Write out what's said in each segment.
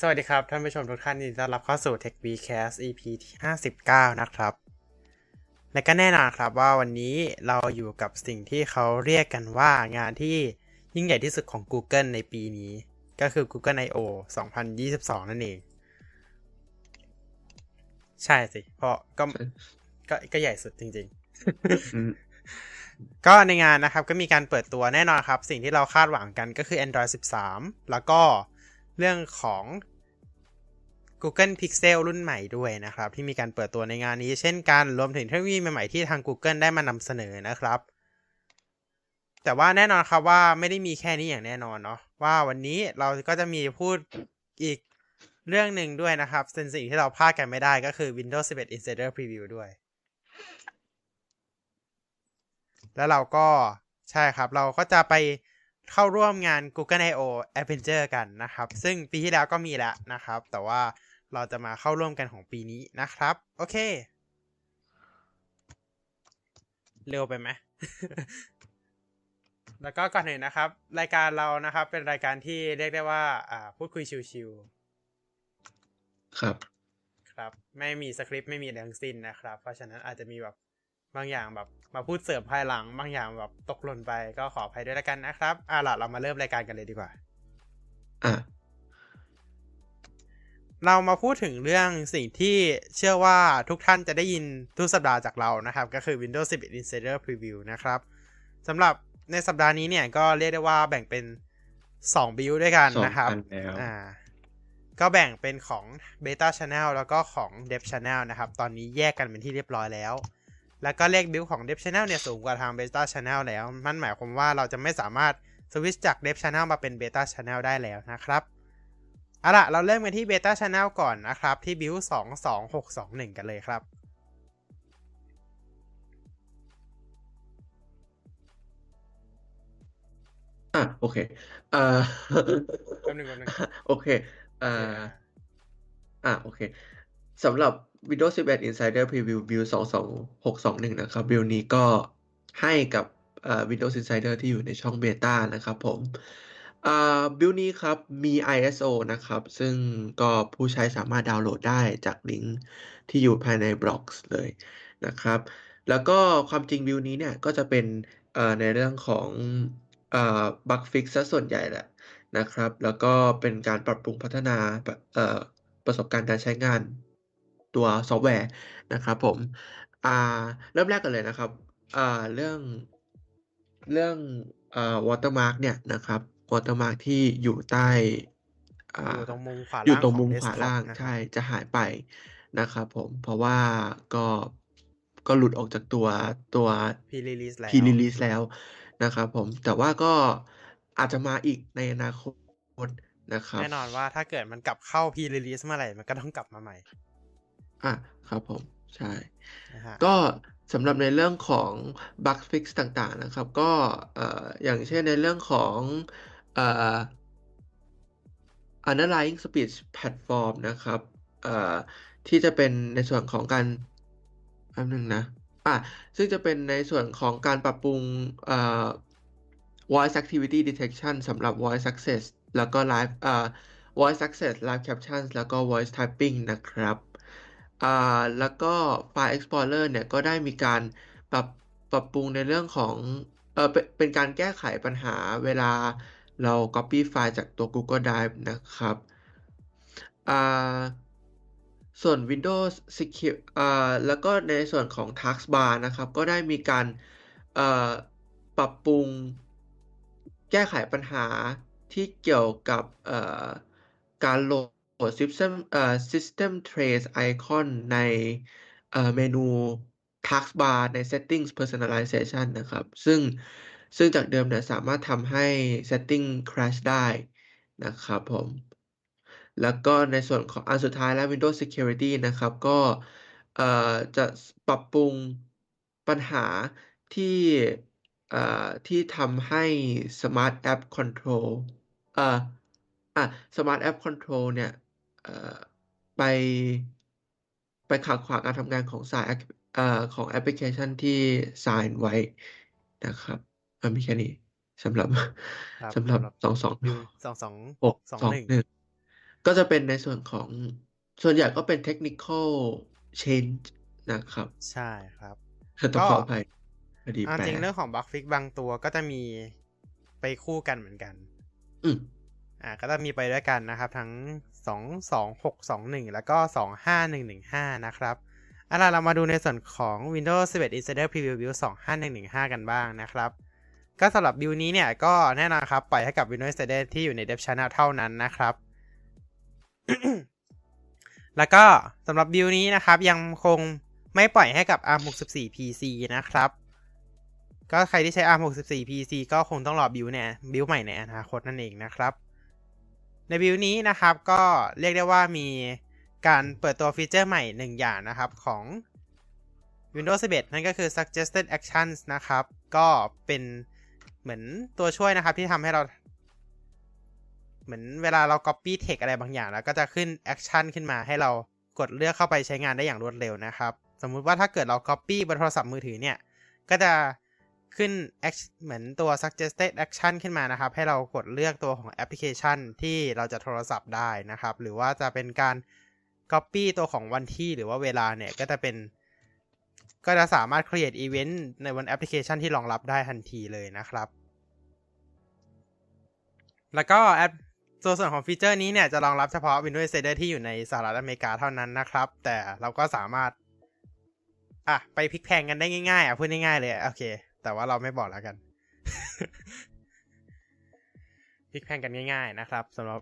สวัสดีครับ ท่านผู้ชมทุกท่านยินดีต้อนรับเข้าสู่ Tech b c a s t EP ที่ 59 นะครับ และก็แน่นอนครับว่าวันนี้เราอยู่กับสิ่งที่เขาเรียกกันว่างานที่ยิ่งใหญ่ที่สุดของ Google ในปีนี้ ก็คือ Google I/O 2022 นั่นเอง ใช่สิ เพราะก็ก็ก็ใหญ่สุดจริง ๆ ก็ในงานนะครับก็มีการเปิดตัวแน่นอนครับ สิ่งที่เราคาดหวังกันก็คือ Android 13 แล้วก็ เรื่องของ Google Pixel รุ่นใหม่ด้วยนะครับ ที่มีการเปิดตัวในงานนี้ เช่นกันรวมถึงเทคโนโลยีใหม่ๆที่ทาง Google ได้มานำเสนอนะครับ แต่ว่าแน่นอนครับว่าไม่ได้มีแค่นี้อย่างแน่นอนเนาะว่าวันนี้เราก็จะมีพูดอีกเรื่องหนึ่งด้วยนะครับซึ่งสิ่งที่เราพลาดกันไม่ได้ก็คือ Windows 11 Insider Preview ด้วย แล้วเราก็ใช่ครับ เราก็จะไป เข้าร่วมงาน Google I/O Adventure กันนะครับ ซึ่งปีที่แล้วก็มีแล้วนะครับ แต่ว่าเราจะมาเข้าร่วมกันของปีนี้นะครับ โอเค เร็วไปไหม แล้วก็ก่อนอื่นนะครับ รายการเรานะครับ เป็นรายการที่เรียกได้ว่า อ่า พูดคุยชิวๆครับ ครับ ไม่มีสคริปต์ไม่มีอะไรทั้งสิ้นนะครับ เพราะฉะนั้นอาจจะมีแบบ บางอย่างแบบมาพูดเสริมภายหลัง บางอย่างแบบตกหล่นไปก็ขออภัยด้วยแล้วกันนะครับอ่าล่ะเรามาเริ่มรายการกันเลยดีกว่าอะเรามาพูดถึงเรื่องสิ่งที่เชื่อว่าทุกท่านจะได้ยินทุกสัปดาห์จากเรานะครับ ก็คือ Windows 11 Insider Preview นะครับสำหรับในสัปดาห์นี้เนี่ยก็เรียกได้ว่าแบ่งเป็น2บิลด้วยกันนะครับอ่าก็แบ่งเป็นของ Beta Channel แล้วก็ของ Dev Channel นะครับ ตอนนี้แยกกันเป็นที่เรียบร้อยแล้ว แล้วก็เลขบิลของ Dev Channel เนี่ยสูงกว่าทาง Beta Channel แล้ว มันหมายความว่าเราจะไม่สามารถสวิตช์จาก Dev Channel มาเป็น Beta Channel ได้แล้วนะครับเอาล่ะเราเริ่มกันที่ Beta Channel ก่อนนะครับ ที่บิล22621 กันเลยครับอะโอเคอ่าแป๊บนึงแป๊บนึงโอเคอ่าอะโอเคสำหรับ Windows 11 Insider Preview Build 22621 นะครับ Build นี้ก็ให้กับ Windows Insider ที่อยู่ในช่องเบต้านะครับผมบิลนี้ครับมี ISO นะครับ ซึ่งก็ผู้ใช้สามารถดาวน์โหลดได้จากลิงก์ที่อยู่ภายในบล็อกเลยนะครับ แล้วก็ความจริงบิลนี้เนี่ยก็จะเป็นในเรื่องของ bug fix ซะส่วนใหญ่แหละนะครับ แล้วก็เป็นการปรับปรุงพัฒนาประสบการณ์การใช้งาน ตัวซอฟต์แวร์นะครับผมอ่าเริ่มแรกกันเลยนะครับอ่าเรื่องเรื่องอ่า watermark เนี่ยนะครับ watermark ที่อยู่ใต้อ่าอยู่ตรงมุมขวาอยู่ตรงมุมขวาล่างใช่จะหายไปนะครับผมเพราะว่าก็ก็หลุดออกจากตัวตัว pre-release แล้ว pre-releaseแล้วนะครับผมแต่ว่าก็อาจจะมาอีกในอนาคตนะครับแน่นอนว่าถ้าเกิดมันกลับเข้า pre-release เมื่อไหร่ มันก็ต้องกลับมาใหม่ อะครับผม ใช่ ก็สำหรับในเรื่องของ bug fix ต่างๆนะครับ ก็อย่างเช่นในเรื่องของเอ่อ underlying speech platform นะครับที่จะเป็นในส่วนของการอันนึงนะอะซึ่งจะเป็นในส่วนของการปรับปรุง voice activity detection สำหรับ voice access แล้วก็ live voice access live captions แล้วก็ voice typing นะครับ อ่าแล้วก็ไฟล์ Explorer เนี่ยก็ได้มีการปรับปรับปรุงในเรื่องของเออเป็นเป็นการแก้ไขปัญหาเวลาเรา Copy ไฟล์จากตัว Google Drive นะครับอ่าส่วน Windows Secure อ่าแล้วก็ในส่วนของ Taskbar นะครับ ก็ได้มีการเอ่อปรับปรุง แก้ไขปัญหาที่เกี่ยวกับเอ่อการโหล ด System เอ่อ System Trace Icon ในเอ่อเมนู Taskbar ใน Settings Personalization นะครับ ซึ่งซึ่งจากเดิมเนี่ยสามารถทำให้ Setting crash ได้นะครับผม แล้วก็ในส่วนของอันสุดท้ายแล้ว Windows Security นะครับ ก็เอ่อจะปรับปรุงปัญหาที่เอ่อที่ทำให้ Smart App Control เอ่ออะ Smart App Control เนี่ย ไปไปขัดขวางการทำงานของสายเอ่อของแอปพลิเคชันที่ sign ไว้นะครับมันมีแค่นี้สำหรับสำหรับสองสองสองสองหกสองหนึ่งก็จะเป็นในส่วนของส่วนใหญ่ก็เป็น technical change นะครับ ใช่ครับต้องก็ขออภัยพอดีอ่าแปลจริงเรื่องของบั g ฟิกบางตัวก็จะมีไปคู่กันเหมือนกัน อืมอ่า ก็จะมีไปด้วยกันนะครับ ทั้ง สองสองหกสองหนึ่งแล้วก็สองห้าหนึ่งหนึ่งห้านะครับเอาล่ะเรามาดูในส่วนของ Windows 11 Insider Preview Build 25115 กันบ้างนะครับ ก็สำหรับ build นี้เนี่ยก็แน่นอนครับ ปล่อยให้กับ Windows Insider ที่อยู่ใน Dev Channel เท่านั้นนะครับ แล้วก็สำหรับ build นี้นะครับ ยังคงไม่ปล่อยให้กับ ARM64 PC นะครับ ก็ใครที่ใช้ ARM64 PC ก็คงต้องรอ build เนี่ย build ใหม่ในอนาคตนั่นเองนะครับ ใน build นี้นะครับก็เรียกได้ว่ามีการเปิดตัวฟีเจอร์ใหม่หนึ่งอย่างนะครับของ Windows 11 นั่นก็คือ suggested actions นะครับ ก็เป็นเหมือนตัวช่วยนะครับที่ทำให้เรา เหมือนเวลาเรา copy text อะไรบางอย่าง แล้วก็จะขึ้น action ขึ้นมาให้เรากดเลือกเข้าไปใช้งานได้อย่างรวดเร็วนะครับ สมมุติว่าถ้าเกิดเรา copy บนโทรศัพท์มือถือเนี่ย ก็จะ ขึ้น เหมือนตัว suggested action ขึ้นมานะครับ ให้เรากดเลือกตัวของแอปพลิเคชันที่เราจะโทรศัพท์ได้นะครับ หรือว่าจะเป็นการ copy ตัวของวันที่หรือว่าเวลาเนี่ย ก็จะเป็น ก็จะสามารถ create event ในบนแอปพลิเคชันที่รองรับได้ทันทีเลยนะครับ แล้วก็แอปตัวส่วนของฟีเจอร์นี้เนี่ยจะรองรับเฉพาะ Windows Insider ที่อยู่ในสหรัฐอเมริกาเท่านั้นนะครับ แต่เราก็สามารถ อะ ไปพลิกแพลงกันได้ง่ายๆอะพูดง่ายๆเลย โอเค แต่ว่าเราไม่บอกแล้วกันพลิกแพงกันง่าย ๆ นะครับสำหรับ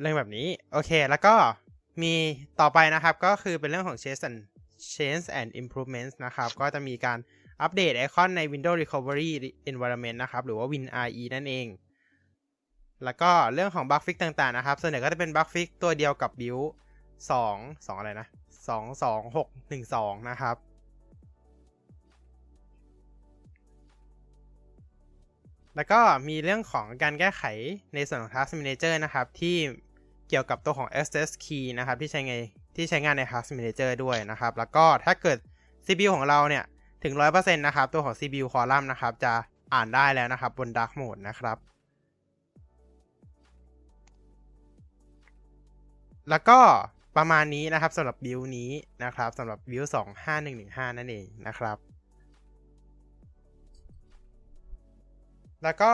เรื่องแบบนี้ โอเค แล้วก็มีต่อไปนะครับก็คือเป็นเรื่องของ change and change and improvements นะครับ ก็จะมีการอัปเดตไอคอนใน Windows Recovery Environment นะครับ หรือว่า WinRE นั่นเอง แล้วก็เรื่องของ bug fix ต่างๆ นะครับส่วนใหญ่ก็จะเป็น bug fix ตัวเดียวกับ build 2 2 อะไรนะ 2 2 6 1 2 นะครับ แล้วก็มีเรื่องของการแก้ไขในส่วนของ Task Manager นะครับ ที่เกี่ยวกับตัวของ access key นะครับ ที่ใช้ไงที่ใช้งานใน Task Manager ด้วยนะครับ แล้วก็ถ้าเกิด CPU ของเราเนี่ย ถึง 100%นะครับ ตัวของ CPU column นะครับ จะอ่านได้แล้วนะครับบน Dark Mode นะครับ แล้วก็ประมาณนี้นะครับสำหรับบิลนี้นะครับสำหรับบิล25115 นั่นเองนะครับ แล้วก็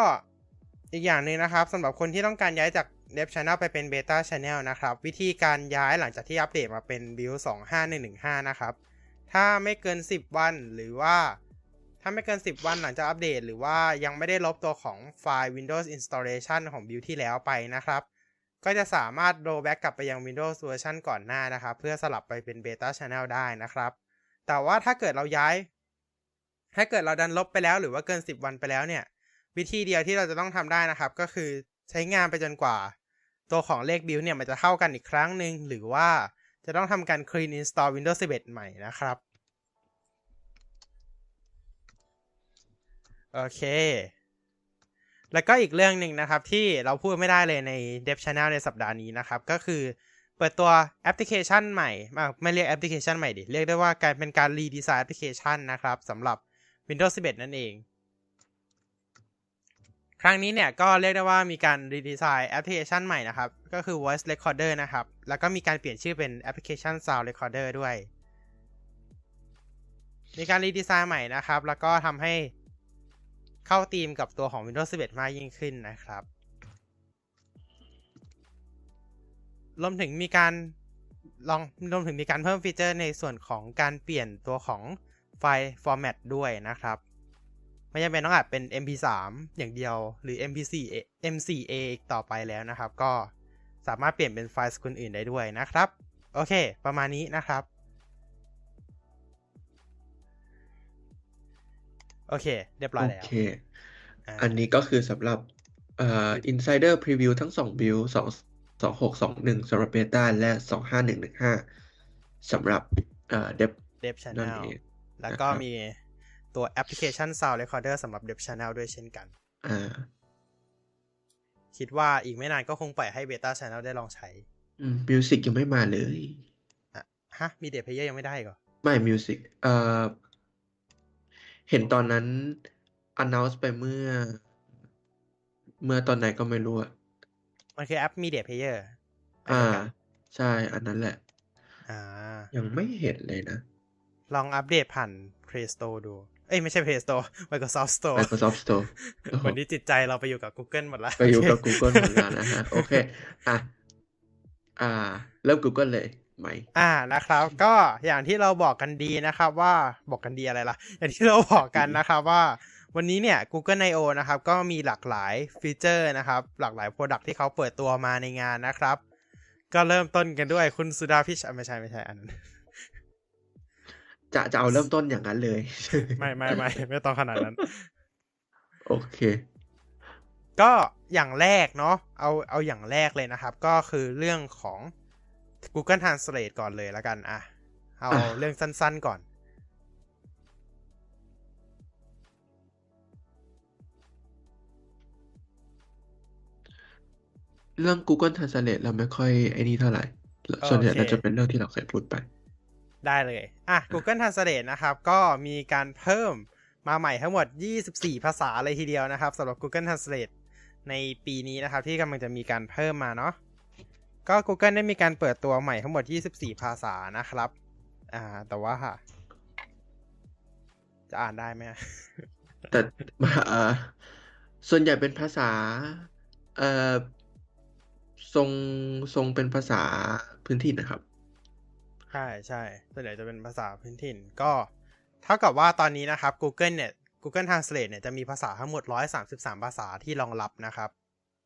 อีกอย่างหนึ่งนะครับสำหรับคนที่ต้องการย้ายจาก Dev Channel ไปเป็น Beta Channel นะครับ วิธีการย้ายหลังจากที่อัปเดตมาเป็น Build 25115 นะครับ ถ้าไม่เกิน 10 วันหรือว่า ถ้าไม่เกิน 10 วันหลังจากอัปเดต หรือว่ายังไม่ได้ลบตัวของไฟล์ Windows Installation ของ Build ที่แล้วไปนะครับก็จะสามารถ roll back กลับไปยัง Windows เวอร์ชันก่อนหน้านะครับ เพื่อสลับไปเป็น Beta Channel ได้นะครับ แต่ว่าถ้าเกิดเราย้าย ถ้าเกิดเราดันลบไปแล้วหรือว่าเกิน 10 วันไปแล้วเนี่ย วิธีเดียวที่เราจะต้องทำได้นะครับ ก็คือใช้งานไปจนกว่า ตัวของเลข build เนี่ยมันจะเท่ากันอีกครั้งหนึ่งหรือว่าจะต้องทำการ clean install Windows 11 ใหม่นะครับ โอเค แล้วก็อีกเรื่องหนึ่งนะครับที่เราพูดไม่ได้เลยใน Dev Channel ในสัปดาห์นี้นะครับ ก็คือเปิดตัวแอปพลิเคชันใหม่ ไม่เรียกแอปพลิเคชันใหม่ดิ เรียกได้ว่าการเป็นการ redesign แอปพลิเคชันนะครับสำหรับ Windows 11 นั่นเอง ครั้งนี้เนี่ยก็เรียกได้ว่ามีการ redesign แอปพลิเคชันใหม่นะครับ ก็คือ Voice Recorder นะครับ แล้วก็มีการเปลี่ยนชื่อเป็นแอปพลิเคชัน Sound Recorder ด้วย มีการ redesign ใหม่นะครับ แล้วก็ทำให้เข้าธีมกับตัวของ Windows 11 มากยิ่งขึ้นนะครับรวมถึงมีการลองรวมถึงมีการเพิ่มฟีเจอร์ในส่วนของการเปลี่ยนตัวของ file format ด้วยนะครับ ไม่จำเป็นต้องอัดเป็น MP3 อย่างเดียว หรือ MP4 M4A อีกต่อไปแล้วนะครับ ก็สามารถเปลี่ยนเป็นไฟล์สกุลอื่นได้ด้วยนะครับ โอเค ประมาณนี้นะครับ โอเค เรียบร้อยโอแล้วเคอ่าอันนี้ก็คือสำหรับเอ่อ Insider Preview ทั้งสอง build สองสองหกสองหนึ่งสำหรับ Beta และสองห้าหนึ่งหนึ่งห้าสำหรับเอ่อ Dev Dev นั่น Channel เองแล้วก็นะครับมี ตัวแอปพลิเคชัน Sound Recorder สำหรับ Dev Channel ด้วยเช่นกันอ่าคิดว่าอีกไม่นานก็คงปล่อยให้ Beta Channel ได้ลองใช้ อืม Music ยังไม่มาเลยอะฮะ Media Player ยังไม่ได้อีก่อไม่ Music เอ่อ เห็นตอนนั้น announce ไปเมื่อ เมื่อตอนไหนก็ไม่รู้อะมันคือแอป Media Player อ่า ใช่ อันนั้นแหละ อ่า ยังไม่เห็นเลยนะ ลองอัปเดตผ่าน Play Store ดู เอ้ยไม่ใช่ Play Store Microsoft Store Microsoft Store โอ้โหวันนี้จิตใจเราไปอยู่กับ Google หมดละไปอยู่กับ Google หมดแล้วนะฮะ โอเค อะ อ่า เริ่ม Google เลยไหม อ่านะครับ ก็อย่างที่เราบอกกันดีนะครับว่าบอกกันดีอะไรล่ะ อย่างที่เราบอกกันนะครับว่า วันนี้เนี่ย Google I/O นะครับ ก็มีหลากหลายฟีเจอร์นะครับ หลากหลาย Product ที่เขาเปิดตัวมาในงานนะครับ ก็เริ่มต้นกันด้วยคุณสุดาพิชอะไม่ใช่ไม่ใช่อันนั้น จะจะเอาเริ่มต้นอย่างนั้นเลย ไม่ไม่ไม่ไม่ต้องขนาดนั้น โอเค ก็อย่างแรกเนาะเอาเอาอย่างแรกเลยนะครับ ก็คือเรื่องของ Google Translate ก่อนเลยแล้วกันอะเอาอะเรื่องสั้นๆก่อน เรื่อง Google Translate เราไม่ค่อยไอ้นี่เท่าไหร่ ส่วนใหญ่โอเคเราจะเป็นเรื่องที่เราเคยพูดไป ได้เลย อะ Google Translate นะครับ ก็มีการเพิ่มมาใหม่ทั้งหมด 24 ภาษาเลยทีเดียวนะครับสำหรับ Google Translate ในปีนี้นะครับที่กำลังจะมีการเพิ่มมาเนาะก็ Google ได้มีการเปิดตัวใหม่ทั้งหมด 24 ภาษานะครับ อ่า แต่ว่าจะอ่านได้ไหมแต่เออส่วนใหญ่เป็นภาษา เอ่อ ทรง ทรงเป็นภาษาพื้นถิ่นะครับ ใช่ใช่ส่วนใหญ่จะเป็นภาษาพื้นถิ่น ก็เท่ากับว่าตอนนี้นะครับ Google เนี่ย Google Translate เนี่ยจะมีภาษาทั้งหมด 133 ภาษาที่รองรับนะครับ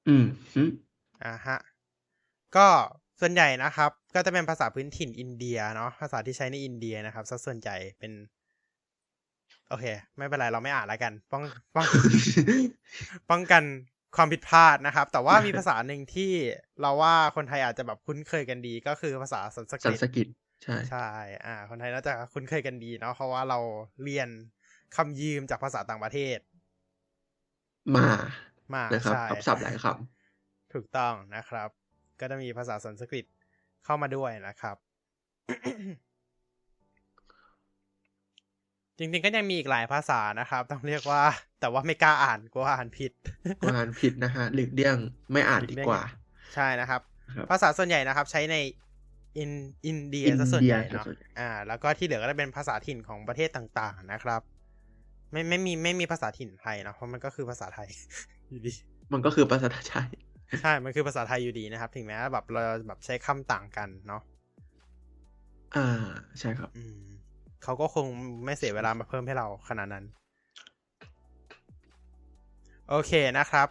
อืมฮึอ่าฮะ ก็ส่วนใหญ่นะครับ ก็จะเป็นภาษาพื้นถิ่นอินเดียเนาะภาษาที่ใช้ในอินเดียนะครับซะส่วนใหญ่เป็น โอเค ไม่เป็นไรเราไม่อ่านแล้วกัน ป้องป้อง ป้องกันความผิดพลาดนะครับ แต่ว่ามีภาษาหนึ่งที่เราว่าคนไทยอาจจะแบบคุ้นเคยกันดี ก็คือภาษาสันสกสันฤตสกฤต ใช่ใช่ อ่า คนไทยน่าจะคุ้นเคยกันดีเนาะเพราะว่าเราเรียนคำยืมจากภาษาต่างประเทศ มามานะครับใช่ทับศัพท์หลายคถูกต้องนะครับ ก็จะมีภาษาสันสกฤตเข้ามาด้วยนะครับจริงๆก็ยังมีอีกหลายภาษานะครับ ต้องเรียกว่า แต่ว่าไม่กล้าอ่านกลัวอ่านผิดำอ่านผิดนะฮะหลีกเลี่ยงไม่อ่านดีกว่า ใช่นะครับครับภาษาส่วนใหญ่นะครับ ใช้ใน อินอินเดียอินซะส่วนเดีใหยญ่ซะเนาะส่วนใหญ่อ่า แล้วก็ที่เหลือก็จะเป็นภาษาถิ่นของประเทศต่างๆนะครับ ไม่ไม่มีไม่มีภาษาถิ่นไทยนะเพราะมันก็คือภาษาไทยอยู่ดี มันก็คือภาษาไทยใช่ มันคือภาษาไทยอยู่ดีนะครับ ถึงแม้แบบเราแบบใช้คำต่างกันเนาะอ่าใช่ครับ อืมเขาก็คงไม่เสียเวลามาเพิ่มให้เราขนาดนั้น โอเคนะครับ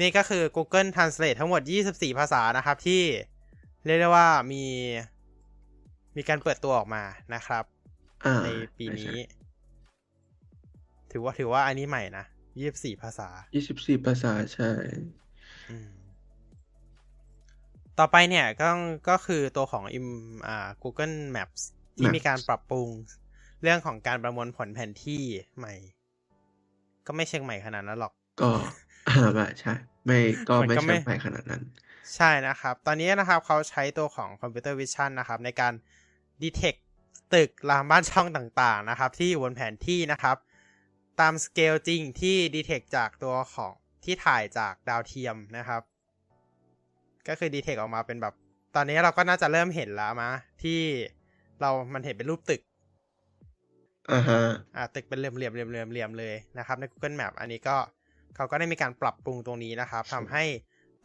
นี่ก็คือ Google Translate ทั้งหมด 24 ภาษานะครับที่ เรียกได้ว่ามี มีการเปิดตัวออกมานะครับอ่าในปีนี้ใช่ถือว่าถือว่าอันนี้ใหม่นะ24ภาษายี่สิบสี่ภาษาใช่อืมต่อไปเนี่ยก็ก็คือตัวของ im อ่า Google Maps ที่ Maps มีการปรับปรุงเรื่องของการประมวลผลแผนที่ใหม่ ก็ไม่เชิงใหม่ขนาดนั้นหรอก ก็อ่าไม่ใช่ ไม่ก็มันไม่ก็ไม่ใช่ไปขนาดนั้น ใช่นะครับ ตอนนี้นะครับเขาใช้ตัวของ computer vision นะครับ ในการ detect ตึกรามบ้านช่องต่างๆนะครับ ที่อยู่บนแผนที่นะครับ ตามสเกลจริงที่ detect จากตัวของที่ถ่ายจากดาวเทียมนะครับ ก็คือ detect ออกมาเป็นแบบ ตอนนี้เราก็น่าจะเริ่มเห็นแล้วมะที่เรามันเห็นเป็นรูปตึกอ่าฮะอ่าตึกเป็นเหลี่ยมเหลี่ยมเหลี่ยมเหลี่ยมเหลี่ยมเลยนะครับ ใน Google Map อันนี้ก็ เขาก็ได้มีการปรับปรุงตรงนี้นะครับทำให้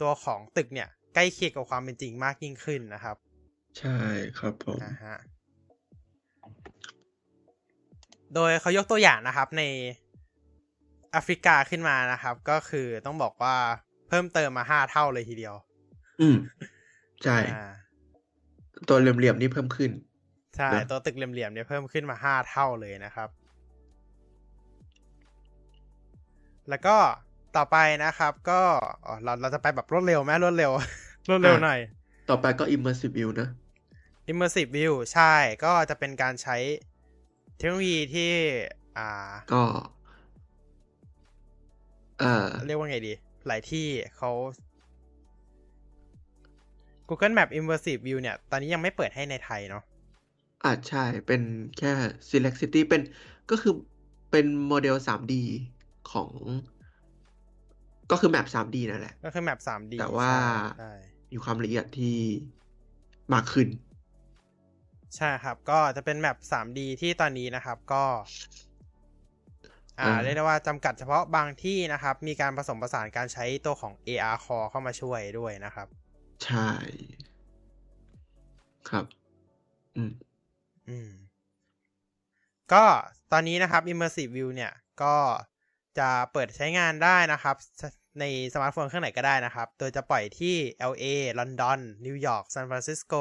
ตัวของตึกเนี่ย ใกล้เคียงกับความเป็นจริงมากยิ่งขึ้นนะครับ ใช่ครับผมอ่าฮะโดยเขายกตัวอย่างนะครับในแอฟริกาขึ้นมานะครับ ก็คือต้องบอกว่าเพิ่มเติมมาห้าเท่าเลยทีเดียว อืมใช่อ่าตัวเหลี่ยมๆนี่เพิ่มขึ้นใช่นะตัวตึกเหลี่ยมๆเนี่ยเพิ่มขึ้นมาห้าเท่าเลยนะครับ แล้วก็ต่อไปนะครับ ก็อ๋อเราเราจะไปแบบรวดเร็วไหมรวดเร็ว รวดเร็วหน่อย ต่อไปก็ immersive view นะ immersive view ใช่ก็จะเป็นการใช้เทคโนโลยีที่ อ่า ก็เอ่อเรียกว่าไงดี หลายที่เขา Google Map Immersive View เนี่ย ตอนนี้ยังไม่เปิดให้ในไทยเนาะอาจใช่ เป็นแค่ select city เป็นก็คือเป็นโมเดล 3D ของก็คือแมป 3D นั่นแหละ ก็คือ Map 3D แต่ว่าใช่มีความละเอียดที่มากขึ้น ใช่ครับ ก็จะเป็นแมป 3D ที่ตอนนี้นะครับ ก็อ่าอ่า เรียกได้ว่าจำกัดเฉพาะบางที่นะครับ มีการผสมผสานการใช้ตัวของ AR Core เข้ามาช่วยด้วยนะครับ ใช่ ครับ อืม อืม ก็ตอนนี้นะครับ Immersive View เนี่ย ก็ จะเปิดใช้งานได้นะครับ ในสมาร์ทโฟนเครื่องไหนก็ได้นะครับ โดยจะปล่อยที่ LA ลอนดอน นิวยอร์กซานฟรานซิสโก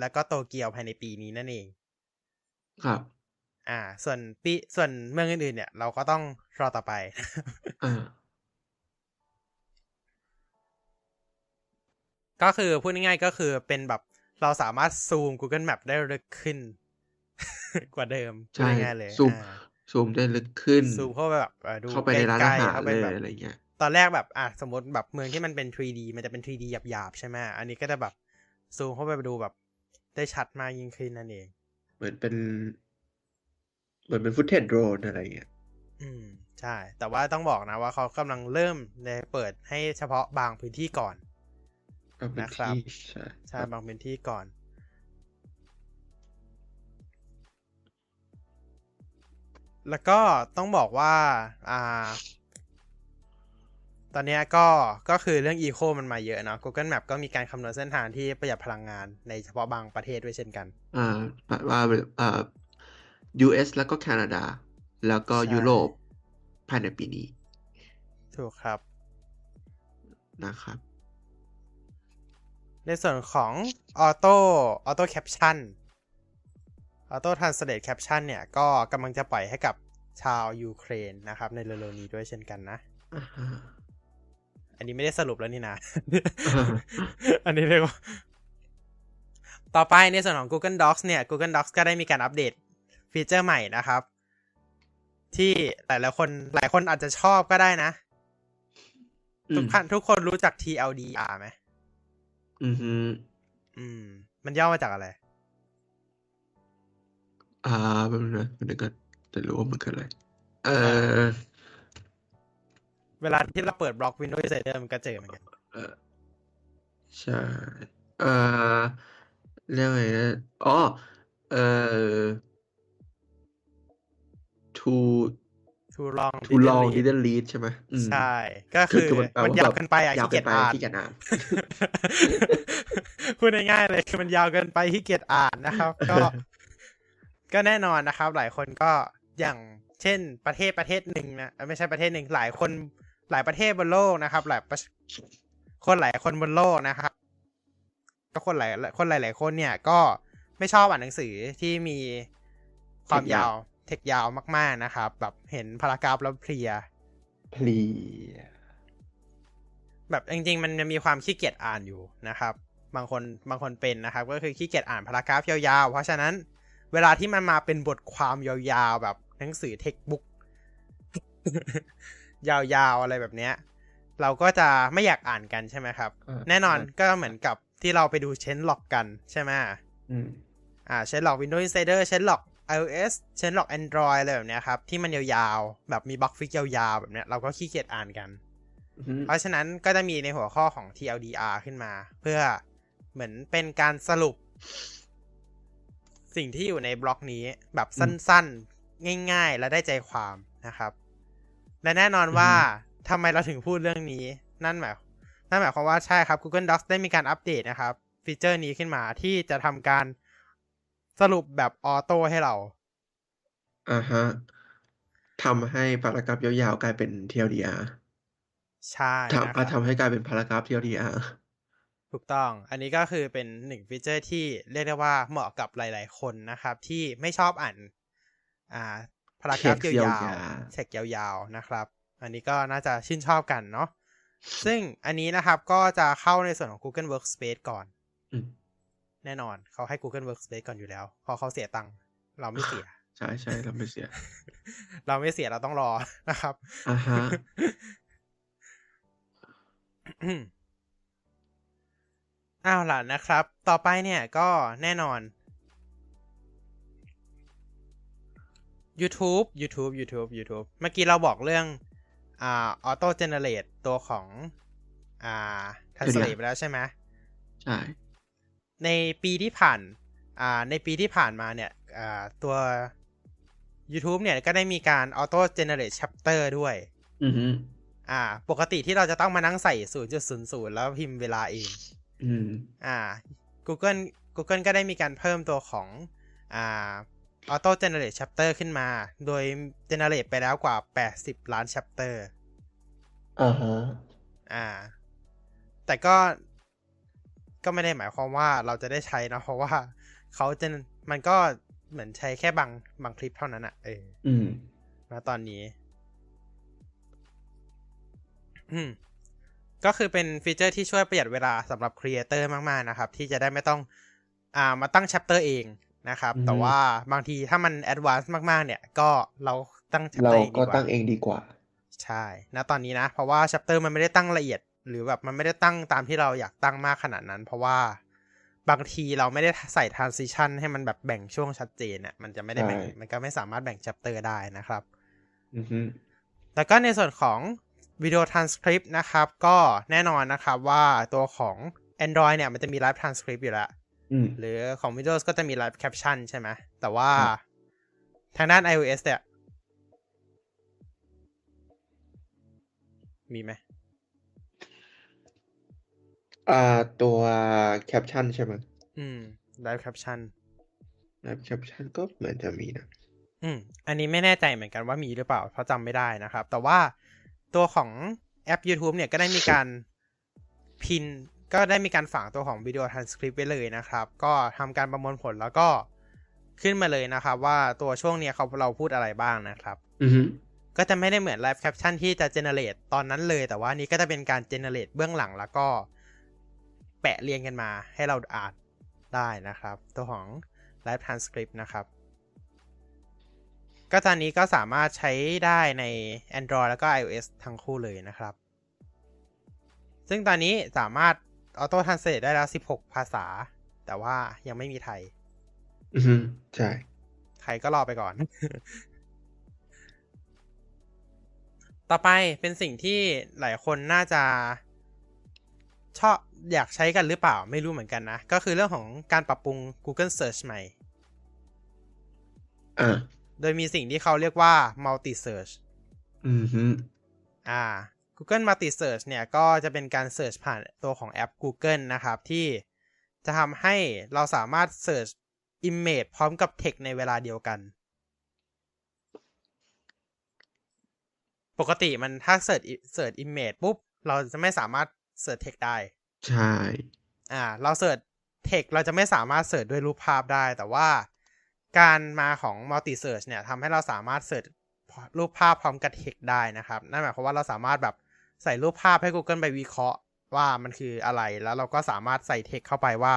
และก็โตเกียวภายในปีนี้นั่นเอง ครับ อ่า ส่วนปีส่วนเมืองอื่นๆเนี่ย เราก็ต้องรอต่อไปอ่าก็คือพูดง่ายๆก็คือเป็นแบบเราสามารถซูม Google Map ได้ลึกขึ้น กว่าเดิมพูดใช่ง่ายๆเลยซูมอ่า ซูมได้ลึกขึ้น ซูมเข้าไปแบบอ่อดูเข้าไปในร้านใกอาล้หาๆรเข้าเลไปยแบบอะไรเงี้ย ตอนแรกแบบอะสมมติแบบเมืองที่มันเป็น 3D มันจะเป็น 3D หยาบๆ ใช่ไหมอันนี้ก็จะแบบซูมเข้าไปดูแบบ ได้ชัดมากยิ่งขึ้นนั่นเอง เหมือนเป็น เหมือนเป็นฟุตเทจโดรนอะไรเงี้ย อืม ใช่ แต่ว่าต้องบอกนะว่าเขากำลังเริ่มในเปิดให้เฉพาะบางพื้นที่ก่อนก็เป็นนะครับที่ใช่ใช่บางพื้นที่ก่อน แล้วก็ต้องบอกว่าอ่า ตอนเนี้ยก็ก็คือเรื่อง Eco มันมาเยอะเนาะ Google Map ก็มีการคำนวณเส้นทางที่ประหยัดพลังงานในเฉพาะบางประเทศด้วยเช่นกัน อ่าแบบว่าเอ่อ US แล้วก็แคนาดา แล้วก็ใช่ยุโรปภายในปีนี้ ถูกครับนะครับ ในส่วนของ Auto Auto Caption Auto Translate Caption เนี่ย ก็กำลังจะปล่อยให้กับชาวยูเครนนะครับ ในเร็วๆนี้ด้วยเช่นกันนะอ่าฮะอันนี้ไม่ได้สรุปแล้วนี่นะอ่าอันนี้เรียกว่า ต่อไปในส่วนของ Google Docs เนี่ย Google Docs ก็ได้มีการอัปเดตฟีเจอร์ใหม่นะครับ ที่หลายๆคนหลายคนอาจจะชอบก็ได้นะ ทุกท่านทุกคนรู้จัก TLDR ไหม อือฮึอืม มันย่อมาจากอะไร อ่าเป็นงนะมันก็จะรู้ว่ามันคืออะไร เออเวลาที่เราเปิดบล็อก Windows Insider มันก็เจอเหมือนกันเออใช่ เอ่อเรียกไงนะอ๋อ เอ่อ too too long too long didn't read didn't read ใช่ไหมอืมใช่ ก็คือคือมันแปลมันว่ายาวแบบเกินไปอะยาวขี้เกิเกียนจไปอ่านขี้เกียจอ่านพูดง่ายๆเลยคือมันยาวเกินไปขี้เกียจอ่านนะครับ ก็ ก็แน่นอนนะครับ หลายคนก็อย่างเช่นประเทศประเทศหนึ่งนะเอ้ยไม่ใช่ประเทศหนึ่งหลายคนหลายประเทศบนโลกนะครับ หลายประคนหลายคนบนโลกนะครับ ก็คนหลายคนหลาย ๆ คนเนี่ยก็ไม่ชอบอ่านหนังสือที่มีความยาวเทคยาวมาก ๆนะครับ แบบเห็นพารากราฟแล้วเพลียเพลียแบบจริง ๆ มันจะมีความขี้เกียจอ่านอยู่นะครับ บางคนบางคนเป็นนะครับ ก็คือขี้เกียจอ่าน paragraph ยาวๆเพราะฉะนั้น เวลาที่มันมาเป็นบทความยาวๆ แบบหนังสือ textbook ยาวๆ อะไรแบบเนี้ย เราก็จะไม่อยากอ่านกันใช่ไหมครับอ่าแน่นอนใช่ก็เหมือนกับที่เราไปดูเชนล็อกกันใช่ไหมอืมอ่าเชนล็อก Windows Insider เชนล็อก iOS เชนล็อก Android อะไรแบบเนี้ยครับ ที่มันยาวๆ แบบมี bug fix ยาวๆ แบบเนี้ยเราก็ขี้เกียจอ่านกันอือฮึเพราะฉะนั้นก็จะมีในหัวข้อของ TLDR ขึ้นมา เพื่อเหมือนเป็นการสรุป สิ่งที่อยู่ในบล็อกนี้แบบสั้นๆ ง่ายๆ และได้ใจความนะครับ และแน่นอนว่าทำไมเราถึงพูดเรื่องนี้ นั่นหมายนั่นหมายความว่าใช่ครับ Google Docs ได้มีการอัปเดตนะครับ ฟีเจอร์นี้ขึ้นมาที่จะทำการสรุปแบบ auto ให้เราอ่าฮะทำให้ paragraph ยาวๆกลายเป็น TLDR ใช่นะคทำรัอะบททำให้กลายเป็น paragraph TLDR ถูกต้อง อันนี้ก็คือเป็นหนึ่งฟีเจอร์ที่เรียกได้ว่าเหมาะกับหลาย ๆ คนนะครับ ที่ไม่ชอบอ่าน อ่า paragraph text ยาวยาวๆ text ยาวๆนะครับ อันนี้ก็น่าจะชื่นชอบกันเนาะซึ่งอันนี้นะครับก็จะเข้าในส่วนของ Google Workspace ก่อนอืมแน่นอนเขาให้ Google Workspace ก่อนอยู่แล้วเพราะเขาเสียตังค์เราไม่เสีย ใช่ใช่เราไม่เสีย เราไม่เสียเราต้องรอนะครับอ่าฮะ อ้าวล่ะนะครับ ต่อไปเนี่ยก็แน่นอน YouTube YouTube YouTube YouTube เมื่อกี้เราบอกเรื่องอ่า auto generate ตัวของอ่า translate ไปแล้วใช่ไหมใช่ ในปีที่ผ่านอ่าในปีที่ผ่านมาเนี่ยอ่าตัว YouTube เนี่ยก็ได้มีการ Auto Generate Chapter ด้วย อือฮึอ่า ปกติที่เราจะต้องมานั่งใส่ 0.00 แล้วพิมพ์เวลาเอง อืมอ่า Google Google ก็ได้มีการเพิ่มตัวของอ่า Auto Generate Chapter ขึ้นมา โดย generate ไปแล้วกว่า 80 ล้าน chapter อ่าฮะอ่า แต่ก็ก็ไม่ได้หมายความว่าเราจะได้ใช้นะเพราะว่าเขาจะมันก็เหมือนใช้แค่บางบางคลิปเท่านั้นอะเออ อืมณตอนนี้ อืม ก็คือเป็นฟีเจอร์ที่ช่วยประหยัดเวลาสำหรับ creator มาก ๆ นะครับ ที่จะได้ไม่ต้องอ่ามาตั้ง chapter เองนะครับอือฮึแต่ว่าบางทีถ้ามัน advance มาก ๆ เนี่ย ก็เราตั้งเรา chapter เองดีก็กว่าตั้งเองดีกว่า ใช่ณตอนนี้นะ เพราะว่า chapter มันไม่ได้ตั้งละเอียด หรือแบบมันไม่ได้ตั้งตามที่เราอยากตั้งมากขนาดนั้น เพราะว่าบางทีเราไม่ได้ใส่ transition ให้มันแบบแบ่งช่วงชัดเจนเนี่ยมันจะไม่ได้แบ่งใช่มันก็ไม่สามารถแบ่ง chapter ได้นะครับอือฮึแล้วก็ในส่วนของ วิดีโอ transcript นะครับ ก็แน่นอนนะครับว่าตัวของ Android เนี่ยมันจะมี live transcript อยู่แล้วอืมหรือของ Windows ก็จะมี live caption ใช่ไหม แต่ว่าครับทางด้าน iOS เนี่ย มีไหมอ่าตัวแคปชั่นใช่ไหมอืม live caption แล้วแคปชั่นก็เหมือนจะมีนะ อืม อันนี้ไม่แน่ใจเหมือนกันว่ามีหรือเปล่า เพราะจำไม่ได้นะครับ แต่ว่า ตัวของแอป YouTube เนี่ยก็ได้มีการ pin ก็ได้มีการฝังตัวของวิดีโอ transcript ไว้เลยนะครับ ก็ทำการประมวลผลแล้วก็ขึ้นมาเลยนะครับ ว่าตัวช่วงเนี้ยเขาเราพูดอะไรบ้างนะครับอือฮึก็จะไม่ได้เหมือน live caption ที่จะ generate ตอนนั้นเลย แต่ว่านี้ก็จะเป็นการ generate เบื้องหลังแล้วก็แปะเรียงกันมาให้เราอ่านได้นะครับ ตัวของ live transcript นะครับ ก็ตอนนี้ก็สามารถใช้ได้ใน Android แล้วก็ iOS ทั้งคู่เลยนะครับ ซึ่งตอนนี้สามารถ Auto Translate ได้แล้ว 16 ภาษา แต่ว่ายังไม่มีไทย อือฮึใช่ไทยก็รอไปก่อน ต่อไปเป็นสิ่งที่หลายคนน่าจะ ชอบอยากใช้กันหรือเปล่าไม่รู้เหมือนกันนะ ก็คือเรื่องของการปรับปรุง Google Search ใหม่ อ่า โดยมีสิ่งที่เขาเรียกว่า Multi Search อือฮึอ่า Google Multi Search เนี่ยก็จะเป็นการ Search ผ่านตัวของแอป Google นะครับ ที่จะทำให้เราสามารถ Search Image พร้อมกับ Text ในเวลาเดียวกัน ปกติมันถ้า Search Search Image ปุ๊บ เราจะไม่สามารถ Search Text ได้ ใช่ อ่า เรา Search Text เราจะไม่สามารถ Search ด้วยรูปภาพได้ แต่ว่า การมาของ Multi Search เนี่ยทำให้เราสามารถ Search รูปภาพพร้อมกับ Text ได้นะครับ นั่นหมายความว่าเราสามารถแบบใส่รูปภาพให้ Google ไปวิเคราะห์ว่ามันคืออะไร แล้วเราก็สามารถใส่ Text เข้าไปว่า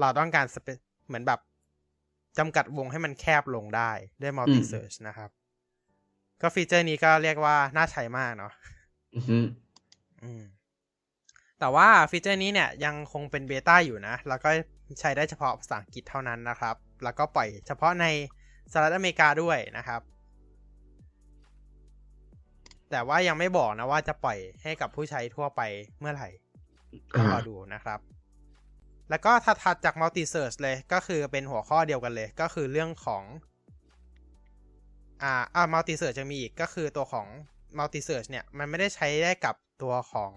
เราต้องการ spe- เหมือนแบบจำกัดวงให้มันแคบลงได้ด้วย Multi Search นะครับ ก็ฟีเจอร์นี้ก็เรียกว่าน่าใช้มากเนาะอือฮึอืมแต่ว่าฟีเจอร์นี้เนี่ยยังคงเป็น beta อยู่นะ แล้วก็ใช้ได้เฉพาะภาษาอังกฤษเท่านั้นนะครับ แล้วก็ปล่อยเฉพาะในสหรัฐอเมริกาด้วยนะครับ แต่ว่ายังไม่บอกนะว่าจะปล่อยให้กับผู้ใช้ทั่วไปเมื่อไหร่ต้องรอดูนะครับ แล้วก็ถัดๆจาก multi search เลยก็คือเป็นหัวข้อเดียวกันเลย ก็คือเรื่องของอ่าอ่า multi search จะมีอีกก็คือตัวของ multi search เนี่ย มันไม่ได้ใช้ได้กับตัวของ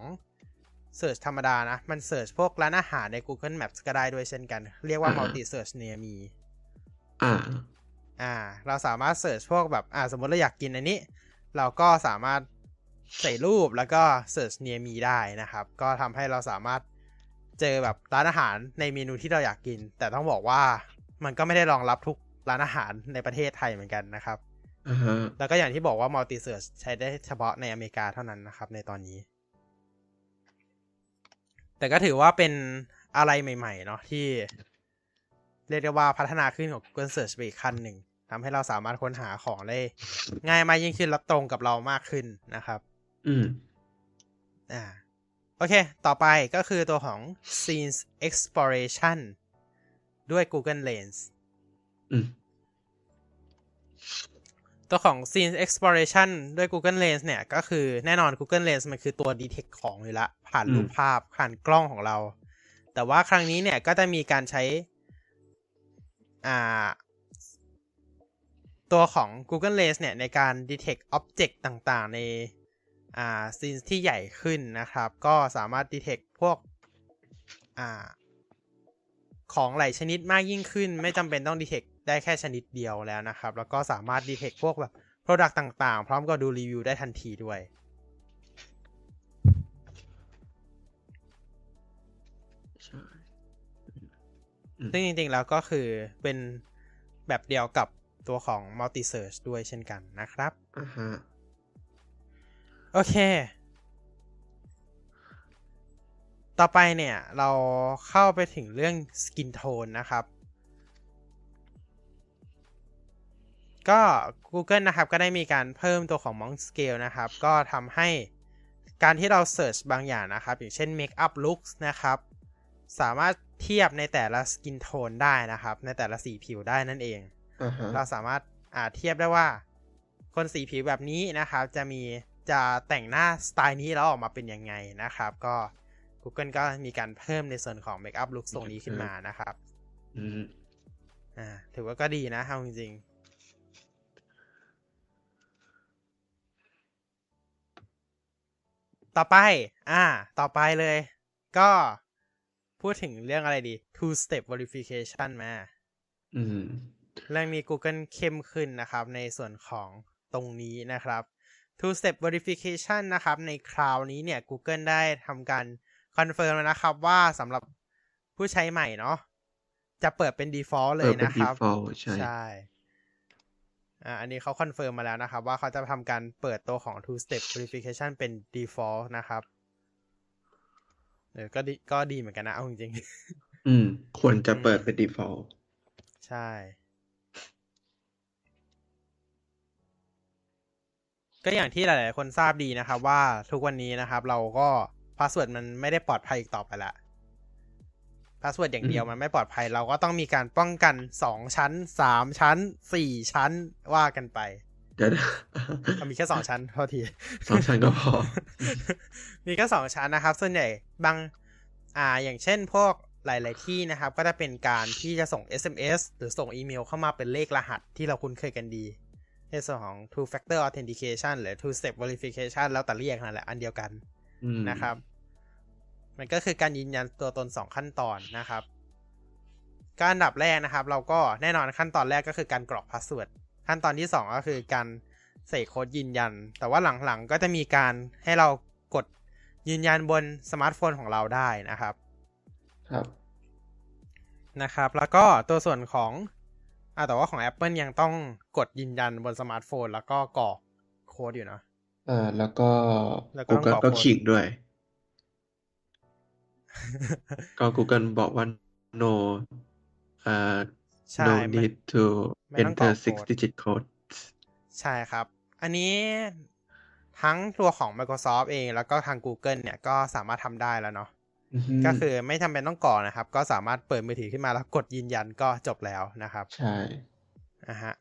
search ธรรมดานะ มัน search พวกร้านอาหารใน Google Maps ก็ได้ด้วยเช่นกัน เรียกว่า multi search near me อ่า อ่า เราสามารถ search พวกแบบอ่าสมมติเราอยากกินอันนี้ เราก็สามารถใส่รูปแล้วก็ search near me ได้นะครับ ก็ทำให้เราสามารถเจอแบบร้านอาหารในเมนูที่เราอยากกิน แต่ต้องบอกว่ามันก็ไม่ได้รองรับทุกร้านอาหารในประเทศไทยเหมือนกันนะครับอ่าฮะแล้วก็อย่างที่บอกว่า multi search ใช้ได้เฉพาะในอเมริกาเท่านั้นนะครับ ในตอนนี้ แต่ก็ถือว่าเป็นอะไรใหม่ ๆ เนาะที่ เรียกได้ว่าพัฒนาขึ้นของ Google Search ไปอีกขั้นหนึ่งทำให้เราสามารถค้นหาของได้ง่ายมากยิ่งขึ้นและตรงกับเรามากขึ้นนะครับ อืม อ่า โอเค ต่อไปก็คือตัวของ Scenes Exploration ด้วย Google Lens อืมตัวของ Scene Exploration ด้วย Google Lens เนี่ย ก็คือแน่นอน Google Lens มันคือตัว detect ของอยู่ละ ผ่านอืมรูปภาพผ่านกล้องของเรา แต่ว่าครั้งนี้เนี่ยก็จะมีการใช้อ่า ตัวของ Google Lens เนี่ย ในการ detect object ต่างๆ ในอ่าซีนที่ใหญ่ขึ้นนะครับ ก็สามารถ detect พวกอ่าของหลายชนิดมากยิ่งขึ้น ไม่จำเป็นต้อง detect ได้แค่ชนิดเดียวแล้วนะครับ แล้วก็สามารถ detect พวกแบบ product ต่างๆ พร้อมกับดูรีวิวได้ทันทีด้วย ซึ่งจริงๆ แล้วก็คือเป็นแบบเดียวกับตัวของ multi search ด้วยเช่นกันนะครับอ่าฮะโอเค ต่อไปเนี่ยเราเข้าไปถึงเรื่อง skin tone นะครับ ก็ Google นะครับ ก็ได้มีการเพิ่มตัวของ Monk Scale นะครับ ก็ทำให้การที่เรา search บางอย่างนะครับ อย่างเช่น Makeup Looks นะครับ สามารถ เทียบในแต่ละ skin tone ได้นะครับ ในแต่ละสีผิวได้นั่นเองอ่าฮะเราสามารถอ่าเทียบได้ว่า คนสีผิวแบบนี้นะครับ จะมีจะแต่งหน้าสไตล์นี้แล้วออกมาเป็นยังไงนะครับ ก็ Google ก็มีการเพิ่มในส่วนของ Makeup Look ตรงนี้ขึ้นมานะครับอืมอ่า ถือว่าก็ดีนะเอาจริงๆต่อไป อ่า ต่อไปเลย ก็ พูดถึงเรื่องอะไรดี two step verification มาอืมเรื่องนี้ Google เข้มขึ้นนะครับ ในส่วนของตรงนี้นะครับ two step verification นะครับ ในคราวนี้เนี่ย Google ได้ทำการ confirm แล้วนะครับว่าสำหรับผู้ใช้ใหม่เนาะจะเปิดเป็น default เลย เปิดเป็นนะครับ default ใช่ใช่อ่าอันนี้เขา confirm มาแล้วนะครับ ว่าเขาจะทำการเปิดตัวของ two step verification เป็น default นะครับ เออก็ดีก็ดีเหมือนกันนะ เอาจริงๆ อืม ควรจะเปิดเป็น default ใช่ ก็อย่างที่หลาย ๆ คนทราบดีนะครับ ว่าทุกวันนี้นะครับ เราก็ password มันไม่ได้ปลอดภัยอีกต่อไปละ password อย่างเดียวอืมมันไม่ปลอดภัย เราก็ต้องมีการป้องกันสองชั้นสามชั้นสี่ชั้นว่ากันไป เดี๋ยวนะเอามีแค่สองชั้นเท่าทีสองชั้นก็พอ มีแค่สองชั้นนะครับ ส่วนใหญ่บางอ่าอย่างเช่นพวกหลาย ๆ ที่นะครับ ก็จะเป็นการที่จะส่ง SMS หรือส่งอีเมลเข้ามาเป็นเลขรหัสที่เราคุ้นเคยกันดี ในส่วนของ two factor authentication หรือ two step verification แล้วแต่เรียกนั่นแหละ อันเดียวกันอืมนะครับ มันก็คือการยืนยันตัวตนสองขั้นตอนนะครับ การอันดับแรกนะครับ เราก็แน่นอนขั้นตอนแรกก็คือการกรอก password ขั้นตอนที่สองก็คือการใส่โค้ดยืนยัน แต่ว่าหลังๆก็จะมีการให้เรากดยืนยันบนสมาร์ทโฟนของเราได้นะครับ ครับนะครับ แล้วก็ตัวส่วนของอ่าแต่ว่าของ Apple ยังต้องกดยืนยันบนสมาร์ทโฟน แล้วก็กรอกโค้ดอยู่เนาะเอ่อแล้วก็แล้วก็ต้อง Google กรอกก็โค้ดขีดด้วย ก็ Google บอกว่า no เอ่อ ใช่ no มัน need to ไม่ต้องกรอ enter กโค้ six ด digit code ใช่ครับ อันนี้ทั้งตัวของ Microsoft เอง แล้วก็ทาง Google เนี่ย ก็สามารถทำได้แล้วเนาะอือฮึก็คือไม่จำเป็นต้องกรอกนะครับ ก็สามารถเปิดมือถือขึ้นมาแล้วกดยืนยันก็จบแล้วนะครับ ใช่อะฮะ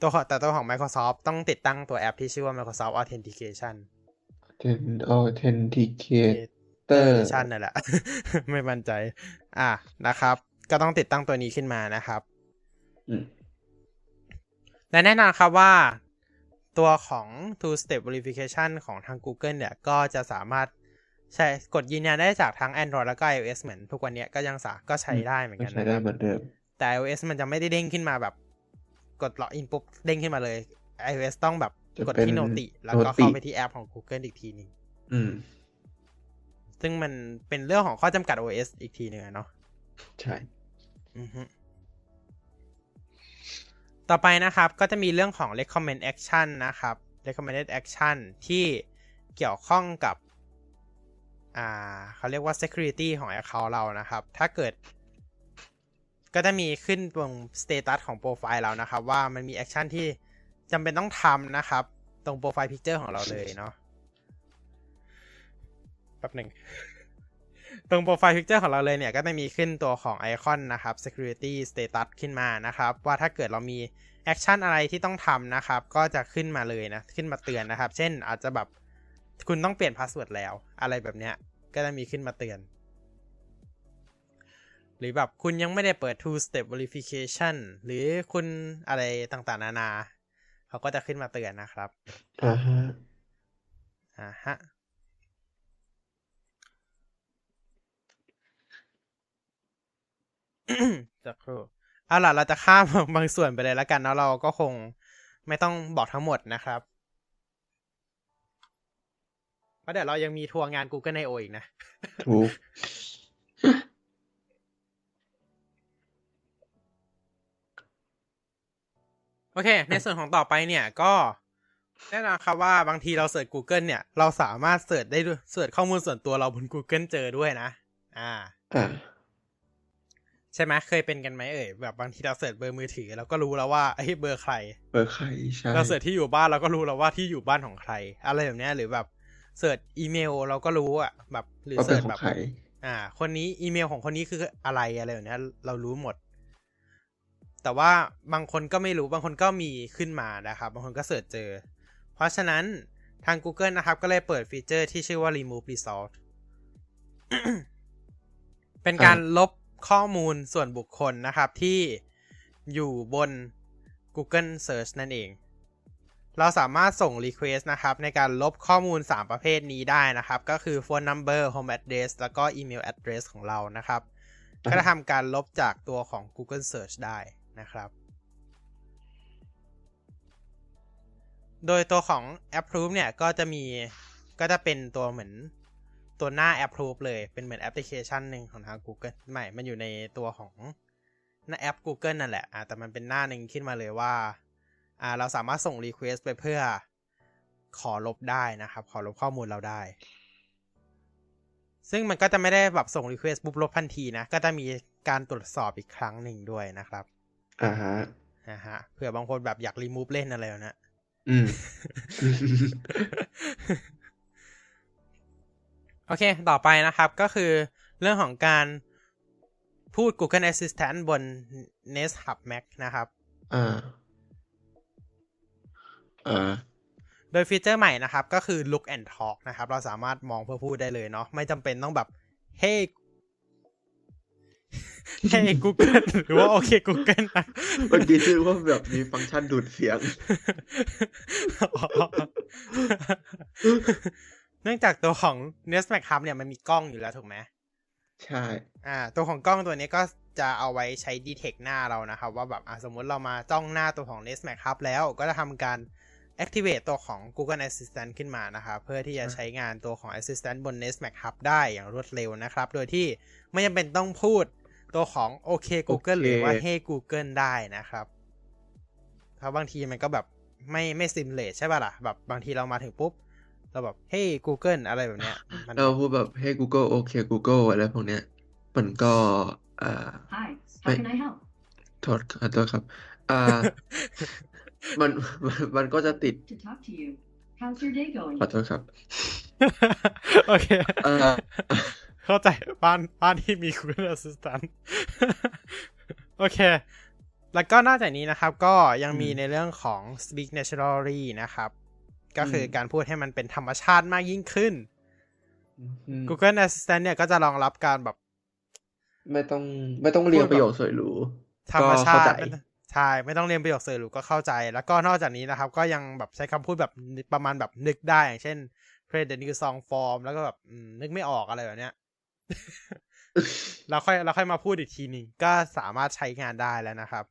ตัวของแต่ตัวของ Microsoft ต้องติดตั้งตัวแอปที่ชื่อว่า Microsoft Authentication ten authenticator Authentication นั่นแหละ ไม่มั่นใจ อะนะครับ ก็ต้องติดตั้งตัวนี้ขึ้นมานะครับอืมและแน่นอนครับว่าตัวของ two step verification ของทาง Google เนี่ย ก็จะสามารถใช้กดยืนยันได้จากทั้ง Android แล้วก็ iOS เหมือนทุกวันเนี้ยก็ยังสาก็ใช้ได้เหมือนก็กันใช้นะคได้รับเหมือนเดิม แต่ iOS มันจะไม่ได้เด้งขึ้นมาแบบ กดล็อกอินปุ๊บเด้งขึ้นมาเลย iOS ต้องแบบจะกดเป็นที่โนติ แล้วก็ Noti เข้าไปที่แอปของ Google อีกทีหนึงอืมซึ่งมันเป็นเรื่องของข้อจำกัด OS อีกทีหนึ่งอะเนาะ ใช่ ต่อไปนะครับก็จะมีเรื่องของ recommend action นะครับ recommended action ที่เกี่ยวข้องกับ อ่าเขาเรียกว่า security ของ account เรานะครับ ถ้าเกิด ก็จะมีขึ้นตรง status ของโปรไฟล์เรานะครับ ว่ามันมี action ที่จำเป็นต้องทำนะครับ ตรงโปรไฟล์ picture ของเราเลยเนาะแป๊บหนึ่ง ตรงโปรไฟล์ Picture ของเราเลยเนี่ย ก็จะมีขึ้นตัวของไอคอนนะครับ Security Status ขึ้นมานะครับ ว่าถ้าเกิดเรามี action อะไรที่ต้องทำนะครับ ก็จะขึ้นมาเลยนะ ขึ้นมาเตือนนะครับ เช่นอาจจะแบบคุณต้องเปลี่ยน password แล้ว อะไรแบบเนี้ย ก็จะมีขึ้นมาเตือนรือแบบคุณยังไม่ได้เปิด two step verification หรือคุณอะไรต่างๆ นานา เขาก็จะขึ้นมาเตือนนะครับอ่าฮะอ่าฮะ สักครู่เอาล่ะเราจะข้ามบางส่วนไปเลยแล้วกันเนาะเราก็คงไม่ต้องบอกทั้งหมดนะครับเพราะเดี๋ยวเรายังมีทัวร์งาน Google I/O อีกนะถูกโอเค ในส่วนของต่อไปเนี่ยก็แน่นอนครับว่าบางทีเรา search Google เนี่ย เราสามารถ search ได้ด้วย search ข้อมูลส่วนตัวเราบน Google เจอด้วยนะ อ่าอ่า ใช่ไหมเคยเป็นกันไหมเอ่ยแบบบางทีเรา search เบอร์มือถือเราก็รู้แล้วว่าไอ้ยเบอร์ใคร เบอร์ใครใช่เรา search ที่อยู่บ้านเราก็รู้แล้วว่าที่อยู่บ้านของใคร อะไรแบบเนี้ยหรือแบบ search อีเมลเราก็รู้อะแบบหรือว่าเป็เสินของใคร search แบบอ่า คนนี้อีเมลของคนนี้คืออะไรอะไรแบบเนี้ยเรารู้หมด แต่ว่าบางคนก็ไม่รู้บางคนก็มีขึ้นมานะครับ บางคนก็ search เจอ เพราะฉะนั้นทาง Google นะครับ ก็เลยเปิดฟีเจอร์ที่ชื่อว่า remove result เป็นการลบ ข้อมูลส่วนบุคคลนะครับที่อยู่บน Google Search นั่นเอง เราสามารถส่ง Request นะครับในการลบข้อมูล 3 ประเภทนี้ได้นะครับ ก็คือ phone number home address แล้วก็ email address ของเรานะครับ ก็จะทำการลบจากตัวของ Google Search ได้นะครับ โดยตัวของ Approve เนี่ยก็จะมีก็จะเป็นตัวเหมือน ตัวหน้า Approve เลยเป็นเหมือนแอปพลิเคชันหนึ่งของทาง Google ไม่มันอยู่ในตัวของหน้าแอป Google นั่นแหละอ่าแต่มันเป็นหน้าหนึ่งขึ้นมาเลยว่าอ่าเราสามารถส่ง Request ไปเพื่อขอลบได้นะครับ ขอลบข้อมูลเราได้ ซึ่งมันก็จะไม่ได้แบบส่ง Request ปุ๊บลบทันทีนะ ก็จะมีการตรวจสอบอีกครั้งหนึ่งด้วยนะครับอ่าฮะนะฮะเผื่อบางคนแบบอยากรีมูฟเล่นอะไรแบบเนะอืม โอเค ต่อไปนะครับก็คือเรื่องของการพูด Google Assistant บน Nest Hub Mac นะครับอ่าอ่าโดยฟีเจอร์ใหม่นะครับ ก็คือ Look and Talk นะครับ เราสามารถมองเพื่อพูดได้เลยเนาะไม่จำเป็นต้องแบบ Hey Hey Google หรือว่าโอเค Google นะเมื่อกี้ชื่อว่าแบบมีฟังก์ชันดูดเสียง เนื่องจากตัวของ Nest Mac Hub เนี่ยมันมีกล้องอยู่แล้วถูกไหมใช่ อ่า ตัวของกล้องตัวนี้ก็จะเอาไว้ใช้ detect หน้าเรานะครับ ว่าแบบอะสมมุติเรามาจ้องหน้าตัวของ Nest Mac Hub แล้วก็จะทำการ activate ตัวของ Google Assistant ขึ้นมานะครับ เพื่อที่จะใช้งานตัวของ Assistant บน Nest Mac Hub ได้อย่างรวดเร็วนะครับ โดยที่ไม่จำเป็นต้องพูดตัวของโอเค Google หรือว่า Hey Google ได้นะครับเพราะบางทีมันก็แบบไม่ไม่ซิมเลตใช่ป่ะล่ะแบบบางทีเรามาถึงปุ๊บ เราแบบ Hey Google อะไรแบบเนี้ยมันเราพูดแบบให้ Google โอเค Google อะไรพวกเนี้ย มันก็อ่า Hi, how Wait. can I help? โทษขอโทษครับอ่ามันมันมันก็จะติด To talk to you. How's your day going? ขอโทษครับ โอเคเอ่อเข้าใจบ้านบ้านที่มี Google Assistant โอเค แล้วก็นอกจากนี้นะครับ ก็ยังมีอืมในเรื่องของ Speak Naturally นะครับ ก็คืออมการพูดให้มันเป็นธรรมชาติมากยิ่งขึ้นอืม Google Assistant เนี่ยก็จะรองรับการแบบ ไม่ต้องไม่ต้องเรียงพูดแบบประโยคสวยหรูธรรมชาก็เข้าติใจไม่ต้องใช่ไม่ต้องเรียนประโยคเสริมหรือก็เข้าใจ แล้วก็นอกจากนี้นะครับ ก็ยังแบบใช้คำพูดแบบประมาณแบบนึกได้อย่างเช่น play the new song form แล้วก็แบบอืมนึกไม่ออกอะไรแบบเนี้ยเราค่อยเราค่อยมาพูดอีกทีหนึ่งก็สามารถใช้งานได้แล้วนะครับ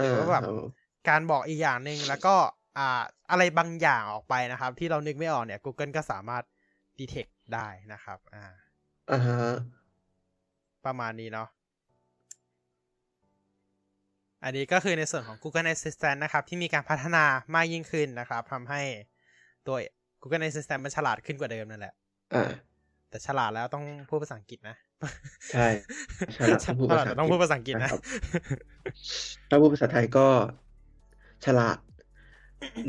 หรือว่าแบบอ่าครับการบอกอีกอย่างหนึ่งแล้วก็ อ่าอะไรบางอย่างออกไปนะครับ ที่เรานึกไม่ออกเนี่ย Google ก็สามารถ detect ได้นะครับ อ่าอ่าฮะประมาณนี้เนาะอันนี้ก็คือในส่วนของ Google Assistant นะครับ ที่มีการพัฒนามากยิ่งขึ้นนะครับทำให้ตัว Google Assistant มันฉลาดขึ้นกว่าเดิมนั่นแหละอ่าแต่ฉลาดแล้วต้องพูดภาษาอังกฤษนะ ใช่ฉลาดต้องพูดฉลาดภาษาแต่ต้องพูดภาษาอังกฤษนะนะครับถ้าพูดภาษาไทยก็ฉลาด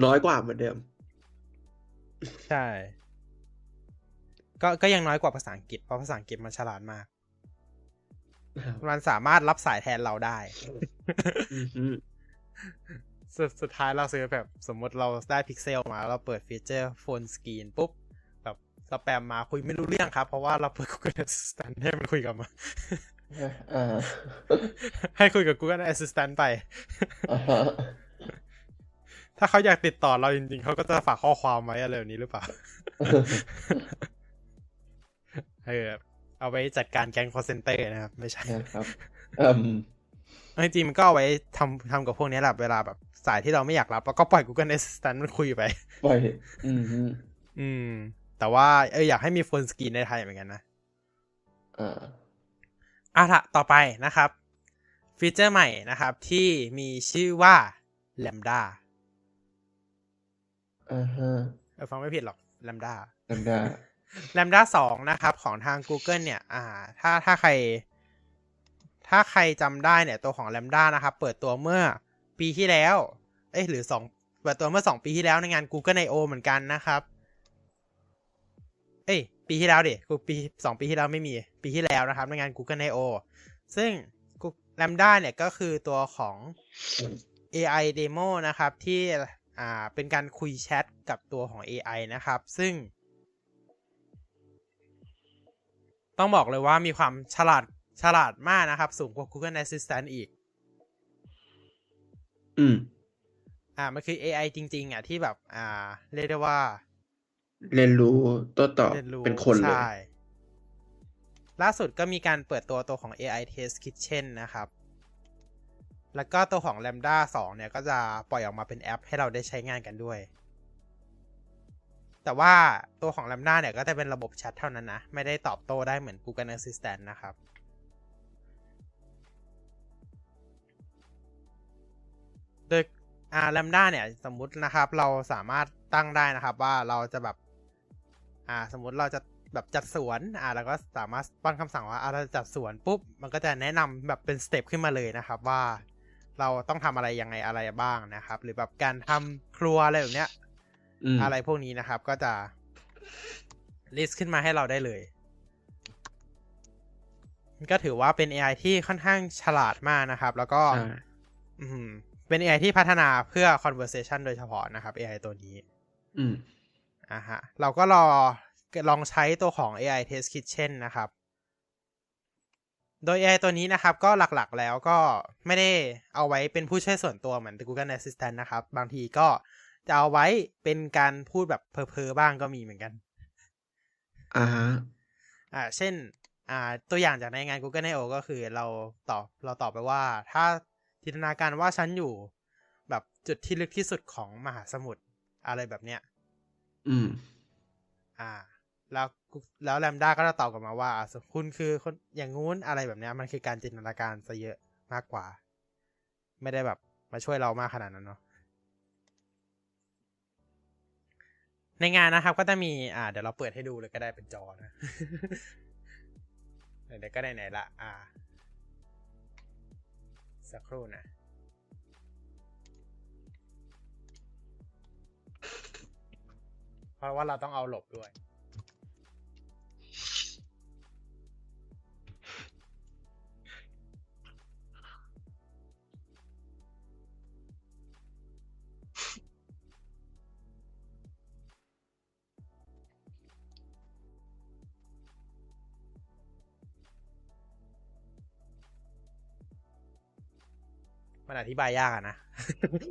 น้อยกว่าเหมือนเดิม ใช่ ก็ก็ยังน้อยกว่าภาษาอังกฤษเพราะภาษาอังกฤษมันฉลาดมาก มันสามารถรับสายแทนเราได้อือฮึสุดสุดท้ายเราซื้อแบบสมมติเราได้พิกเซลมา เราเปิดฟีเจอร์โฟนสกรีนปุ๊บ แบบสแปมมาคุยไม่รู้เรื่องครับ เพราะว่าเราเปิด Google Assistant ให้มันคุยกับมาอ่าให้คุยกับ Google Assistant ไปอ่าฮะ ถ้าเขาอยากติดต่อเราจริงๆ เขาก็จะฝากข้อความไว้อะไรแบบนี้หรือเปล่า เออ เอาไว้จัดการแก๊ง call center นะครับ ไม่ใช่นะครับอืมจริงๆมันก็เอาไว้ทำทำกับพวกนี้แหละเวลาแบบสายที่เราไม่อยากรับ แล้วก็ปล่อย Google Assistant มันคุยไป ปล่อยอืมอืมอืม แต่ว่าเอออยากให้มีโฟนสกรีนในไทยเหมือนกันนะอ่าอะละต่อไปนะครับ ฟีเจอร์ใหม่นะครับ ที่มีชื่อว่า Lambda อ่าฮะเออฟังไม่ผิดหรอก Lambda ลำดา Lambda สองนะครับ ของทาง Google เนี่ย อ่า ถ้าถ้าใคร ถ้าใครจำได้เนี่ยตัวของ Lambda นะครับ เปิดตัวเมื่อปีที่แล้ว เอ้ยหรือสองเปิดตัวเมื่อสองปีที่แล้วในงาน Google I/O เหมือนกันนะครับ เอ้ย ปีที่แล้วดิกูปีสองปีที่แล้วไม่มี ปีที่แล้วนะครับ ในงาน Google I/O ซึ่ง Lambda เนี่ยก็คือตัวของ AI demo นะครับ ที่ อ่าเป็นการคุยแชทกับตัวของ AI นะครับ ซึ่ง ต้องบอกเลยว่ามีความฉลาดฉลาดมากนะครับ สูงกว่า Google Assistant อีก อืม อ่า มันคือ AI จริง ๆ อะ ที่แบบ อ่า เรียกได้ว่า เรียนรู้โตัวตอบเรียนรู้เป็นคนเลยใช่ล่าสุดก็มีการเปิดตัวตัวของ AI Test Kitchen นะครับ แล้วก็ตัวของ Lambda 2 เนี่ยก็จะปล่อยออกมาเป็นแอปให้เราได้ใช้งานกันด้วย แต่ว่าตัวของ Lambda เนี่ยก็จะเป็นระบบแชทเท่านั้นนะ ไม่ได้ตอบโต้ได้เหมือน Google Assistant นะครับ โดยอ่า LaMDA เนี่ยสมมุตินะครับเราสามารถตั้งได้นะครับว่าเราจะแบบอ่าสมมุติเราจะแบบจัดสวนอ่าเราก็สามารถป้อนคำสั่งว่าอ่าเราจะจัดสวนปุ๊บ มันก็จะแนะนำแบบเป็น step ขึ้นมาเลยนะครับว่า เราต้องทำอะไรยังไงอะไรบ้างนะครับ หรือแบบการทำครัวอะไรแบบเนี้ยอืมอะไรพวกนี้นะครับ ก็จะ list ขึ้นมาให้เราได้เลย ก็ถือว่าเป็น AI ที่ค่อนข้างฉลาดมากนะครับ แล้วก็ใช่อืมเป็น AI ที่พัฒนาเพื่อ conversation โดยเฉพาะนะครับ AI ตัวนี้ อืมอ่าฮะ เราก็รอลองใช้ตัวของ AI Test Kitchen นะครับ โดย AI ตัวนี้นะครับ ก็หลักๆแล้วก็ไม่ได้เอาไว้เป็นผู้ช่วยส่วนตัวเหมือน Google Assistant นะครับ บางทีก็จะเอาไว้เป็นการพูดแบบเพอๆบ้างก็มีเหมือนกัน อ่าฮะอ่า เช่น อ่า ตัวอย่างจากในงาน Google I/O ก็คือเราตอบเราตอบไปว่า ถ้าจินตนาการว่าฉันอยู่ แบบจุดที่ลึกที่สุดของมหาสมุทรอะไรแบบเนี้ย อืม อ่า แล้วแล้วแลมด้าก็จะตอบกลับมาว่าคุณคือคนอย่างงู้นอะไรแบบนี้มันคือการจินตนาการซะเยอะมากกว่า ไม่ได้แบบมาช่วยเรามากขนาดนั้นเนาะในงานนะครับก็จะมีอ่าเดี๋ยวเราเปิดให้ดูเลยก็ได้เป็นจอนะเดี๋ยวก็ได้ไหนๆละอ่า สักครู่นะเพราะว่าเราต้องเอาหลบด้วย มันอธิบายยากอะนะ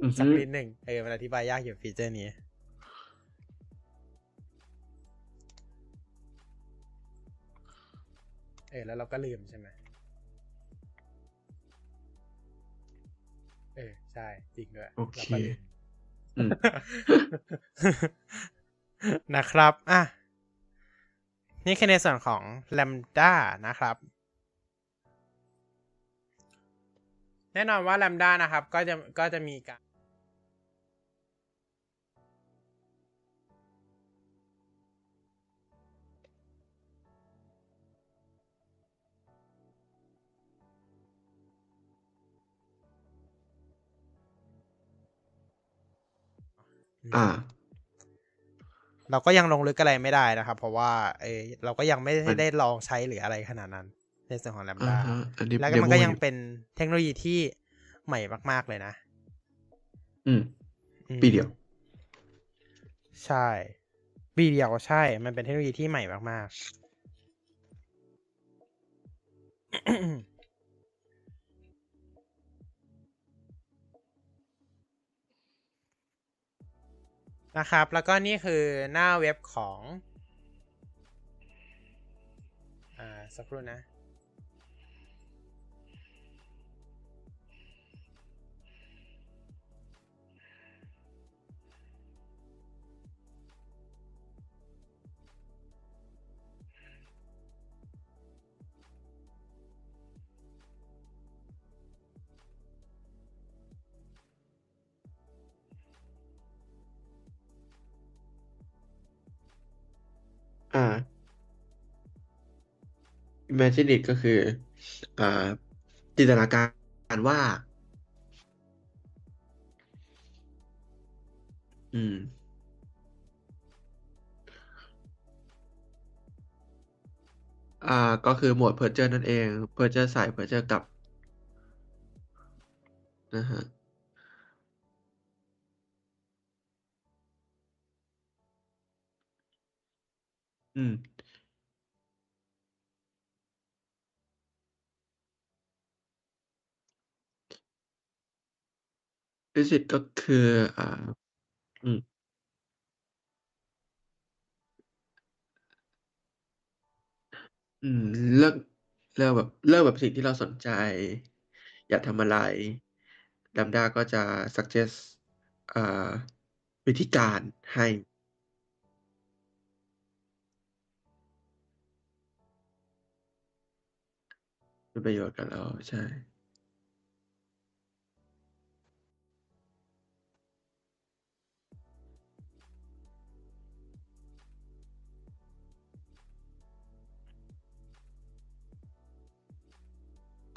อือฮึสักนิดหนึ่งเออมันอธิบายยากอยู่ฟีเจอร์นี้เออแล้วเราก็ลืมใช่ไหมเออใช่จริงด้วยโอเคราก็ลืมอืมนะครับ อะ นี่คือในส่วนของ Lambda นะครับ แน่นอนว่า Lambda นะครับ ก็จะก็จะมีการอ่า เราก็ยังลงลึกอะไรไม่ได้นะครับ เพราะว่า เออเราก็ยังไม่มันได้ลองใช้หรืออะไรขนาดนั้น ในส่วนของอ่า Lambda ฮะอันนี้แล้วก็มันก็ demo ยังอเป็นเทคโนโลยีที่ใหม่มาก ๆ เลยนะอืมอืม ปีเดียว ใช่ ปีเดียวใช่ มันเป็นเทคโนโลยีที่ใหม่มากนะครับ แล้วก็นี่คือหน้าเว็บของ อ่า สักครู่นะ อ่า imagine it ก็คือ อ่า จินตนาการว่า อืม อ่า ก็คือหมวด Purger นั่นเอง Purger ใส่ Purger กลับ นะฮะ อืม visit ก็คือ อ่า อืม อืม เลือก เลือกแบบ เลือกแบบสิ่งที่เราสนใจ อยากทำอะไร Lambda ก็จะ suggest อ่า วิธีการให้ เป็นประโยชน์กับเราใช่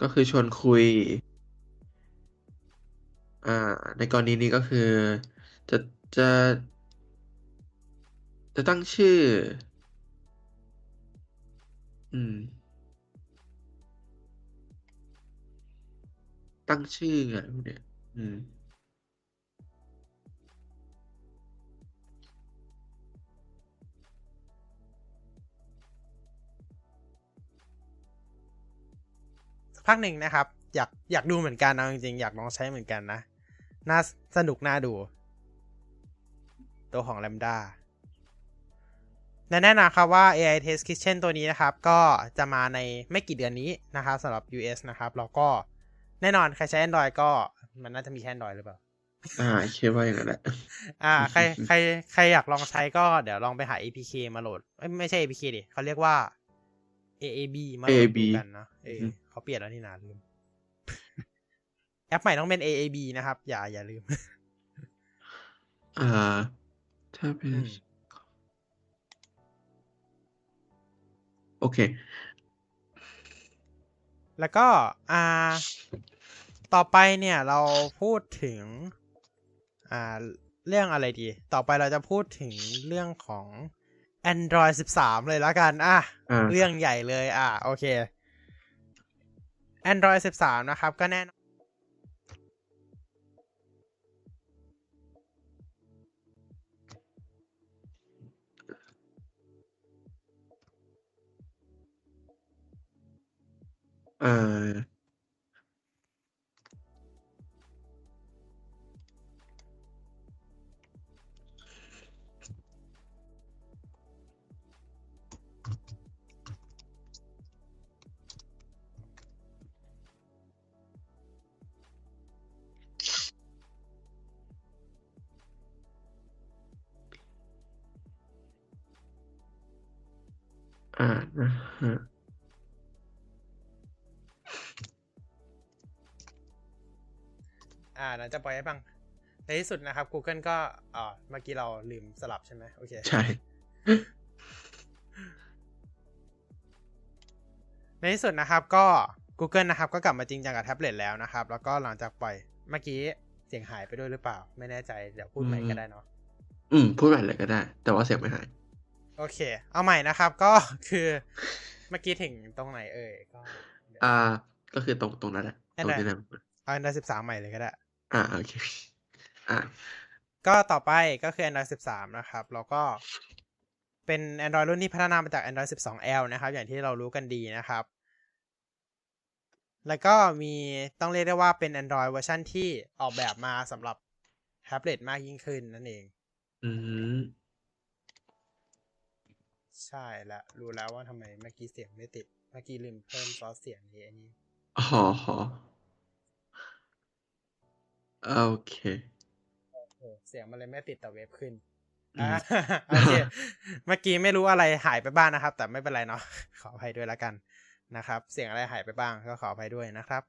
ก็คือชวนคุย อ่า ในกรณีนี้ก็คือ จะ จะ จะตั้งชื่อ อืม ตั้งชื่ออะไรพวกเนี้ยอืมสักพักหนึ่งนะครับ อยากอยากดูเหมือนกันเอาจริงๆอยากลองใช้เหมือนกันนะ น่าสนุกน่าดู ตัวของ Lambda และแน่นอนครับว่า AI Test Kitchen ตัวนี้นะครับ ก็จะมาในไม่กี่เดือนนี้นะครับสำหรับ US นะครับ แล้วก็ แน่นอนใครใช้ Android ก็มันน่าจะมีแค่ Android หรือเปล่า อ่าคิดว่าอย่างนั้นแหละ อ่า ใครใครใครอยากลองใช้ก็เดี๋ยวลองไปหา APK มาโหลดเอ้ยไม่ใช่ APK ดิเขาเรียกว่า AAB มาโหลด AAB ดูกันเนาะเอออืมเขาเปลี่ยนแล้วนี่นานลืม แอปใหม่ต้องเป็น AAB นะครับ อย่าอย่าลืม อ่า ถ้าเป็นอืมโอเค แล้วก็ อ่า ต่อไปเนี่ยเราพูดถึงอ่าเรื่องอะไรดี ต่อไปเราจะพูดถึงเรื่องของ Android 13 เลยแล้วกันอะอ่าเรื่องใหญ่เลยอะโอเค Android 13 นะครับ ก็แน่นอนอ่ อ่านะฮะอ่าเราจะปล่อยให้ฟังในที่สุดนะครับ Google ก็อ่าเมื่อกี้เราลืมสลับใช่ไหมโอเค ใช่ ในที่สุดนะครับ ก็ Google นะครับ ก็กลับมาจริงจังกับแท็บเล็ตแล้วนะครับ แล้วก็หลังจากปล่อยเมื่อกี้เสียงหายไปด้วยหรือเปล่า ไม่แน่ใจ เดี๋ยวพูดใหม่ก็ได้เนาะอืม พูดแบบอะไรก็ได้ แต่ว่าเสียงไม่หาย โอเค เอาใหม่นะครับก็คือเมื่อกี้ถึงตรงไหนเอ่ยก็เดี๋ยวอ่า ก็คือตรงตรงนั้นแหละนั่ตนรงแหละที่นั่นเอา Android 13ใหม่เลยก็ได้ อ่าโอเคอ่าก็ต่อไปก็คือ Android 13 นะครับ แล้วก็เป็น Android รุ่นที่พัฒนามาจาก Android 12L นะครับ อย่างที่เรารู้กันดีนะครับ แล้วก็มีต้องเรียกได้ว่าเป็น Android เวอร์ชันที่ออกแบบมาสำหรับแท็บเล็ตมากยิ่งขึ้นนั่นเอง อืม ใช่แล้วรู้แล้วว่าทำไมเมื่อกี้เสียงไม่ติด เมื่อกี้ลืมเพิ่มซอสเสียงในอันนี้อ๋อหอโอเคเออเสียงมันเลยไม่ติดแต่เว็บขึ้นอืมอ่าโอเคเมื่อกี้ไม่รู้อะไรหายไปบ้างนะครับ แต่ไม่เป็นไรเนาะขออภัยด้วยแล้วกันนะครับ เสียงอะไรหายไปบ้างก็ขออภัยด้วยนะครับ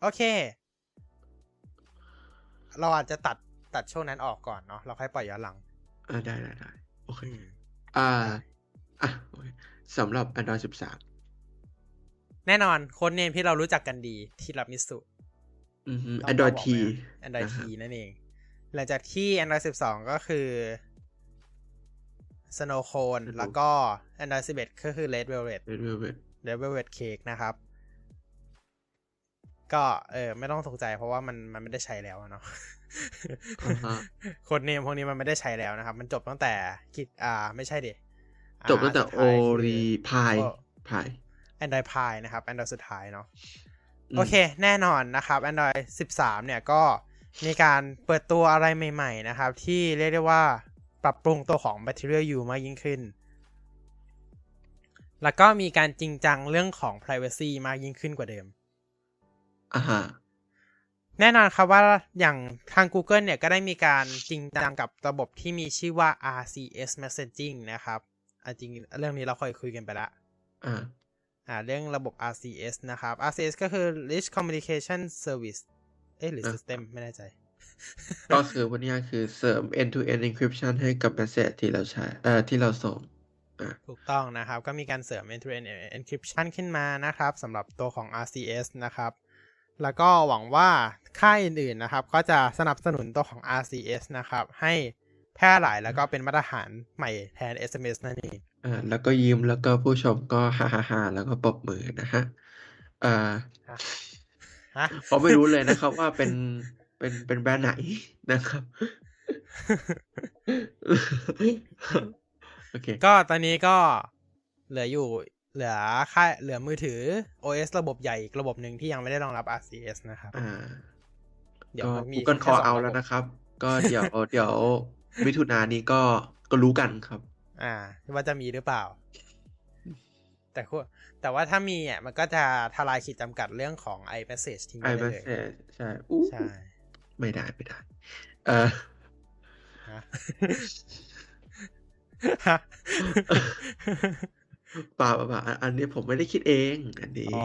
โอเค เราอาจจะตัดตัดช่วงนั้นออกก่อนเนาะเราค่อยปล่อยย้อนหลังอ่าได้ได้ได้โอเคอืมอ่า อะโอเคสำหรับ Android 13 แน่นอนโค้ดเนมที่เรารู้จักกันดีที่รับมิสุอือฮึต้อง Android บอก T ไหม Android นะ T ฮะนั่นเอง หลังจากที่ Android 12 ก็คือ Snow Cone แล้วก็ Android 11 ก็คือ Red Velvet Red Velvet Red Velvet Cake นะครับ ก็เออไม่ต้องตกใจเพราะว่ามันมันไม่ได้ใช้แล้วอะเนาะอ่าฮะโค้ดเนมพวกนี้มันไม่ได้ใช้แล้วนะครับ มันจบตั้งแต่กิจอ่า ไม่ใช่ดิอ่า จบตั้งแต่สุดโอท้ายคือรีพายโอ้พาย Android Pie นะครับ Android สุดท้ายเนาะอืมโอเค แน่นอนนะครับ Android 13 เนี่ยก็มีการเปิดตัวอะไรใหม่ ๆ นะครับ ที่เรียกได้ว่าปรับปรุงตัวของ Material U มากยิ่งขึ้น แล้วก็มีการจริงจังเรื่องของ Privacy มากยิ่งขึ้นกว่าเดิมอ่าฮะแน่นอนครับว่าอย่างทาง Google เนี่ยก็ได้มีการจริงจังกับระบบที่มีชื่อว่า RCS Messaging นะครับ อะจริงเรื่องนี้เราเคยคุยกันไปแล้วอ่าอ่าเรื่องระบบ RCS นะครับ RCS ก็คือ Rich Communication Service เอ๊ะหรืออะ System ไม่แน่ใจ ก็คือวันนี้คือเสริม end to end encryption ให้กับ message ที่เราใช้เอ่อที่เราส่งอ่าถูกต้องนะครับ ก็มีการเสริม end-to-end encryption ขึ้นมานะครับสำหรับตัวของ RCS นะครับ แล้วก็หวังว่าค่ายอื่นๆนะครับ ก็จะสนับสนุนตัวของ RCS นะครับ ให้ แพร่หลายแล้วก็เป็นมาตรฐานใหม่แทน SMS นั่นเองอ่าแล้วก็ยิ้มแล้วก็ผู้ชมก็ฮ่าฮ่าฮ่าแล้วก็ปรบมือนะฮะอ่าฮะเพราะไม่รู้เลยนะครับว่าเป็นเป็นเป็นแบรนด์ไหนนะครับ โอเค ก็ตอนนี้ก็เหลืออยู่เหลือค่ายเหลือมือถือ OS ระบบใหญ่อีกระบบหนึ่งที่ยังไม่ได้รองรับ RCS นะครับ อ่า เดี๋ยวก็มันมี Google แค่ Call สองเอาระแล้บวบนะครับ ก็เดี๋ยวเดี๋ยว มิถุนายนนี้ก็ก็รู้กันครับ อ่าว่าจะมีหรือเปล่า แต่ว่าแต่ว่าถ้ามีอะมันก็จะทลายขีดจำกัดเรื่องของ iMessage ทิ้งไป i ได้ m e s เลย s a g e ใช่อู้ใช่ ไม่ได้ไม่ได้ เออฮะฮะเปล่าเปล่าเปล่าอันอันนี้ผมไม่ได้คิดเอง อันนี้อ๋อ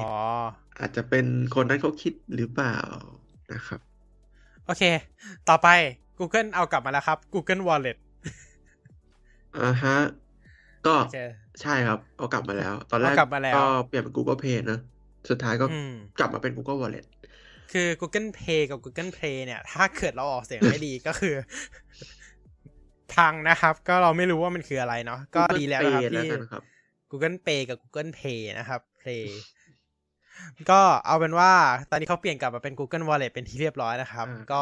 อาจจะเป็นคนนั้นเขาคิดหรือเปล่านะครับ โอเค ต่อไป Google เอากลับมาแล้วครับ Google Wallet อ่าฮะ ก็โอเคใช่ครับ เอากลับมาแล้ว ตอนแรกเอากลับมาแล้วก็เปลี่ยนเป็น Google Pay นะ สุดท้ายก็อืมกลับมาเป็น Google Wallet คือ Google Pay กับ Google Play เนี่ย ถ้าเกิดเราออกเสียงไม่ดีก็คือ พังนะครับ ก็เราไม่รู้ว่ามันคืออะไรเนาะก็ Google ดีแล้วนะครับ Pay ที่แล้วกันครับ Google Pay กับ Google Pay นะครับ Play ก็เอาเป็นว่า ตอนนี้เขาเปลี่ยนกลับมาเป็น Google Wallet เป็นที่เรียบร้อยนะครับอ่าก็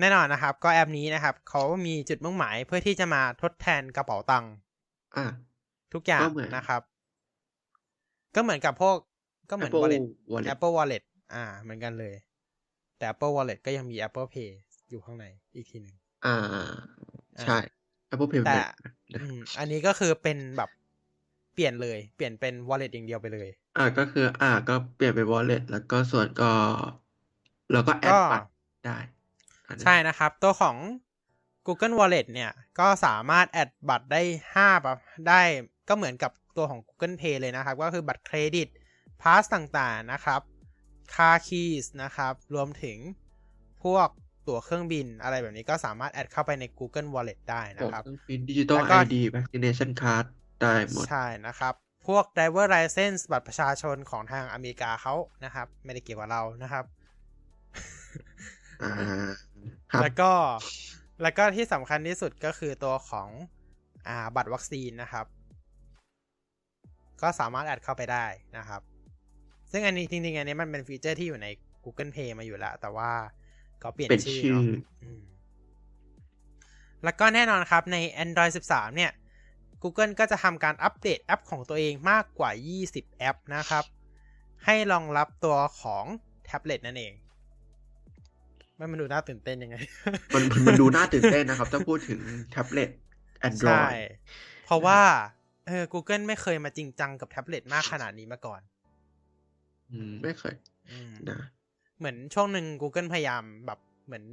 แน่นอนนะครับ ก็แอปนี้นะครับเขามีจุดมุ่งหมายเพื่อที่จะมาทดแทนกระเป๋าตังค์อ่าทุกอย่างก็เหมือนนะครับ ก็เหมือนกับพวก ก็เหมือน Apple Wallet Wallet Apple Wallet อ่า เหมือนกันเลย แต่ Apple Wallet ก็ยังมี Apple Pay อยู่ข้างในอีกทีหนึ่งอ่า ใช่ Apple Pay แต่เหมือนกันนะอืมอันนี้ก็คือเป็นแบบเปลี่ยนเลย เปลี่ยนเป็น wallet อย่างเดียวไปเลย อ่าก็คือ อ่า ก็เปลี่ยนเป็น wallet แล้วก็ส่วนก็ แล้วก็แอดก็บัตรได้อันนั้น ใช่นะครับ ตัวของ Google Wallet เนี่ย ก็สามารถ add บัตรได้ห้าแบบได้ก็เหมือนกับตัวของ Google Pay เลยนะครับ ก็คือบัตรเครดิต pass ต่างๆนะครับ car keys นะครับ รวมถึงพวกตั๋วเครื่องบินอะไรแบบนี้ก็สามารถ add เข้าไปใน Google Wallet ได้นะผมครับต้องพิมพ์ดิจิตอลแล้วก็ไอดี vaccination card ได้หมด ใช่นะครับ พวก driver license บัตรประชาชนของทางอเมริกาเขานะครับ ไม่ได้เกี่ยวกับเรานะครับอ่าครับ แล้วก็แล้วก็ที่สำคัญที่สุดก็คือตัวของอ่าบัตรวัคซีนนะครับ ก็สามารถแอดเข้าไปได้นะครับ ซึ่งอันนี้จริงๆอันนี้มันเป็นฟีเจอร์ที่อยู่ใน Google Pay มาอยู่แล้ว แต่ว่าก็เปลี่ยนเป็นชื่อชื่อเนาะอืมแล้วก็แน่นอนครับใน Android 13 เนี่ย Google ก็จะทำการอัปเดตแอปของตัวเองมากกว่า 20 แอปนะครับ ให้รองรับตัวของแท็บเล็ตนั่นเอง ไม่มันดูน่าตื่นเต้นยังไงมันมันมันดูน่าตื่นเต้นนะครับ ถ้าพูดถึงแท็บเล็ตใช่ Android เพราะว่าเออ Google ไม่เคยมาจริงจังกับแท็บเล็ตมากขนาดนี้มาก่อน อืม ไม่เคยอืมนะเหมือนช่วงหนึ่ง Google พยายามแบบเหมือน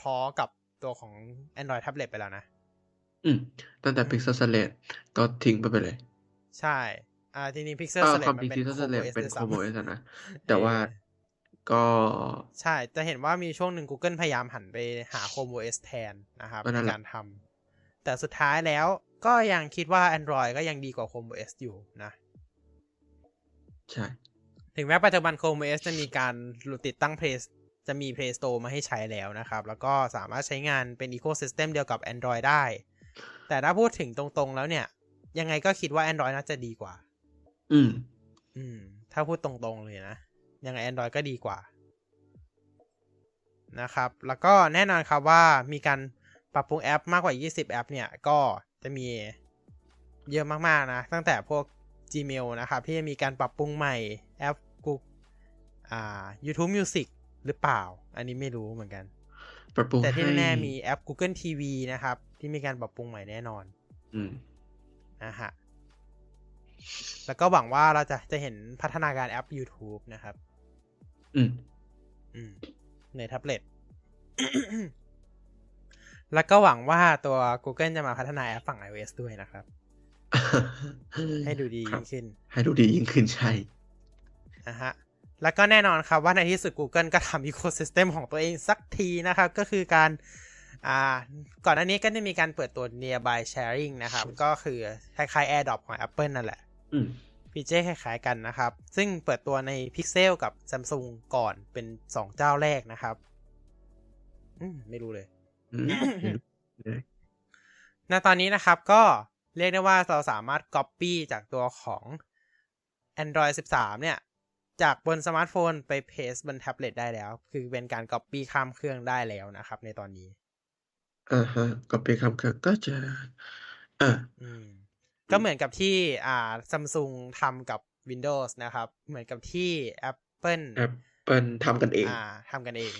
ท้อกับตัวของ Android tablet ไปแล้วนะ อืม ตั้งแต่ Pixel Slate ก็ทิ้งไปไปเลย ใช่ อ่า ทีนี้ Pixel เออ Slate ความมัจรินงเป็น Pixel Chrome Slate OS เป็นด้วย Chrome ซ้ำ OS อะนะ แต่ว่าเออ ก็ใช่จะเห็นว่ามีช่วงหนึ่ง Google พยายามหันไปหา Chrome OS แทนนะครับก็นั่ในนแหละการทำแต่สุดท้ายแล้วก็ยังคิดว่า Android ก็ยังดีกว่า Chrome OS อยู่นะ ใช่ ถึงแม้ปัจจุบัน Chrome OS จะมีการติดตั้ง Play จะมี Play Store มาให้ใช้แล้วนะครับ แล้วก็สามารถใช้งานเป็น Ecosystem เดียวกับ Android ได้ แต่ถ้าพูดถึงตรงๆแล้วเนี่ย ยังไงก็คิดว่า Android น่าจะดีกว่า อืม อืม ถ้าพูดตรงๆเลยนะ ยังไง Android ก็ดีกว่านะครับ แล้วก็แน่นอนครับว่ามีการปรับปรุงแอปมากกว่า 20 แอปเนี่ย ก็จะมีเยอะมากๆนะ ตั้งแต่พวก Gmail นะครับ ที่จะมีการปรับปรุงใหม่แอป Google อ่า YouTube Music หรือเปล่า อันนี้ไม่รู้เหมือนกัน ปรับปรุงแต่ที่ให้แน่ๆมีแอป Google TV นะครับ ที่มีการปรับปรุงใหม่แน่นอน อืมนะฮะแล้วก็หวังว่าเราจะจะเห็นพัฒนาการแอป YouTube นะครับ อืมอืม ในแท็บเล็ต แล้วก็หวังว่าตัว Google จะมาพัฒนาแอปฝั่ง iOS ด้วยนะครับ ให้ดูดีครัยิ่บงขึ้น ให้ดูดียิ่งขึ้นใช่นะฮะ แล้วก็แน่นอนครับว่าในที่สุด Google ก็ทำ Ecosystem ของตัวเองสักทีนะครับ ก็คือการอ่าก่อนหน้านี้ก็ได้มีการเปิดตัว Nearby Sharing นะครับ ก็คือคล้ายๆ AirDrop ของ Apple นั่นแหละอืม ฟีเจอร์คล้ายๆกันนะครับ ซึ่งเปิดตัวใน Pixel กับ Samsung ก่อนเป็น 2 เจ้าแรกนะครับอืมไม่รู้เลยอืม ไม่รู้เลย ณ ตอนนี้นะครับก็เรียกได้ว่าเราสามารถ Copy จากตัวของ Android 13 เนี่ย จากบนสมาร์ทโฟนไป paste บนแท็บเล็ตได้แล้ว คือเป็นการ Copy ข้ามเครื่องได้แล้วนะครับ ในตอนนี้อ่าฮะก็เป็นข้ามเครื่องก็จะอ่าอืม ก็เหมือนกับที่อ่า Samsung ทำกับ Windows นะครับ เหมือนกับที่ Apple Apple ทำกันเอง อ่าทำกันเอง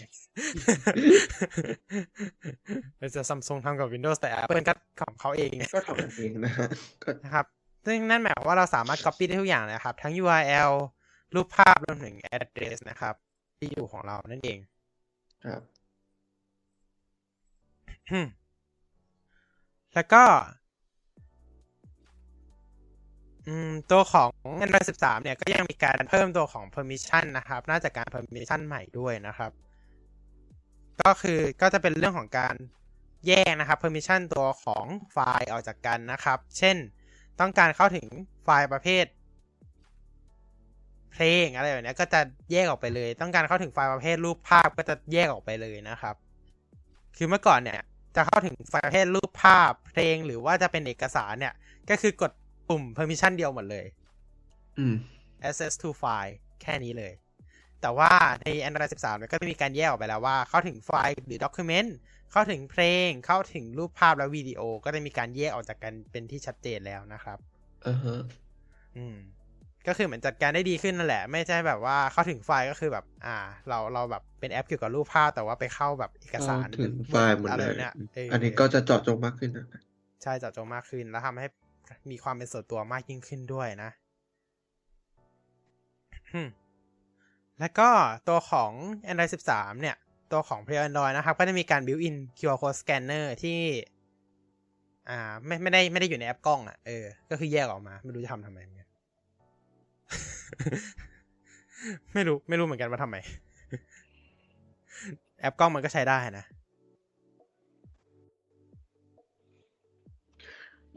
เป็นจะซัมซุงทำกับ Windows แต่ Apple ก็ของเขาเอง ก็ทำกันเองนะฮะก็นะครับ ซึ่งนั่นหมายความว่าเราสามารถ Copy ได้ทุกอย่างเลยนะครับ ทั้ง URL รูปภาพรวมถึง address นะครับ ที่อยู่ของเรานั่นเอง ครับ แล้วก็อืม ตัวของ Android 13เนี่ยก็ยังมีการเพิ่มตัวของ permission นะครับน่าจะการ permission ใหม่ด้วยนะครับ ก็คือก็จะเป็นเรื่องของการแยกนะครับ permission ตัวของไฟล์ออกจากกันนะครับ เช่นต้องการเข้าถึงไฟล์ประเภท เพลงอะไรแบบเนี้ยก็จะแยกออกไปเลย ต้องการเข้าถึงไฟล์ประเภทรูปภาพก็จะแยกออกไปเลยนะครับ คือเมื่อก่อนเนี่ยจะเข้าถึงไฟล์ประเภทรูปภาพเพลงหรือว่าจะเป็นเอกสารเนี่ยก็คือกด ปุ่ม permission เดียวหมดเลย อืม access to file แค่นี้เลย แต่ว่าใน Android 13เนี่ยก็จะมีการแยกออกไปแล้วว่า เข้าถึงไฟล์หรือ document เข้าถึงเพลง เข้าถึงรูปภาพและวิดีโอ ก็จะมีการแยกออกจากกันเป็นที่ชัดเจนแล้วนะครับอ่าฮะอืม ก็คือเหมือนจัดการได้ดีขึ้นนั่นแหละ ไม่ใช่แบบว่าเข้าถึงไฟล์ก็คือแบบ อ่า เราเราแบบเป็นแอปเกี่ยวกับรูปภาพ แต่ว่าไปเข้าแบบเอกสารเข้าถึงไฟล์หมดอะไรเลยเนี่ยเอันนี้ก็จะเจาะจงมากขึ้นนะใช่เจาะจงมากขึ้นแล้วทำให้ มีความเป็นส่วนตัวมากยิ่งขึ้นด้วยนะ แล้วก็ตัวของ Android 13 เนี่ย ตัวของ Play Android นะครับ ก็จะมีการ built in QR code scanner ที่ อ่า ไม่ไม่ได้ไม่ได้อยู่ในแอปกล้องอะ เออ ก็คือแยกออกมา ไม่รู้จะทำทำไมเหมือนกันไม่รู้ไม่รู้เหมือนกันว่าทำไม แอปกล้องมันก็ใช้ได้นะ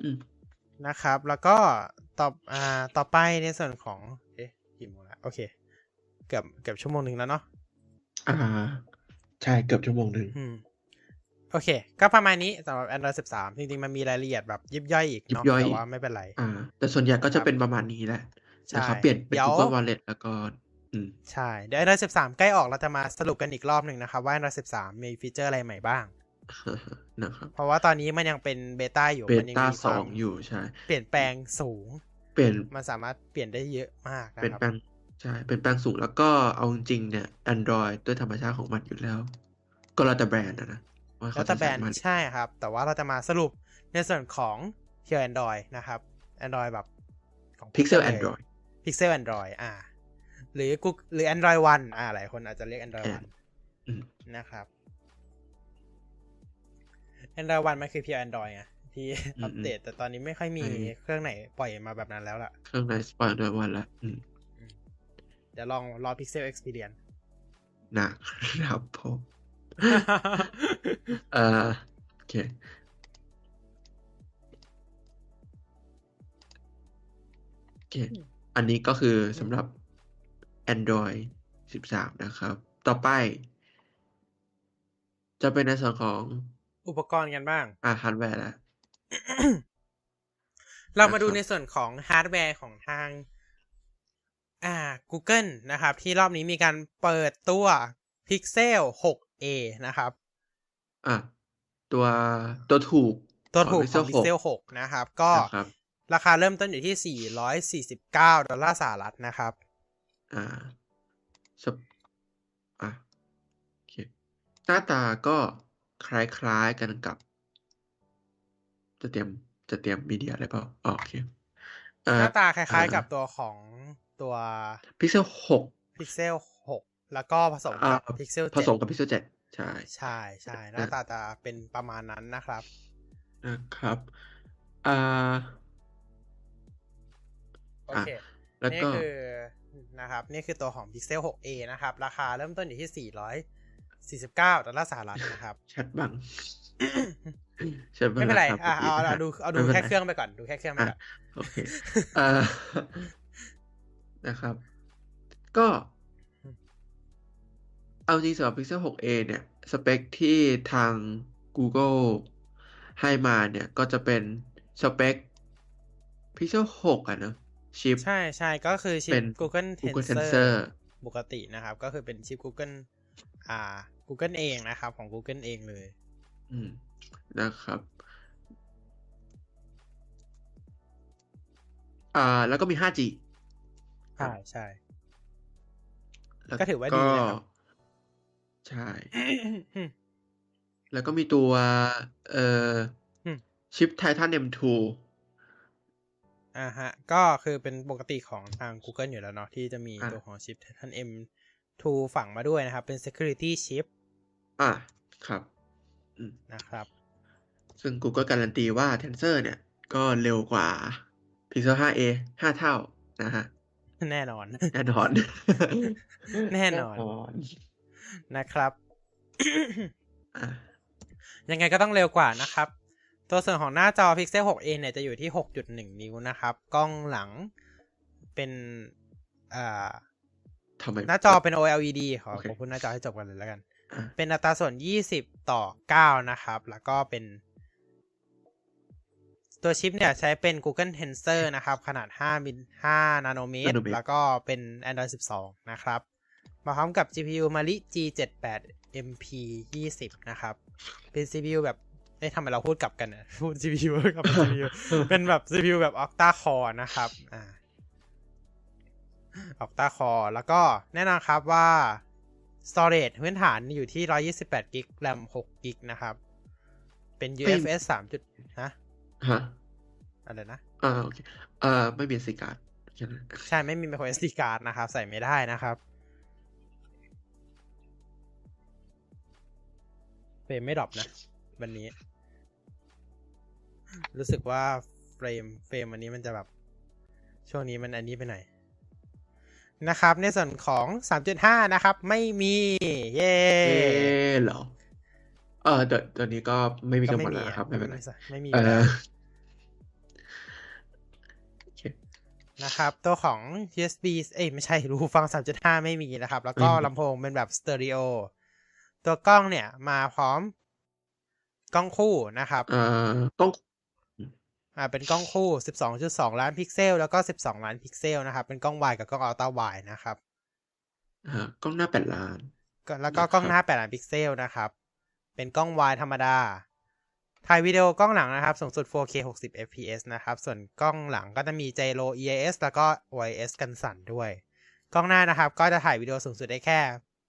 อืม นะครับ แล้วก็ต่ออ่าต่อไปในส่วนของเอ๊ะกี่โมงแล้วโอเค เกือบเกือบชั่วโมงหนึ่งแล้วเนาะอ่า ใช่เกือบชั่วโมงหนึ่งอืมโอเค ก็ประมาณนี้สำหรับ Android 13 จริงๆ มันมีรายละเอียดแบบยิบย่อยอีกเนาะแต่ว่าไม่เป็นไร อ่า แต่ส่วนใหญ่ก็ครัจะบเป็นประมาณนี้แหละใช่นะครับเปลี่ยนเป็นเดี๋ยว Google Wallet แล้วก็อืมใช่ เดี๋ยว Android 13 ใกล้ออกเราจะมาสรุปกันอีกรอบหนึ่งนะครับ ว่า Android 13 มีฟีเจอร์อะไรใหม่บ้าง นะครับ เพราะว่าตอนนี้มันยังเป็นเบต้าอยู่เบมันยังต้ามีคสวาอมงอยู่ใช่ เปลี่ยนแปลงสูง เปลี่ยนมันสามารถเปลี่ยนได้เยอะมากนะเปลี่ยนครับแปลงใช่เป็นแปลงสูงแล้วก็เอาจริงๆเนี่ย Android ด้วยธรรมชาติของมันอยู่แล้ว ก็แล้วแต่แบรนด์อะนะว่าแล้วเขาแต่จะแบรใช้นด์มันใช่ครับ แต่ว่าเราจะมาสรุปในส่วนของเพียว Android นะครับ Android แบบของ Pixel Google เลย Android Pixel Android อ่า หรือ Google หรือ Android One อ่าหลายคนอาจจะเรียก Android อ่า One อืมนะครับ Android One มันคือเพียว Android ไงที่อืมอัปเดต แต่ตอนนี้ไม่ค่อยมีอืมเครื่องไหนปล่อยมาแบบนั้นแล้วล่ะ เครื่องในสปอยด้วยวันละอืมเดี๋ยวลองรอ Pixel Experience นะครับผมเอ่อโอเคโอเค อันนี้ก็คือสำหรับ Android 13 นะครับ ต่อไป จะเป็นในส่วนของ อุปกรณ์กันบ้าง อ่าฮาร์ดแวร์แล้วเรามาดูนะครับในส่วนของฮาร์ดแวร์ของทาง อ่า Google นะครับ ที่รอบนี้มีการเปิดตัว Pixel 6a นะครับ อะ ตัวตัวถูก ตัวถูกของ Pixel Pixel 6นะครับ ก็นะครับราคาเริ่มต้นอยู่ที่ 449 ดอลลาร์สหรัฐนะครับ อ่าสปอะโอเคหน้าตาก็ คล้ายๆกันกับ จะเตรียมจะเตรียมมีเดียอะไรเปล่าอ๋อโอเคเอ่หอน้าตาคล้ายอ่าๆกับตัวของตัว Pixel 6 Pixel 6แล้วก็ผสมอ่ากับ Pixel ผสม7กับ Pixel 7ใช่ใช่ใช่หน้าตาจะเป็นประมาณนั้นนะครับนะครับอ่าโอเคแล้วนี่ก็คือนะครับ นี่คือตัวของ Pixel 6a นะครับ ราคาเริ่มต้นอยู่ที่ 449ดอลลาร์สหรัฐนะครับแชทบังแชทบังไม่เป็นไรคบอะเอาเอาเอาดูเอาดูไม่ป็นแค่ไรเครื่องไปก่อนดูแค่เครื่องไปก่อนโอเคเอ่อนะครับ ก็เอาจริงสำหรับ Pixel 6a เนี่ย สเปคที่ทาง Google ให้มาเนี่ย ก็จะเป็นสเปค Pixel 6 อะเนอะชิป ใช่ใช่ก็คือชิเป็ปน Google Google Tensor Tensor ปกตินะครับ ก็คือเป็นชิป Google อ่า Google เองนะครับ ของ Google เองเลย อืมนะครับอ่าแล้วก็มี 5G ใช่ใช่แล้วก็ถือว่าดีนะครับใช่ แล้วก็มีตัว เอ่ออมชิป Titan M2 อ่าฮะ ก็คือเป็นปกติของทาง Google อยู่แล้วเนาะที่จะมีอะตัวของชิป Titan M2 ฝังมาด้วยนะครับ เป็น security chip อะครับอืมนะครับ ซึ่ง Google การันตีว่า Tensor เนี่ย ก็เร็วกว่า Pixel 5a 5เท่านะฮะ แน่นอน แน่นอน แน่นอนนนะครับอะยังไงก็ต้องเร็วกว่านะครับ ตัวส่วนของหน้าจอ Pixel 6a เนี่ยจะอยู่ที่ 6.1 นิ้วนะครับ กล้องหลังเป็นอ่าทำไมหน้าจอเป็น OLED ขอโอเคขอบคุณหน้าจอให้จบกันเลยแล้วกันอะ เป็นอัตราส่วน 20 ต่อ 9 นะครับ แล้วก็เป็น ตัวชิปเนี่ยใช้เป็น Google Tensor นะครับ ขนาด 5 มิล5นาโนเมตร แล้วก็เป็น Android 12 นะครับ มาพร้อมกับ GPU Mali G78 MP 20 นะครับ เป็น CPU แบบเอ๊ะทำไมเราพูดกลับกันเนี่ยพูด CPU กับ CPU เป็นแบบ CPU แบบ Octa Core นะครับ อ่า Octa Core แล้วก็แน่นอนครับว่า storage พื้นฐานอยู่ที่ 128กิก RAM 6กิกนะครับ เป็น UFS 3. จุดนะฮะอะไรนะ อ่าโอเคเอ่อไม่มี SD card แค่นั้นใช่ไม่มี micro SD card นะครับ ใส่ไม่ได้นะครับ frame ไม่ drop นะ วันนี้ รู้สึกว่า frame frame วันนี้มันจะแบบ ช่วงนี้มันอันนี้ไปหน่อย นะครับ ในส่วนของ 3.5 นะครับ ไม่มี เย้เอ๊ะเหรอ เออแต่ตอนนี้ก็ไม่มีกันหมดแล้วนะครับ ไม่เป็นไรไม่มีเอแล้วอโอเคนะครับ ตัวของ USB เอ้ยไม่ใช่รูหูฟัง 3.5 ไม่มีนะครับ แล้วก็ไม่มีลำโพงเป็นแบบสเตอริโอตัวกล้องเนี่ยมาพร้อมกล้องคู่นะครับเอ่อต้อง อ่าเป็นกล้องคู่ 12.2 ล้านพิกเซล แล้วก็ 12 ล้านพิกเซลนะครับ เป็นกล้อง wide กับกล้อง ultra wide นะครับอ่ากล้องหน้าแปดล้านก็แล้วก็นะครับกล้องหน้า 8 ล้านพิกเซลนะครับ เป็นกล้องวายธรรมดา ถ่ายวิดีโอกล้องหลังนะครับ สูงสุด 4K 60 fps นะครับ ส่วนกล้องหลังก็จะมี gyro EIS แล้วก็ OIS กันสั่นด้วย กล้องหน้านะครับ ก็จะถ่ายวิดีโอสูงสุดได้แค่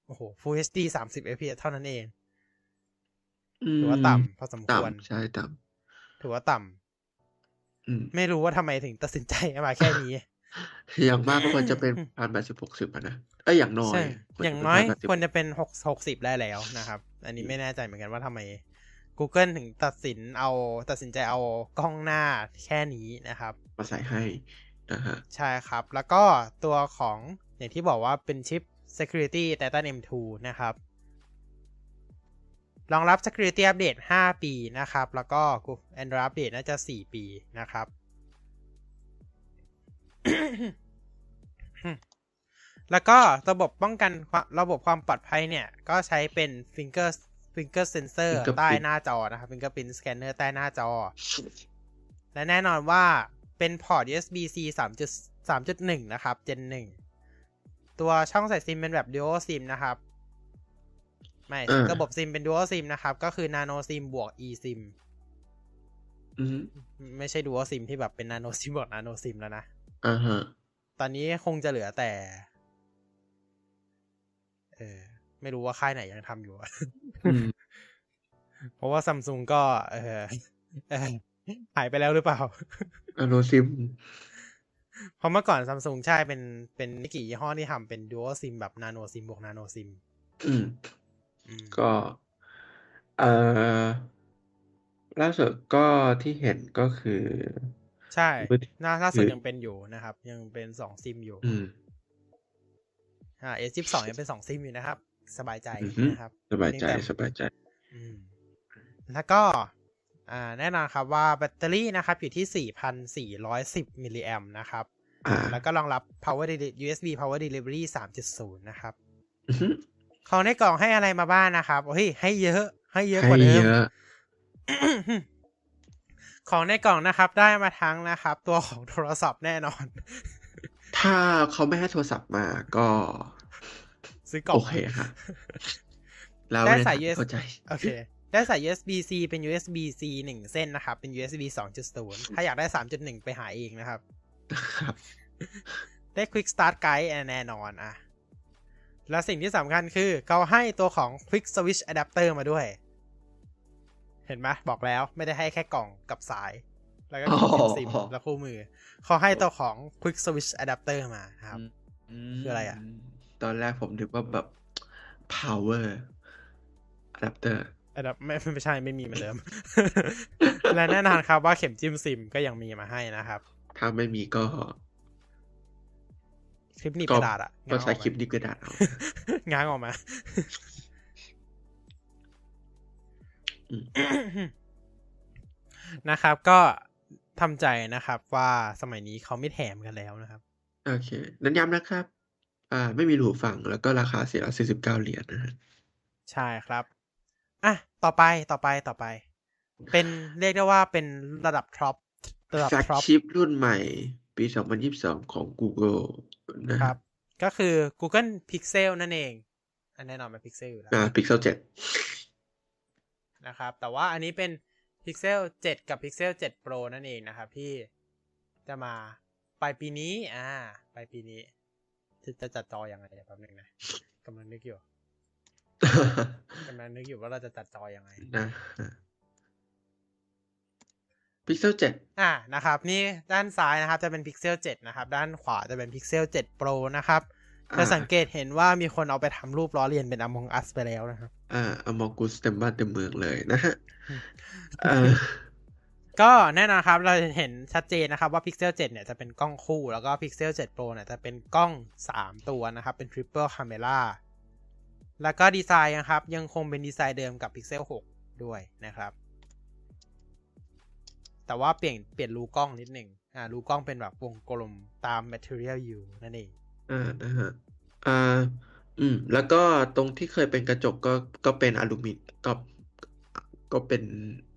โอ้โห Full HD 30 fps เท่านั้นเอง ถือว่าต่ำพอสมควรต่ำใช่ต่ถือว่าต่ำำอืม ไม่รู้ว่าทำไมถึงตัดสินใจมาแค่นี้ อย่างมากก็ควรจะเป็นพันแปดสิบหกสิบอะนะเอ้ยอย่างน้อยใช่ควรอย่างจะเป็น้อย1080ควรจะเป็นหกหกสิบได้แล้วนะครับ อันนี้ไม่แน่ใจเหมือนกันว่าทำไม Google ถึงตัดสินเอาตัดสินใจเอากล้องหน้าแค่นี้นะครับ มาใส่ให้นะฮะใช่ครับ แล้วก็ตัวของอย่างที่บอกว่าเป็นชิป Security Titan M2 นะครับ รองรับ Security Update 5 ปีนะครับ แล้วก็ Android Update น่าจะ 4 ปีนะครับ แล้วก็ระบบป้องกันความระบบความปลอดภัยเนี่ย ก็ใช้เป็น finger finger sensor Fingerprint ใต้หน้าจอนะครับ fingerprint scanner ใต้หน้าจอ และแน่นอนว่าเป็นพอร์ต USB-C 3.3.1 นะครับ Gen 1 ตัวช่องใส่ซิมเป็นแบบ Dual SIM นะครับ ไม่อ่าระบบซิมเป็น Dual SIM นะครับ ก็คือ Nano SIM บวก eSIM อืมไม่ใช่ Dual SIM ที่แบบเป็น Nano SIM บวก Nano SIM แล้วนะอ่าฮะ ตอนนี้คงจะเหลือแต่ เออ ไม่รู้ว่าค่ายไหนยังทำอยู่อืมเพราะว่าซัมซุงก็เออเออหายไปแล้วหรือเปล่าอโนซิมเพราะเมื่อก่อนซัมซุงใช่เป็นเป็นไม่กี่ยี่ห้อที่ทำเป็น Dual SIM แบบ Nano SIM บวก Nano SIM อืมอืม ก็เอ่อล่าสุดก็ที่เห็นก็คือ ใช่มือถือน่าล่าสุดยังเป็นอยู่นะครับ ยังเป็นสองซิมอยู่อืมอ่า S22 ยังเป็นสองซิมอยู่นะครับ สบายใจอือฮึนะครับ สบายใจแต่สบายใจอืมแล้วก็ อ่า แน่นอนครับว่าแบตเตอรี่นะครับ อยู่ที่4,410มิลลิแอมนะครับอ่าแล้วก็รองรับ power Deli- USB power delivery 3.0นะครับอือฮึ ของในกล่องให้อะไรมาบ้างนะครับเฮ้ยให้เยอะ ให้เยอะกให้ว่าเดิเยมอะของในกล่องนะครับ ได้มาทั้งนะครับ ตัวของโทรศัพท์แน่นอน ถ้าเขาไม่ให้โทรศัพท์มาก็ ซื้อกล่องโอเคฮะแล้วได้ม่สายทัน USB เข้าใจโอเคได้สาย USB-C เป็น USB-C หนึ่งเส้นนะครับ เป็น USB 2.0ถ้าอยากได้3.1ไปหาเองนะครับ ครับ ได้ Quick Start Guide แน่นอนอะ และสิ่งที่สำคัญคือเขาให้ตัวของ Quick Switch Adapter มาด้วย เห็นไหมบอกแล้วไม่ได้ให้แค่กล่องกับสาย แล้วก็คู่ซิมอ๋อและคู่มือ เขาให้ตัวของ Quick Switch Adapter มานะครับ คืออะไรอะตอนแรกผมนึกว่าแบบ power adapter อันดับไม่ไม่ใช่ไม่มีเหมือนเดิม และแน่นอนครับว่าเข็มจิ้มซิมก็ยังมีมาให้นะครับ ถ้าไม่มีก็ คลิปหนีบก็กระดาษอะก็ใช้ง้างออกมาคลิปนี้กระดาษเอาง้างออกมาอืมนะครับ ก็ทำใจนะครับ ว่าสมัยนี้เขาไม่แถมกันแล้วนะครับ โอเคนั้นย้ำนะครับ อ่า ไม่มีหูฟังแล้วก็ราคา449เหรียญนะฮะใช่ครับอะต่อไปต่อไปต่อไป เป็นเรียกได้ว่าเป็นระดับ top ระดับ flag top ชิปรุ่นใหม่ ปี 2022 ของ Google นะคครัรับบก็คือ Google Pixel นั่นเอง อันแน่นอนเป็น Pixel อยู่แล้ว อ่า Pixel นะครับ แต่ว่าอันนี้เป็น Pixel 7 กับ Pixel 7 Pro นั่นเองนะครับ ที่จะมาปลายปีนี้ อ่าปลายปีนี้จะจะจัดจอยังไงเดี๋ยวแป๊บนึงนะกำลังนึกอยู่7กำลังนึกอยู่ว่าเราจะจัดจอยังไงนะฮะ Pixel 7 อ่านะครับ นี่ด้านซ้ายนะครับจะเป็น Pixel 7 นะครับ ด้านขวาจะเป็น Pixel 7 Pro นะครับอ่าจะสังเกตเห็นว่ามีคนเอาไปทำรูปล้อเลียนเป็น Among Us ไปแล้วนะครับ อ่า Among Us เต็มบ้านเต็มเมืองเลยนะฮะอืมเอ่อก็แน่นอนครับ เราเห็นชัดเจนนะครับว่า Pixel 7 เนี่ยจะเป็นกล้องคู่ แล้วก็ Pixel 7 Pro เนี่ยจะเป็นกล้อง 3 ตัวนะครับ เป็น Triple Camera แล้วก็ดีไซน์นะครับ ยังคงเป็นดีไซน์เดิมกับ Pixel 6 ด้วยนะครับ แต่ว่าเปลี่ยนเปลี่ยนรูกล้องนิดหนึ่งอ่ารูกล้องเป็นแบบวงกลมตาม Material U นั่นเองอ่านะฮะอ่าอืม แล้วก็ตรงที่เคยเป็นกระจกก็ก็เป็นอลูมิเนียมก็ก็เป็น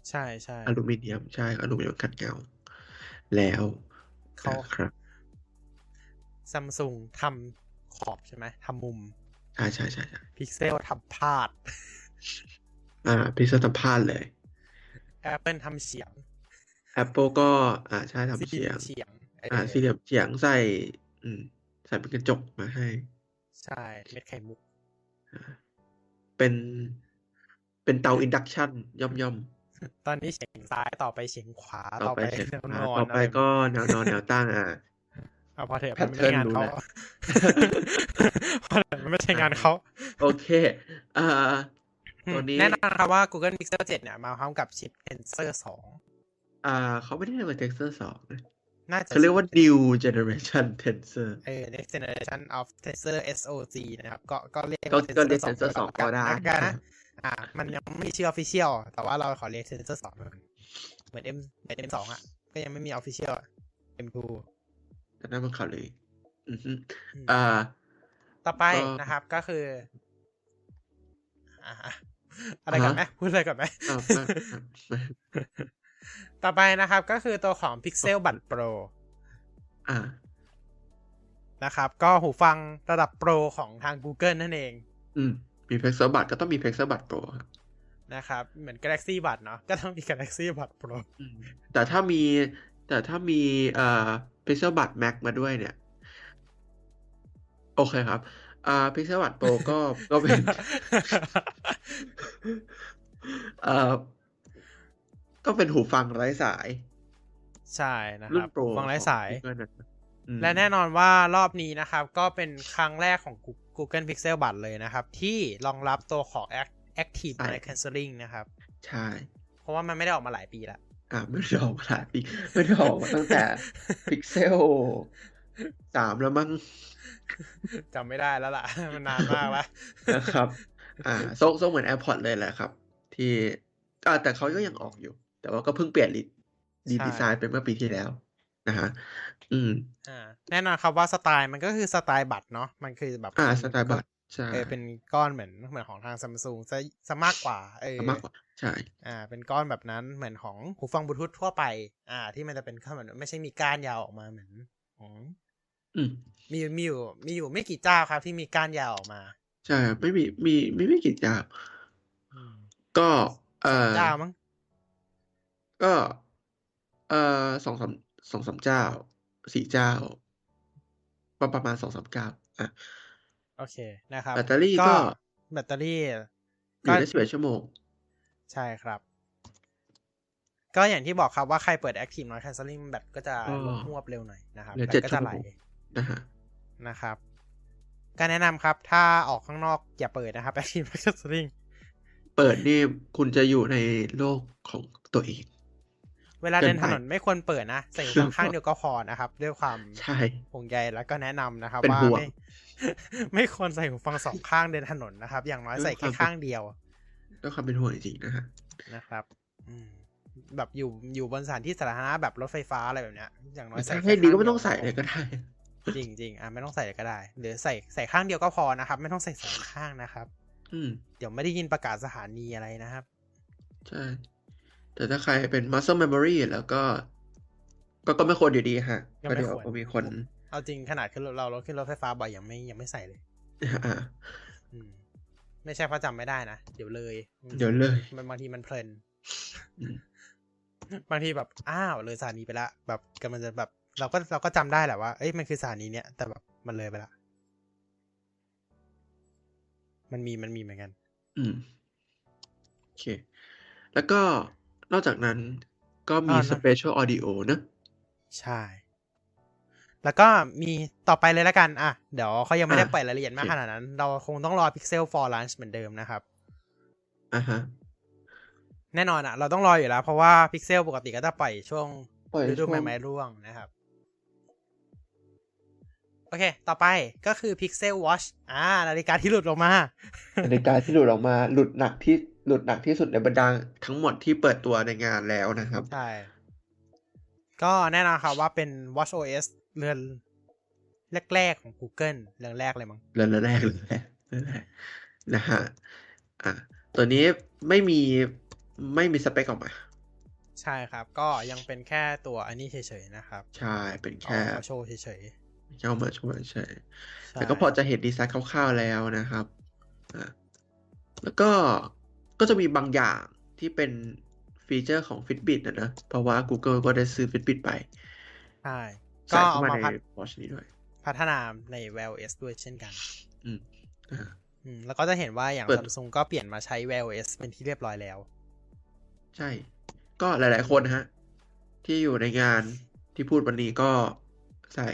ใช่ใช่อลูมิเนียมใช่อลูมิเนียมขัดเงาแล้วเขานะครับซัมซุงทำขอบใช่ไหมทำมุมอ่าใช่ใช่ใช่ Pixel ทำพลาด อ่าพิซซ่าทำพลาดเลย Apple ทำเฉียง Apple ก็ อ่าใช่ทำเฉียงเฉียงเอออ่าสี่เหลี่ยมเฉียงใส่ อืม ใส่เป็นกระจกมาให้ ใช่เม็ดไข่มุกเป็นเป็นเตาอินดักชันย่อมย่อมตอนนี้เฉียงซ้ายต่อไปเฉียงขวาๆต่ต่ออไปไปเช็คแนวขวานอนต่อไปอะไรก็แนวนอนแนวตั้งอะเอาพอเถอะแพมัทนเทิไม่ร์นใช่งานรู้เขาแหละพอเถอะมันไม่ใช่งานเขาโอเคอ่าตัวนี้แน่นอนครับว่า Google Pixel 7 เนี่ย มาพร้อ m กับชิป Tensor 2 อ่าเขาไม่ได้เรียกว่า Tensor สองนะน่าจะเขาเรียกว่า New Generation Tensor เออ next generation of Tensor SOC นะครับ ก็ก็เรียกก็ว่าก็เรียก Tensor Tensor 2 2ก็ได้แล้วกันนะอ่า มันยังไม่มีชื่อ official แต่ว่าเราขอเรียก Tensor 2ไปก่อนเหมือน M เหมือน M2 อะ ก็ยังไม่มี official อะ M2 แต่นั่นมันข่าวเลยอือฮึอืมอ่า ต่อไปก็นะครับก็คืออ่าอะไรก่อนไหมอ่าฮะพูดอะไรก่อนไหมอ่าไม่ไม่ ต่อไปนะครับก็คือตัวของ Pixel Buds Pro อ่านะครับ ก็หูฟังระดับโปรของทาง Google นั่นเอง อืม มี Pixel Buds ก็ต้องมี Pixel Buds Pro ครับนะครับ เหมือน Galaxy Buds เนาะก็ต้องมี Galaxy Buds Pro อืมแต่ถ้ามีแต่ถ้ามีเอ่อ Pixel Buds Max มาด้วยเนี่ย โอเคครับอ่า Pixel Buds Pro ก็ก็เป็นเอ่อ ก็เป็นหูฟังไร้สาย ใช่นะครุ่รันบโปรฟังไร้สายของ Google นะครับอืมและแน่นอนว่ารอบนี้นะครับ ก็เป็นครั้งแรกของ Google Pixel Buds เลยนะครับ ที่รองรับตัวของ Act- Active Noise Cancelling นะครับ ใช่ เพราะว่ามันไม่ได้ออกมาหลายปีแล้วอ่าไม่ได้ออกมาหลายปีไม่ได้ออกมาตั้งแต่ Pixel สามแล้วมั้งจำไม่ได้แล้วล่ะ มันนานมากแล้วนะครับ อ่าทรงทรงเหมือน AirPods เลยแหละครับ ที่อ่าแต่เขาก็ยังออกอยู่ แต่ว่าก็เพิ่งเปลี่ยนรีดีใช่ดีไซน์ไปเมื่อปีที่แล้วนะฮะอืมอ่าแน่นอนครับว่าสไตล์มันก็คือสไตล์บัตรเนาะมันคือแบบอ่าเป็นสไตล์บัตรใช่เออเป็นก้อนเหมือนเหมือนของทางซัมซุงซะซะมากกว่าเออมากกว่าใช่อ่า เป็นก้อนแบบนั้นเหมือนของหูฟังบลูทูธทั่วไป อ่า ที่มันจะเป็นข้าเหมือนไม่ใช่มีก้านยาวออกมาเหมือนของอืมมีมีอยู่มีอยู่ไม่กี่เจ้าครับ ที่มีก้านยาวออกมา ใช่ไม่มีมีไม่ไม่กี่เจ้าอืมก็ เอ่อเจ้ามั้ง ก็ เอ่อสองสามสองสามเจ้า สี่เจ้า ประประมาณสองสามเจ้าอะ โอเคนะครับ แบตเตอรี่ก็ แบตเตอรี่อยู่ได้สิบเอ็ดชั่วโมง ใช่ครับ ก็อย่างที่บอกครับว่าใครเปิด Active Noise Cancelling แบตก็จะอ๋อลดหวบเร็วหน่อยนะครับเหลือแบเจ็ดตก็ชั่จะวไหลโมงนะฮะนะครับก็แนะนำครับ ถ้าออกข้างนอกอย่าเปิดนะครับ Active Noise Cancelling เปิดนี่คุณจะอยู่ในโลกของตัวเอง เวลาเกิเดินนไปถนนไม่ควรเปิดนะใส่หูฟังข้างเดียวก็พอนะครับ ด้วยความใช่ห่วงใยแล้วก็แนะนำนะครับเป็นว่าห่วงไม่ไม่ควรใส่หูฟังสองข้างเดินถนนนะครับ อย่างน้อยใส่แค่ข้างเดียวด้วยความเป็นห่วงจริงๆนะฮะนะครับอืมแบบอยู่อยู่บนสถานที่สาธารณะแบบรถไฟฟ้าอะไรแบบเนี้ย อย่างน้อยใส่ถ้าแค่ให้ดีก็ข้าไม่ต้องวใส่เลยก็ได้จริงจริงๆอะไม่ต้องใส่เลยก็ได้ หรือใส่ใส่ข้างเดียวก็พอนะครับ ไม่ต้องใส่สองข้างนะครับ อืม เดี๋ยวไม่ได้ยินประกาศสถานีอะไรนะครับ ใช่ แต่ถ้าใครเป็น muscle memory แล้วก็ ก็ก็ไม่ควรอยู่ดีฮะก็ก็ไม่เดี๋ยวควรก็มีคน เอาจริงขนาดขึ้นรถเรารถขึ้นรถไฟฟ้าบ่อยยังไม่ยังไม่ใส่เลยอ่าอืมไม่ใช่เพราะจำไม่ได้นะ เดี๋ยวเลย เดี๋ยวเลย มันบางทีมันเพลินอืมบางทีแบบ อ้าว เลยสถานีไปละ แบบกำลังจะแบบ เราก็เราก็จำได้แหละว่า เอ้ย มันคือสถานีเนี้ย แต่แบบมันเลยไปละ มันมีมันมีเหมือนกัน อืม โอเค แล้วก็ นอกจากนั้นก็มีอ่านะ special audio เนอะใช่ แล้วก็มีต่อไปเลยละกัน อะ เดี๋ยวเขายังไม่ได้อะเปิดรายละเอียดมากโอเคขนาดนั้น เราคงต้องรอ Pixel 4 launch เหมือนเดิมนะครับอ่าฮะ แน่นอนอะ เราต้องรออยู่แล้ว เพราะว่า Pixel ปกติก็จะปล่อยช่วงปล่อยฤดูช่วงใหม่ๆร่วงนะครับ โอเค ต่อไปก็คือ Pixel Watch อ่า นาฬิกาที่หลุดออกมา นาฬิกาที่หลุดออกมา หลุดหนักที่ หลุดหนักที่สุดในบรรดาทั้งหมดที่เปิดตัวในงานแล้วนะครับ ใช่ ก็แน่นอนครับว่าเป็น Watch OS เรือนแรกๆของ Google เรือนแรกเลยมั้งเริ่มแรกเลยแรกเริ่มแรกนะฮะอะตัวนี้ไม่มีไม่มีสเปคออกมา ใช่ครับ ก็ยังเป็นแค่ตัวอันนี้เฉยๆนะครับ ใช่เป็นเอาแค่มาโชว์เฉยแค่เอามาช่วยใช่ๆแต่ก็พอจะเห็นดีไซน์คร่าวๆแล้วนะครับอะแล้วก็ ก็จะมีบางอย่างที่เป็นฟีเจอร์ของ Fitbit นะนะเพราะว่า Google ก็ได้ซื้อ Fitbit ไป ใช่ ก็ใส่เอาเข้ามามาในพัฒ Watch นี้ด้วย พัฒนาใน Wear OS ด้วยเช่นกัน อืมอ่าอืม แล้วก็จะเห็นว่าอย่างเปิด Samsung ก็เปลี่ยนมาใช้ Wear OS เป็นที่เรียบร้อยแล้ว ใช่ ก็หลาย ๆ คนนะฮะ ที่อยู่ในงานที่พูดวันนี้ก็ใส่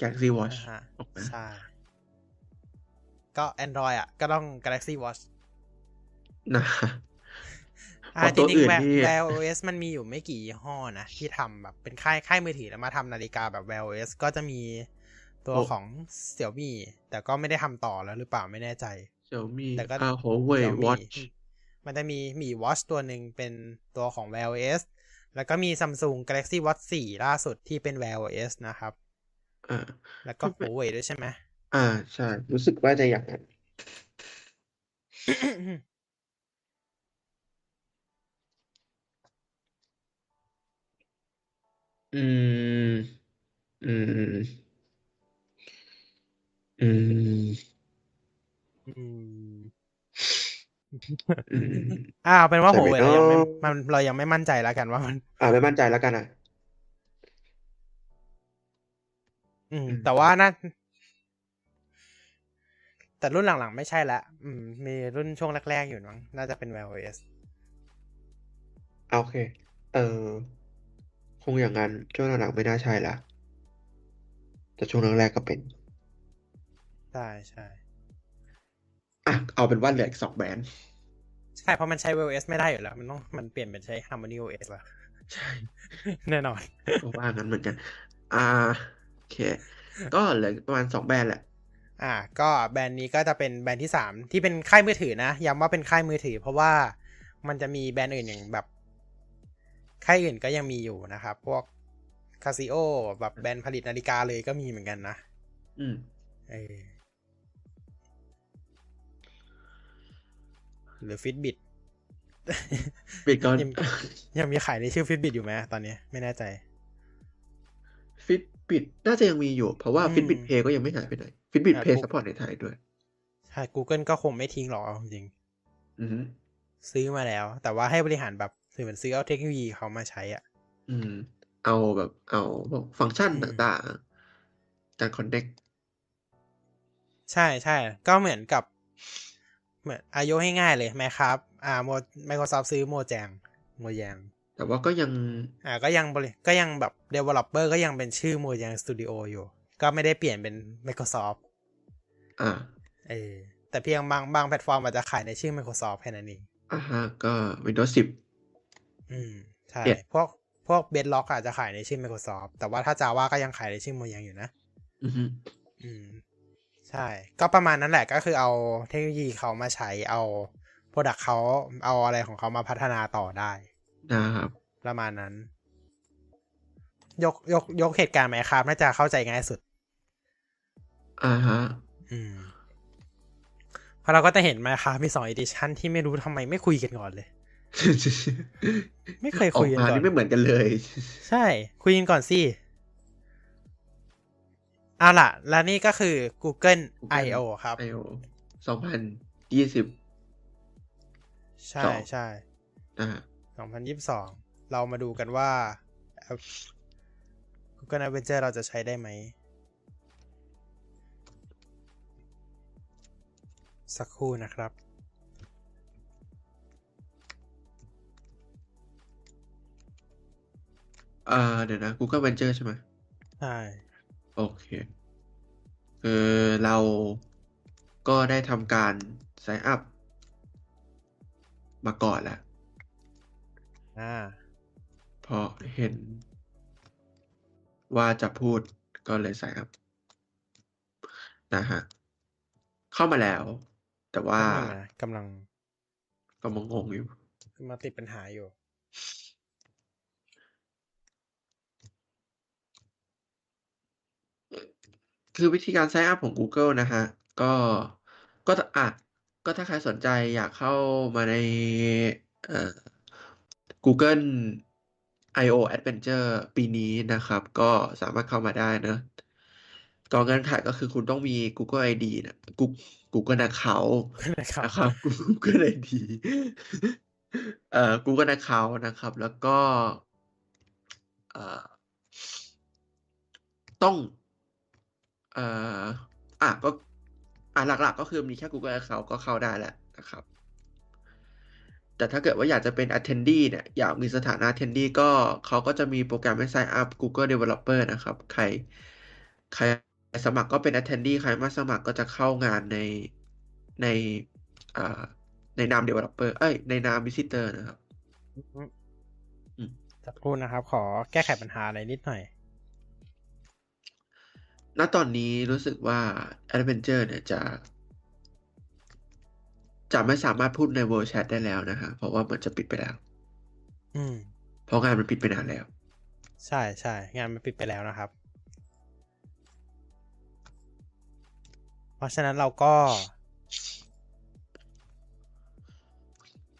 Galaxy Watch อ่าฮะออกมาใช่ก็ Android อะ ก็ต้อง Galaxy Watch นะอ่าเพราะจตัวริงอื่ๆน Wear นี่ Wear OS มันมีอยู่ไม่กี่ยี่ห้อนะ ที่ทำแบบเป็นค่ายค่ายมือถือแล้วมาทำนาฬิกาแบบ Wear OS ก็จะมีตัวโอ้ของ Xiaomi แต่ก็ไม่ได้ทำต่อแล้วหรือเปล่าไม่แน่ใจ Xiaomi แต่ก็อ่า Huawei Xiaomi Watch มันจะมีมี Watch ตัวหนึ่งเป็นตัวของ Wear OS แล้วก็มี Samsung Galaxy Watch 4 ล่าสุดที่เป็น Wear OS นะครับอ่าแล้วก็ Huawei ด้วยใช่ไหม อ่า ใช่ รู้สึกว่าจะอย่างนั้น อืม อืม อืม อืม อืม อ่าเอาเป็นว่าแต่โหไม่เว่ยเรายังไม่ต้องมันเรายังไม่มั่นใจแล้วกันว่ามัน อ่าไม่มั่นใจแล้วกันอะ อืม อืม แต่ว่าน่าแต่รุ่นหลังๆไม่ใช่ละอืม มีรุ่นช่วงแรกๆอยู่มั้งน่าจะเป็น Wear OS โอเค เออ คงอย่างนั้นช่วงหลังๆไม่น่าใช่ละแต่ช่วงแรกๆก็เป็น ใช่ใช่อะเอาเป็นว่าเหลืออีกสองแบรนด์ใช่ เพราะมันใช้ Wear OS ไม่ได้อยู่แล้ว มันต้องมันเปลี่ยนเป็นใช้ Harmony OS แล้ว ใช่ แน่นอนก็ว่างั้นเหมือนกัน อ่าโอเค ก็เหลือประมาณสองแบรนด์แหละอ่า ก็แบรนด์นี้ก็จะเป็นแบรนด์ที่สามที่เป็นค่ายมือถือนะย้ำว่าเป็นค่ายมือถือ เพราะว่ามันจะมีแบรนด์อื่นอย่างแบบ ค่ายอื่นก็ยังมีอยู่นะครับ พวกคาซิโอแบบแบรนด์ผลิตนาฬิกาเลยก็มีเหมือนกันนะ อืมเออหรือฟิตบิ t ปิดก่อนยังยังมีขายในชื่อฟิตบิ t อยู่ไหมตอนนี้ไม่แน่ใจ Fitbit น่าจะยังมีอยู่ เพราะว่าอืม Fitbit Pay ก็ยังไม่หายไปไหน Fitbit อ่า Pay ถูก support ในไทยด้วย ใช่ Google ก็คงไม่ทิ้งหรอกเอาจริงอืมซื้อมาแล้ว แต่ว่าให้บริหารแบบ คือเหมือนซื้อเอาเทคโนโลยีเขามาใช้อะ อืม เอาแบบเอาพวกฟังก์ชันอืมต่างๆ การ connectใช่ใช่ ก็เหมือนกับ เหมือนอายุให้ง่ายเลยไหมครับ อ่าโม Microsoft ซื้อ Mojang Mojang แต่ว่าก็ยัง อ่าก็ยังบริก็ยังแบบ developer ก็ยังเป็นชื่อโมแยง Studio อยู่ ก็ไม่ได้เปลี่ยนเป็น Microsoft อ่าเออแต่เพียงบางบางแพลตฟอร์มอาจจะขายในชื่อ Microsoft แค่นั้นเองอ่าฮะก็ Windows 10 อืมใช่เปลี่ยนพวกพวก Bedrock อาจจะขายในชื่อ Microsoft แต่ว่าถ้า Java ก็ยังขายในชื่อโมแยงอยู่นะอือฮึอืมใช่ ก็ประมาณนั้นแหละก็คือเอาเทคโนโลยีเขามาใช้เอาโปรดักเขาเอาอะไรของเขามาพัฒนาต่อได้นะครับประมาณนั้น ยกยกยกเหตุการณ์ไหมครับน่าจะเข้าใจง่ายสุด อ่าฮะ อืมเพราะเราก็จะเห็นมาครับมีสอง edition ที่ไม่รู้ทำไมไม่คุยกันก่อนเลย ไม่เคยออกคุยกันมาก่อนนี่ไม่เหมือนกันเลย ใช่ คุยกันก่อนสิเอาล่ะ แล้วนี่ก็คือ Google I/O ครับ I/O สองพันยี่สิบใช่ต่อใช่นะฮะ2022เรามาดูกันว่าแอป Google Adventure เราจะใช้ได้ไหม สักครู่นะครับ อ่าเดี๋ยวนะ Google Venture ใช่ไหมใช่ โอเค คือเราก็ได้ทำการ sign up มาก่อนแล้ว อ่า พอเห็น ว่าจะพูดก็เลย sign up นะฮะ เข้ามาแล้ว แต่ว่าแป๊บนึงนะกำลังก็มงงอยู่ มาติดปัญหาอยู่ คือวิธีการ sign up ของ Google นะฮะ ก็ ก็อะก็ถ้าใครสนใจอยากเข้ามาในเอ่อ Google I/O Adventure ปีนี้นะครับ ก็สามารถเข้ามาได้นะก็เงื่อนไขก็คือคุณต้องมี Google ID นะ Google Google Account นะครับนะครับ Google ID เอ่อ Google Account นะครับ แล้วก็ เอ่อ ต้องเอ่ออะก็อะหลักๆ ก็คือมีแค่ Google Account ก็เข้าได้แล้วนะครับ แต่ถ้าเกิดว่าอยากจะเป็น attendee เนี่ย อยากมีสถานะ attendee ก็เขาก็จะมีโปรแกรมให้ sign up Google Developer นะครับ ใคร ใครสมัครก็เป็น attendee ใครไม่สมัครก็จะเข้างานในในอ่าในนาม developer เอ้ย ในนาม visitor นะครับอืมสักครู่นะครับ ขอแก้ไขปัญหาอะไรนิดหน่อย ณตอนนี้รู้สึกว่า Adventure เนี่ยจะ จะไม่สามารถพูดใน World Chat ได้แล้วนะฮะ เพราะว่ามันจะปิดไปแล้ว อืม เพราะงานมันปิดไปนานแล้ว ใช่ใช่งานมันปิดไปแล้วนะครับ เพราะฉะนั้นเราก็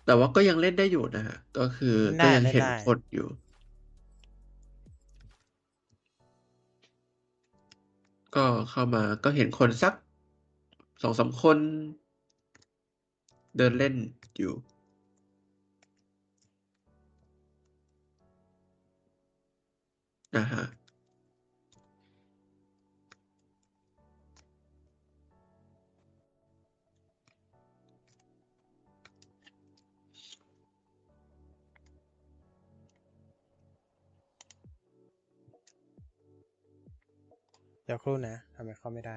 แต่ว่าก็ยังเล่นได้อยู่นะฮะ ก็คือเล่นได้ก็ยังเห็นเล่นได้คนอยู่ ก็เข้ามาก็เห็นคนสักสองสามคน เดินเล่นอยู่ นะฮะ เดี๋ยวครู่นะทำไมเข้าไม่ได้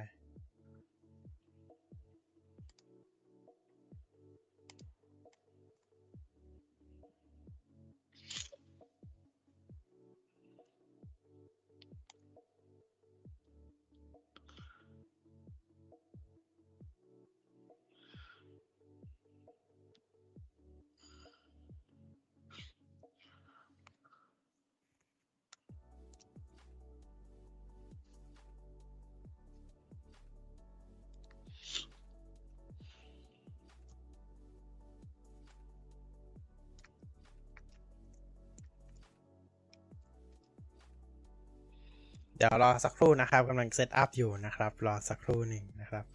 ดี๋ยวรอสักครู่นะครับกำลัง set up อยู่นะครับ รอสักครู่หนึ่งนะครับ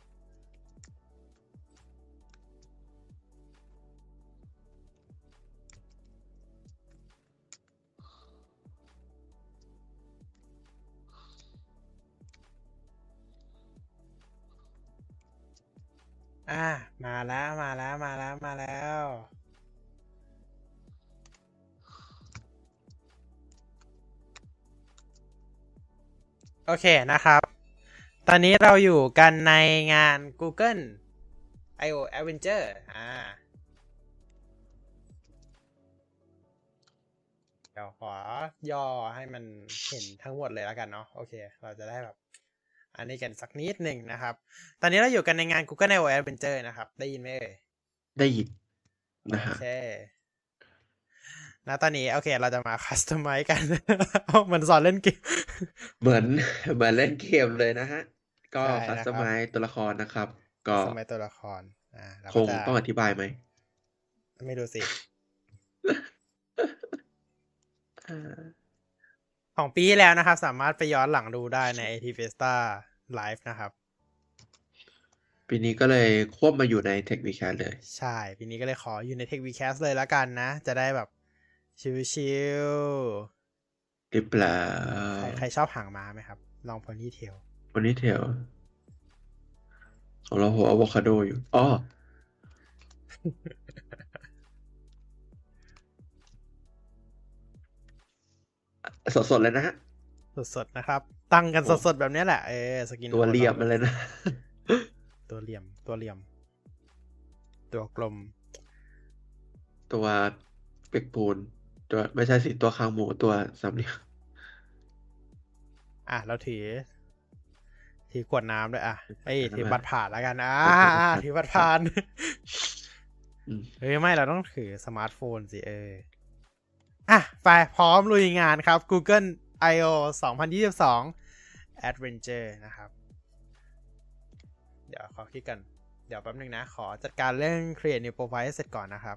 อ่ามาแล้วมาแล้วมาแล้วมาแล้ โอเคนะครับ ตอนนี้เราอยู่กันในงาน Google I/O Adventure อ่าเดี๋ยวขอย่อให้มันเห็นทั้งหมดเลยแล้วกันเนาะโอเค เราจะได้แบบ อันนี้กันสักนิดหนึ่งนะครับ ตอนนี้เราอยู่กันในงาน Google I/O Adventure นะครับ ได้ยินไหมเอ่ยได้ยินนะโอฮะเค นะตอนนี้โอเคเราจะมาคัสตอมไมซ์กันเหมือนสอนเล่นเกม เหมือนเหมือนเล่นเกมเลยนะฮะ ก็ใช่คันะสครับตอมไมซ์ตัวละครนะครับ ก็สมัยตัวละครอ่าเราคก็งจะต้องอธิบายไหม ไม่ดูสิอ่าของปีที่แล้วนะครับ สามารถไปย้อนหลังดูได้ใน AT Festa Live นะครับ ปีนี้ก็เลยควบมาอยู่ใน Tech w e e k a t เลย ใช่ ปีนี้ก็เลยขออยู่ใน Tech Vcast เลยละกันนะ จะได้แบบ ชิลหรือเปล่าๆใครใครชอบหางม้าไหมครับ ลองพอนี่เทลวันนี้เทลของเราหัวอะโวคาโดอยู่อ๋อสดๆเลยนะฮะสดๆนะครับ ตั้งกันสดๆแบบนี้แหละเออสกินตัวเหลี่ยมมาเลยนะ ตัวเหลี่ยม ตัวเหลี่ยม ตัวกลม ตัวเป็กปูน ตัวไม่ใช่สิตัวคางหมูตัวสามเหลี่ยมอะเราถือถือขวดน้ำด้วยอะเอ้ยถือบัตรผ่านแล้วกันอ่าโอเคอ่าถือบัตรผ่านอืมเฮ้ยไม่เราต้องถือสมาร์ทโฟนสิเอออะไปพร้อมลุยงานครับ Google I/O 2022 Adventure นะครับ เดี๋ยวขอคลิกกัน เดี๋ยวแป๊บนึงนะ ขอจัดการเรื่อง create new profile ให้เสร็จก่อนนะครับ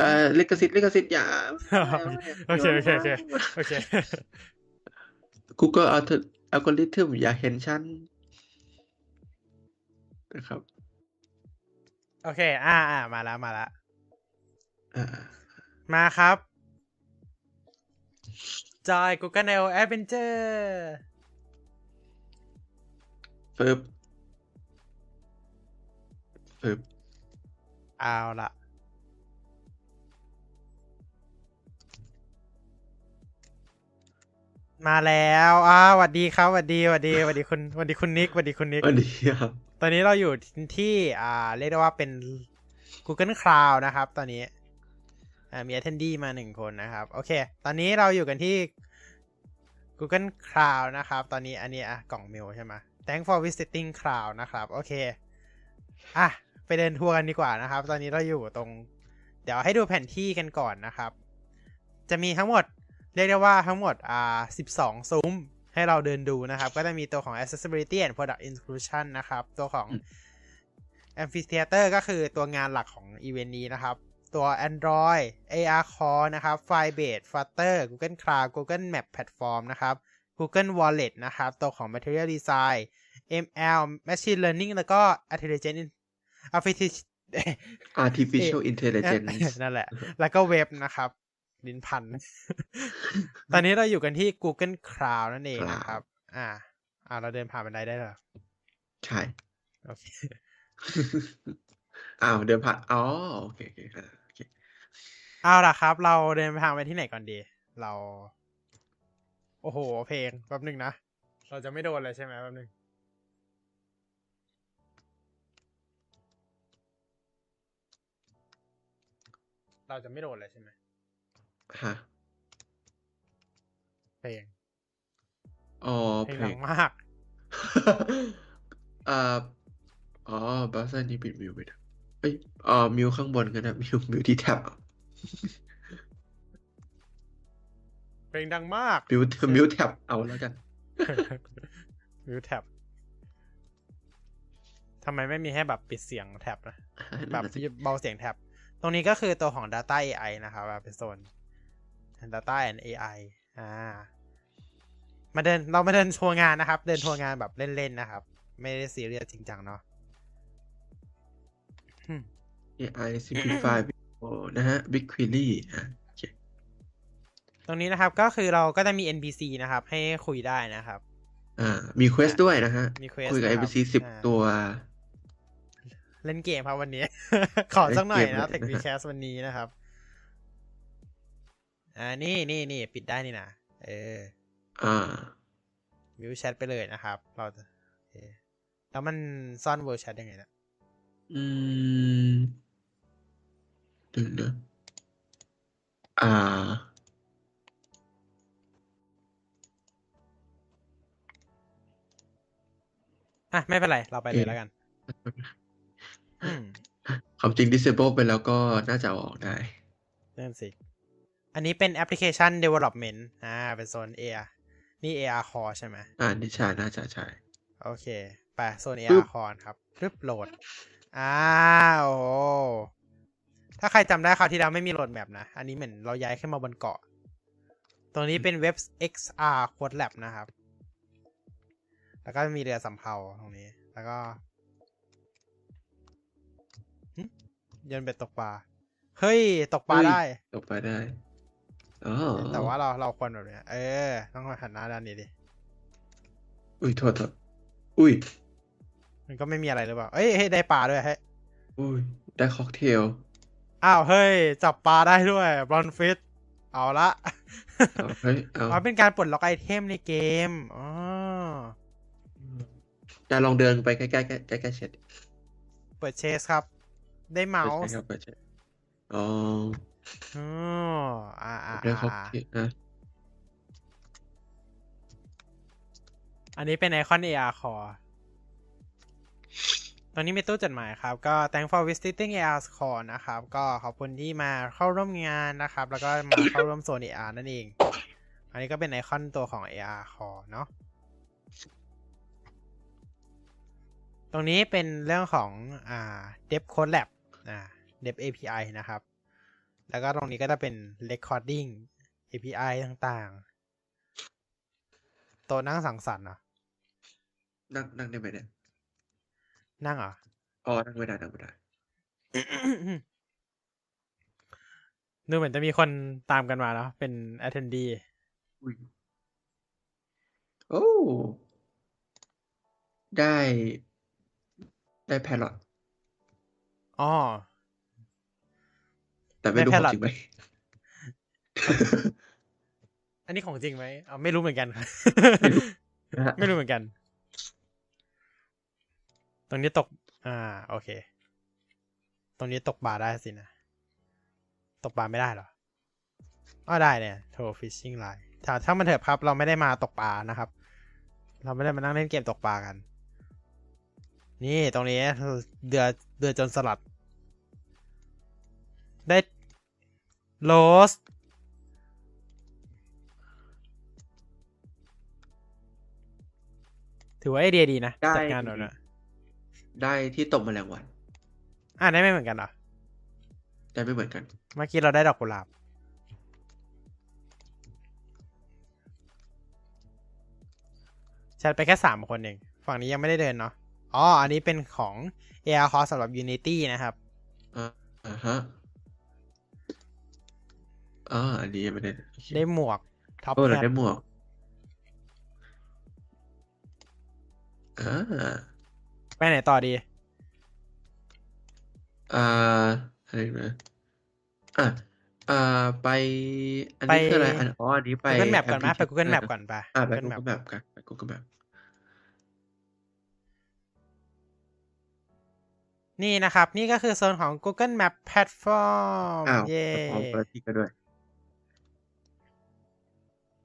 เอ่อลิขสิทธิ์ลิขสิทธิ์อย่าโอเคโอเคโอเคโอเค Google อัลอัลกอริทึมอย่าเห็นฉันนะครับ โอเค อ่าอ่ามาแล้วมาแล้วอ่ามาครับจอย Google Neo Adventure ปึ๊บปึ๊บเอาละ มาแล้วอ้าวสวัสดีครับสวัสดีสวัสดีสวัสดีคุณสวัสดีคุณนิกสวัสดีคุณนิกสวัสดีครับ ตอนนี้เราอยู่ที่อ่า เรียกได้ว่าเป็น Google Cloud นะครับ ตอนนี้อ่ามี attendee มาหนึ่งคนนะครับ โอเค ตอนนี้เราอยู่กันที่ Google Cloud นะครับ ตอนนี้อันนี้อะกล่องเมลใช่ไหม Thank for visiting Cloud นะครับ โอเค อะ ไปเดินทัวร์กันดีกว่านะครับ ตอนนี้เราอยู่ตรง เดี๋ยวให้ดูแผนที่กันก่อนนะครับ จะมีทั้งหมด เรียกได้ว่าทั้งหมดอ่า12 ซุ้มให้เราเดินดูนะครับ ก็จะมีตัวของ accessibility and product inclusion นะครับ ตัวของ amphitheater ก็คือตัวงานหลักของอีเวนต์นี้นะครับ ตัว Android AR Core นะครับ Firebase Flutter Google Cloud Google Map Platform นะครับ Google Wallet นะครับ ตัวของ Material Design ML Machine Learning แล้วก็ Intelligent Artificial artificial intelligence นั่นแหละ แล้วก็เว็บนะครับ ลิ้นพัน ตอนนี้เราอยู่กันที่ Google Cloud นั่นเองนะครับ อ่า อ่า เราเดินผ่านบันไดได้เหรอ ใช่ โอเค อ้าว เดินผ่าน อ๋อ โอเคโอเคอ่าโอเคเอาล่ะครับ เราเดินทางไปที่ไหนก่อนดี เรา โอ้โห เพลง แป๊บหนึ่งนะ เราจะไม่โดนเลยใช่ไหมแป๊บหนึ่งเราจะไม่โดนเลยใช่ไหม ฮะเพลงอ๋อเพลงเพลดังงมากอ่าอ๋อเบราว์เซอร์นี่ปิด mute ไปนะเอ้ยอ๋อ mute ข้างบนกันนะ mute mute ที่ tabเพลงดังมาก mute mute tab เอาแล้วกัน mute tab ทำไมไม่มีให้แบบปิดเสียง tab นะแบบนั่นน่ะสิเบาเสียง tab ตรงนี้ก็คือตัวของ Data AI นะครับแบบเป็นโซน Data and AI อ่า มาเดินเรามาเดินทัวร์งานนะครับ เดินทัวร์งานแบบเล่นๆนะครับ ไม่ได้ซีเรียสจริงจังเนาะอืม AI simplify video นะฮะ BigQuery อะโอเคตรงนี้นะครับก็คือเราก็จะมี NPC นะครับ ให้คุยได้นะครับ อ่า มี quest ด้วยนะฮะ มี quest คุยกับนะครับ NPC สิบอ่าตัว เล่นเกมครับวันนี้ ขอสักหน่อยเล่นเกมนะเลย TechWeCast วันนี้นะครับ อ่านี่นี่นี่ปิดได้นี่นะเออ อ่าวิวแชทไปเลยนะครับ เราจะโอเคแล้วมันซ่อนเวอร์แชทยังไงนะอืมเดี๋ยวนะอ่า อะ ไม่เป็นไร เราไปเลยเอ๊ะแล้วกันอืมความจริง disable ไปแล้วก็น่าจะเอาออกได้เริ่มสิ อันนี้เป็นแอปพลิเคชัน development อ่า เป็นโซน AR นี่ AR core ใช่ไหมอ่านิชาน่าจะใช่โอเค ไปโซนปึ๊ AR บ core ครับปึ๊บโหลด อ้าวโอ้โหถ้าใครจำได้คราวที่แล้วไม่มีโหลดแบบนะ อันนี้เหมือนเราย้ายขึ้นมาบนเกาะ ตรงนี้เป็นเว็บ XR Code Lab นะครับ แล้วก็มีเรือสำเภาตรงนี้ แล้วก็หึโยนเบ็ดตกปลา เฮ้ย ตกปลาเฮ้ยได้ ตกไปได้อ๋อ แต่ว่าเราเราควรแบบเนี้ย เออ ต้องมาหันหน้าด้านนี้ดิ อุ้ยโทษโทษอุ้ย มันก็ไม่มีอะไรหรือเปล่า เอ้ยเฮ้ยได้ปลาด้วยเฮ้ยอุ้ย ได้ค็อกเทล อ้าวเฮ้ย จับปลาได้ด้วยบอลฟิตเอาละเอาเฮ้ยเอาอ๋อเป็นการปลดล็อก item ในเกม อ๋อจะลองเดินไปใกล้ๆใกล้ใกล้ใกล้ๆเช็ดเปิดเชสครับ ได้เมาส์ใช่ครับไปเช็ดอ๋อ อ๋ออ่าอ่าได้ค็อกอ่าเทลนะอันนี้เป็นไอคอน AR Core ตอนนี้มีตู้จดหมายครับ ก็ thank for visiting AR Core นะครับ ก็ขอบคุณที่มาเข้าร่วมงานนะครับ แล้วก็มาเข้าร่วมโซน AR นั่นเอง อันนี้ก็เป็นไอคอนตัวของ AR Core เนาะ ตรงนี้เป็นเรื่องของอ่า Dev Code Lab อ่า Dev API นะครับ แล้วก็ตรงนี้ก็จะเป็น Recording API ต่างๆโต๊ะนั่งสังสรรค์เหรอ นั่งนั่งได้ไหมเนี่ย นั่งเหรอ อ๋อ นั่งไม่ได้ นั่งไม่ได้ ดูเหมือนจะมีคนตามกันมาแล้ว เป็น attendee อุ้ยโอ้ ได้ ได้แพลอตอ๋อ แต่ไม่รู้ได้ของ Parrot จริงไหมอันนี้ของจริงไหมอ๋อไม่รู้เหมือนกันครับไม่รู้นะฮะไม่รู้เหมือนกัน ตรงนี้ตก อ่า โอเค ตรงนี้ตกปลาได้สินะ ตกปลาไม่ได้เหรออ๋อได้เนี่ยโทรฟิชชิ่งไลน์ถ้าถ้ามันเถอะครับ เราไม่ได้มาตกปลานะครับ เราไม่ได้มานั่งเล่นเกมตกปลากัน นี่ตรงนี้เดือเดือจนสลัด ได้โรสถือว่าไอเดียดีนะได้จัดงานแบบนั้นได้ที่ตบแมลงวัน อ่าได้ไม่เหมือนกันเหรอ ได้ไม่เหมือนกัน เมื่อกี้เราได้ดอกกุหลาบ แชทไปแค่สามคนเอง ฝั่งนี้ยังไม่ได้เดินเนาะ อ๋อ อันนี้เป็นของ AR Core สำหรับ Unity นะครับ อ่าอ่าฮะ อ่าอันนี้ยังไม่ได้โอเคได้หมวกท็อปโอ้เราแคได้หมวกอ่าไปไหนต่อดี อ่าอะไรนะอะอ่าไป อันนี้ไป คืออะไรอันอ๋ออันนี้ไป Google Map ก่อนไหมไป application Google Map ก่อนไป อ่าไป Google Map Google Map กันไป Google Map นี่นะครับ นี่ก็คือโซนของ Google Map Platform อ้าวเย้ พร้อมเปิดที่กันด้วย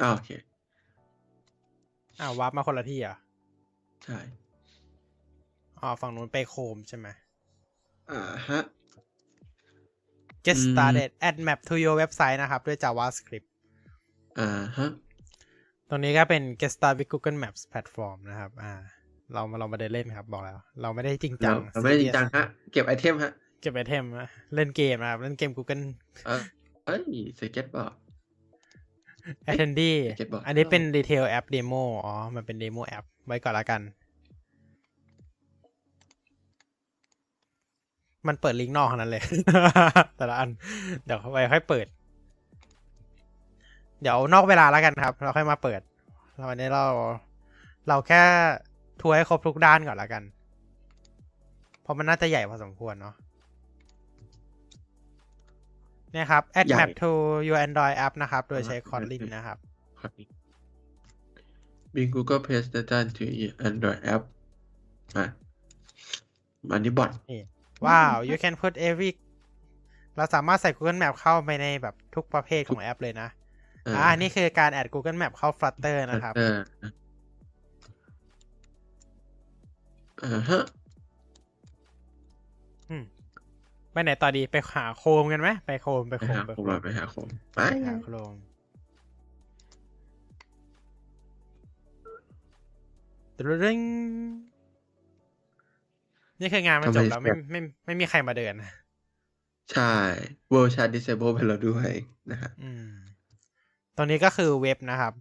อ้าวโอเค อ้าววาร์ปมาคนละที่เหรอะใช่อ๋อฝั่งนู้นไปโคมใช่ไหมอ่าฮะ Get อืม started add map to your website นะครับ ด้วย JavaScript อ่าฮะ ตรงนี้ก็เป็น Get Started with Google Maps Platform นะครับ อ่า เรามาเรามาเดินเล่นครับบอกแล้ว เราไม่ได้จริงจังเราเราไม่ได้จริงจังฮะ เก็บ item ฮะ เก็บ item นะเล่นเกมนะครับ เล่นเกม Google เออเอ้ยสเก็ตบอร์ด Attendee Skateboard อันนี้เป็น Retail App Demo อ๋อ มันเป็น Demo App ไว้ก่อนละกัน มันเปิดลิงก์นอกเท่านั้นเลย แต่ละอัน เดี๋ยวไว้ค่อยเปิด เดี๋ยวนอกเวลาแล้วกันครับ เราค่อยมาเปิดแล้ววันนี้เรา เราแค่ทัวร์ให้ครบทุกด้านก่อนละกัน เพราะมันน่าจะใหญ่พอสมควรเนาะเนี่ยครับ add ใหญ่ map to your Android app นะครับ โดยใช้ Kotlin นะครับครับ Bring Google Play Data to your Android app อะอันนี้บอทว้าว you can put every เราสามารถใส่ Google Map เข้าไปในแบบทุกประเภทของแอปเลยนะอ่านี่คือการแอด Google Map เข้า Flutter นะครับเอออ่าฮะ ไปไหนต่อดีไปหาโคมกันไหมไปโคมไปไปโคมหาไปโคโคมมอะไปหาโคมไปไปหาโคมตรึงนี่คืองานมันจบแล้วไม่ไม่ไม่มีใครมาเดินใช่ World Chat Disable ไปแล้วด้วยนะฮะอืมตรงนี้ก็คือเว็บนะครับ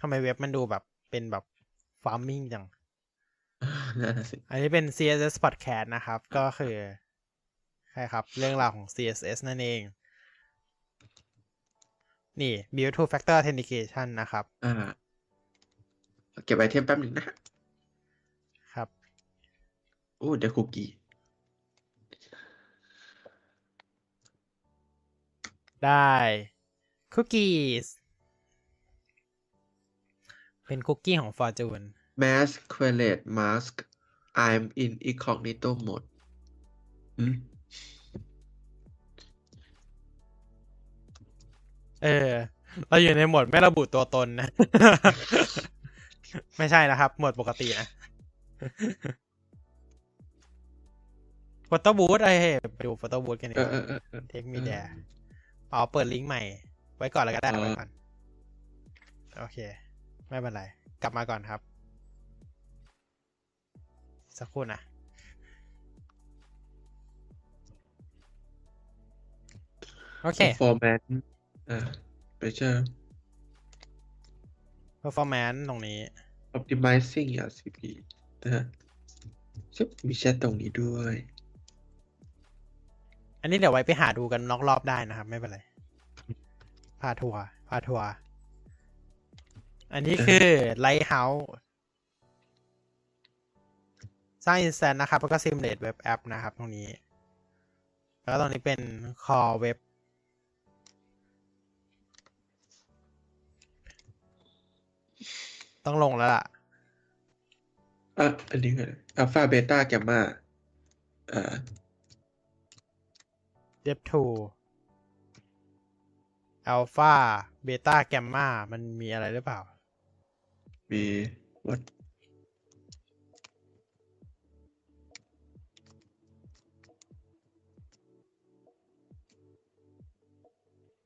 ทำไมเว็บมันดูแบบเป็นแบบ farming จังนั่นน่ะสิ อันนี้เป็น CSS podcast นะครับ ก็คือใช่ครับ เรื่องราวของ CSS นั่นเอง นี่ build two factor authentication นะครับ อ่า เก็บ item แป๊บหนึ่งนะฮะครับ โอ้ได้คุกกี้ได้ cookies เป็นคุกกี้ของ Fortune Mask Query Mask I'm in incognito mode อืมเออ เราอยู่ในโหมดไม่ระบุตัวตนนะ ไม่ใช่นะครับ โหมดปกตินะโฟโต้บูธไอ้ไปดูโฟโต้บูธกันดีเอกอว่าเออเออเออเทคมีเดียอ๋อ เปิดลิงก์ใหม่ ไว้ก่อนแล้วก็ได้อ๋อไว้ก่อน โอเค ไม่เป็นไร กลับมาก่อนครับ สักครู่นะโอเค performance อ่า pressure performance ตรงนี้ optimizing RCP นะฮะชึบมีแชทตรงนี้ด้วย อันนี้เดี๋ยวไว้ไปหาดูกันนอกรอบได้นะครับ ไม่เป็นไร พาทัวร์ พาทัวร์ อันนี้คือ Lighthouse สร้าง instance นะครับ แล้วก็ simulate web app นะครับ ตรงนี้ แล้วตรงนี้เป็น core web ต้องลงแล้วล่ะ อะ อันนี้กัน alpha beta gamma อ่า dev 2 alpha beta gamma มันมีอะไรหรือเปล่า มี what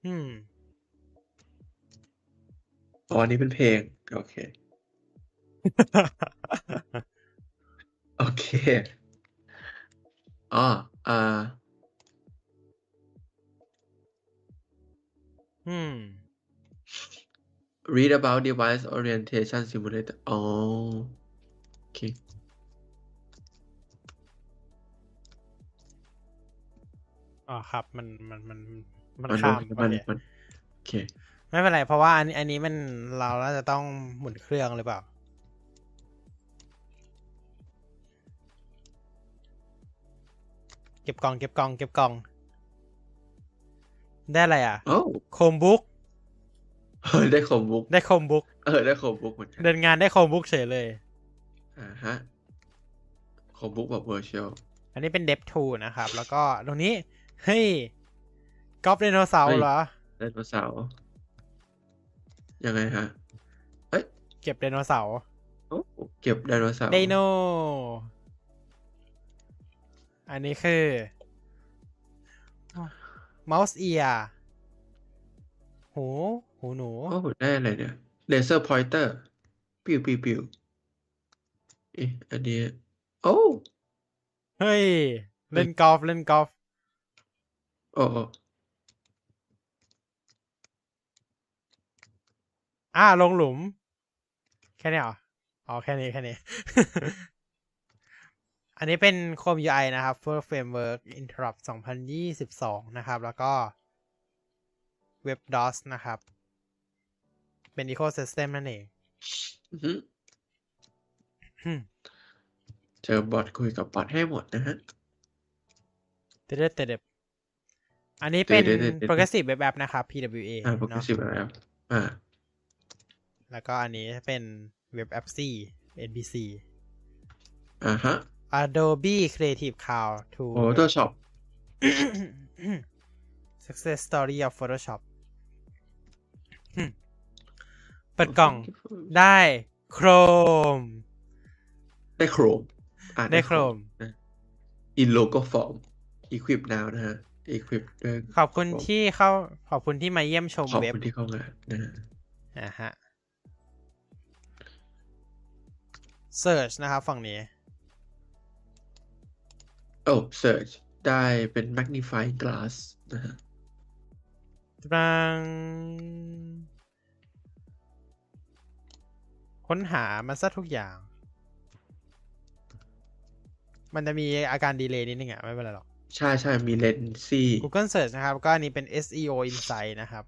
อืมอ๋ออันนี้เป็นเพลง โอเค โอเคอ๋ออ่า อืม read about device orientation simulator อ๋อโอเคอ๋อครับ มันมันมัน มันมันข้ามมันโอเคมันโอเค ไม่เป็นไร เพราะว่าอันนี้อันนี้มันเราน่าจะต้องหมุนเครื่องหรือเปล่าเก็บกล่องเก็บกล่องเก็บกล่อง ได้อะไรอะโอ้ Chromebookเออได้ Chromebook ได้ Chromebook เออได้ Chromebook เหมือนกันเดินงานได้ Chromebook เฉยเลยอ่าฮะChromebook แบบ virtual อันนี้เป็นเด v ทูนะครับ แล้วก็ตรงนี้ เฮ้ย กอล์ฟไดโนเสาร์เฮ้ยเหรอไดโนเสาร์ยังไงฮะ เอ้ยเก็บไดโนเสาร์โอ้เก็บไดโนเสาร์ไดโน อันนี้คือ mouse ear หูหูหนู โอ้ได้อะไรเนี่ย laser pointer ปิวปิวปิวเอ๊ะอันนี้ โอ้ เฮ้ย เล่นกอล์ฟเล่นกอล์ฟโอ้ อ้อ่าลงหลุม แค่นี้เหรออ๋อแค่นี้แค่นี้ อันนี้เป็น Chrome UI นะครับ for Framework Interrupt 2022 นะครับ แล้วก็ WebDOS นะครับ เป็น Ecosystem นั่นเองอื้อหืออืมเจอบอทคุยกับบอทให้หมดนะฮะเด็ดเด็ดอันนี้เป็นเด็ดเด็ดเด็ด Progressive Web App นะครับ PWA อ่าโปรเนาะสิบแล้วอ่า แล้วก็อันนี้เป็น Web App C NPC อ่าฮะ Adobe Creative Cloud to Photoshop Success Story of Photoshop อืมเปิดกล่องได้ Chrome ได้โครมอ่าได้ Chrome นะ in logo form equip now นะฮะ equip ด้วยขอบคุณที่เข้า ขอบคุณที่มาเยี่ยมชมขอบเว็บคุณที่เข้ามานะฮะนะฮะ Search นะครับฝั่งนี้ โอ้ search ได้เป็น magnifying glass นะฮะกำลังค้นหามันซะทุกอย่าง มันจะมีอาการดีเลย์นิดนึงอะไม่เป็นไรหรอก ใช่ใช่มีเลนซี่ Google Search นะครับ ก็อันนี้เป็น SEO Insight นะครับ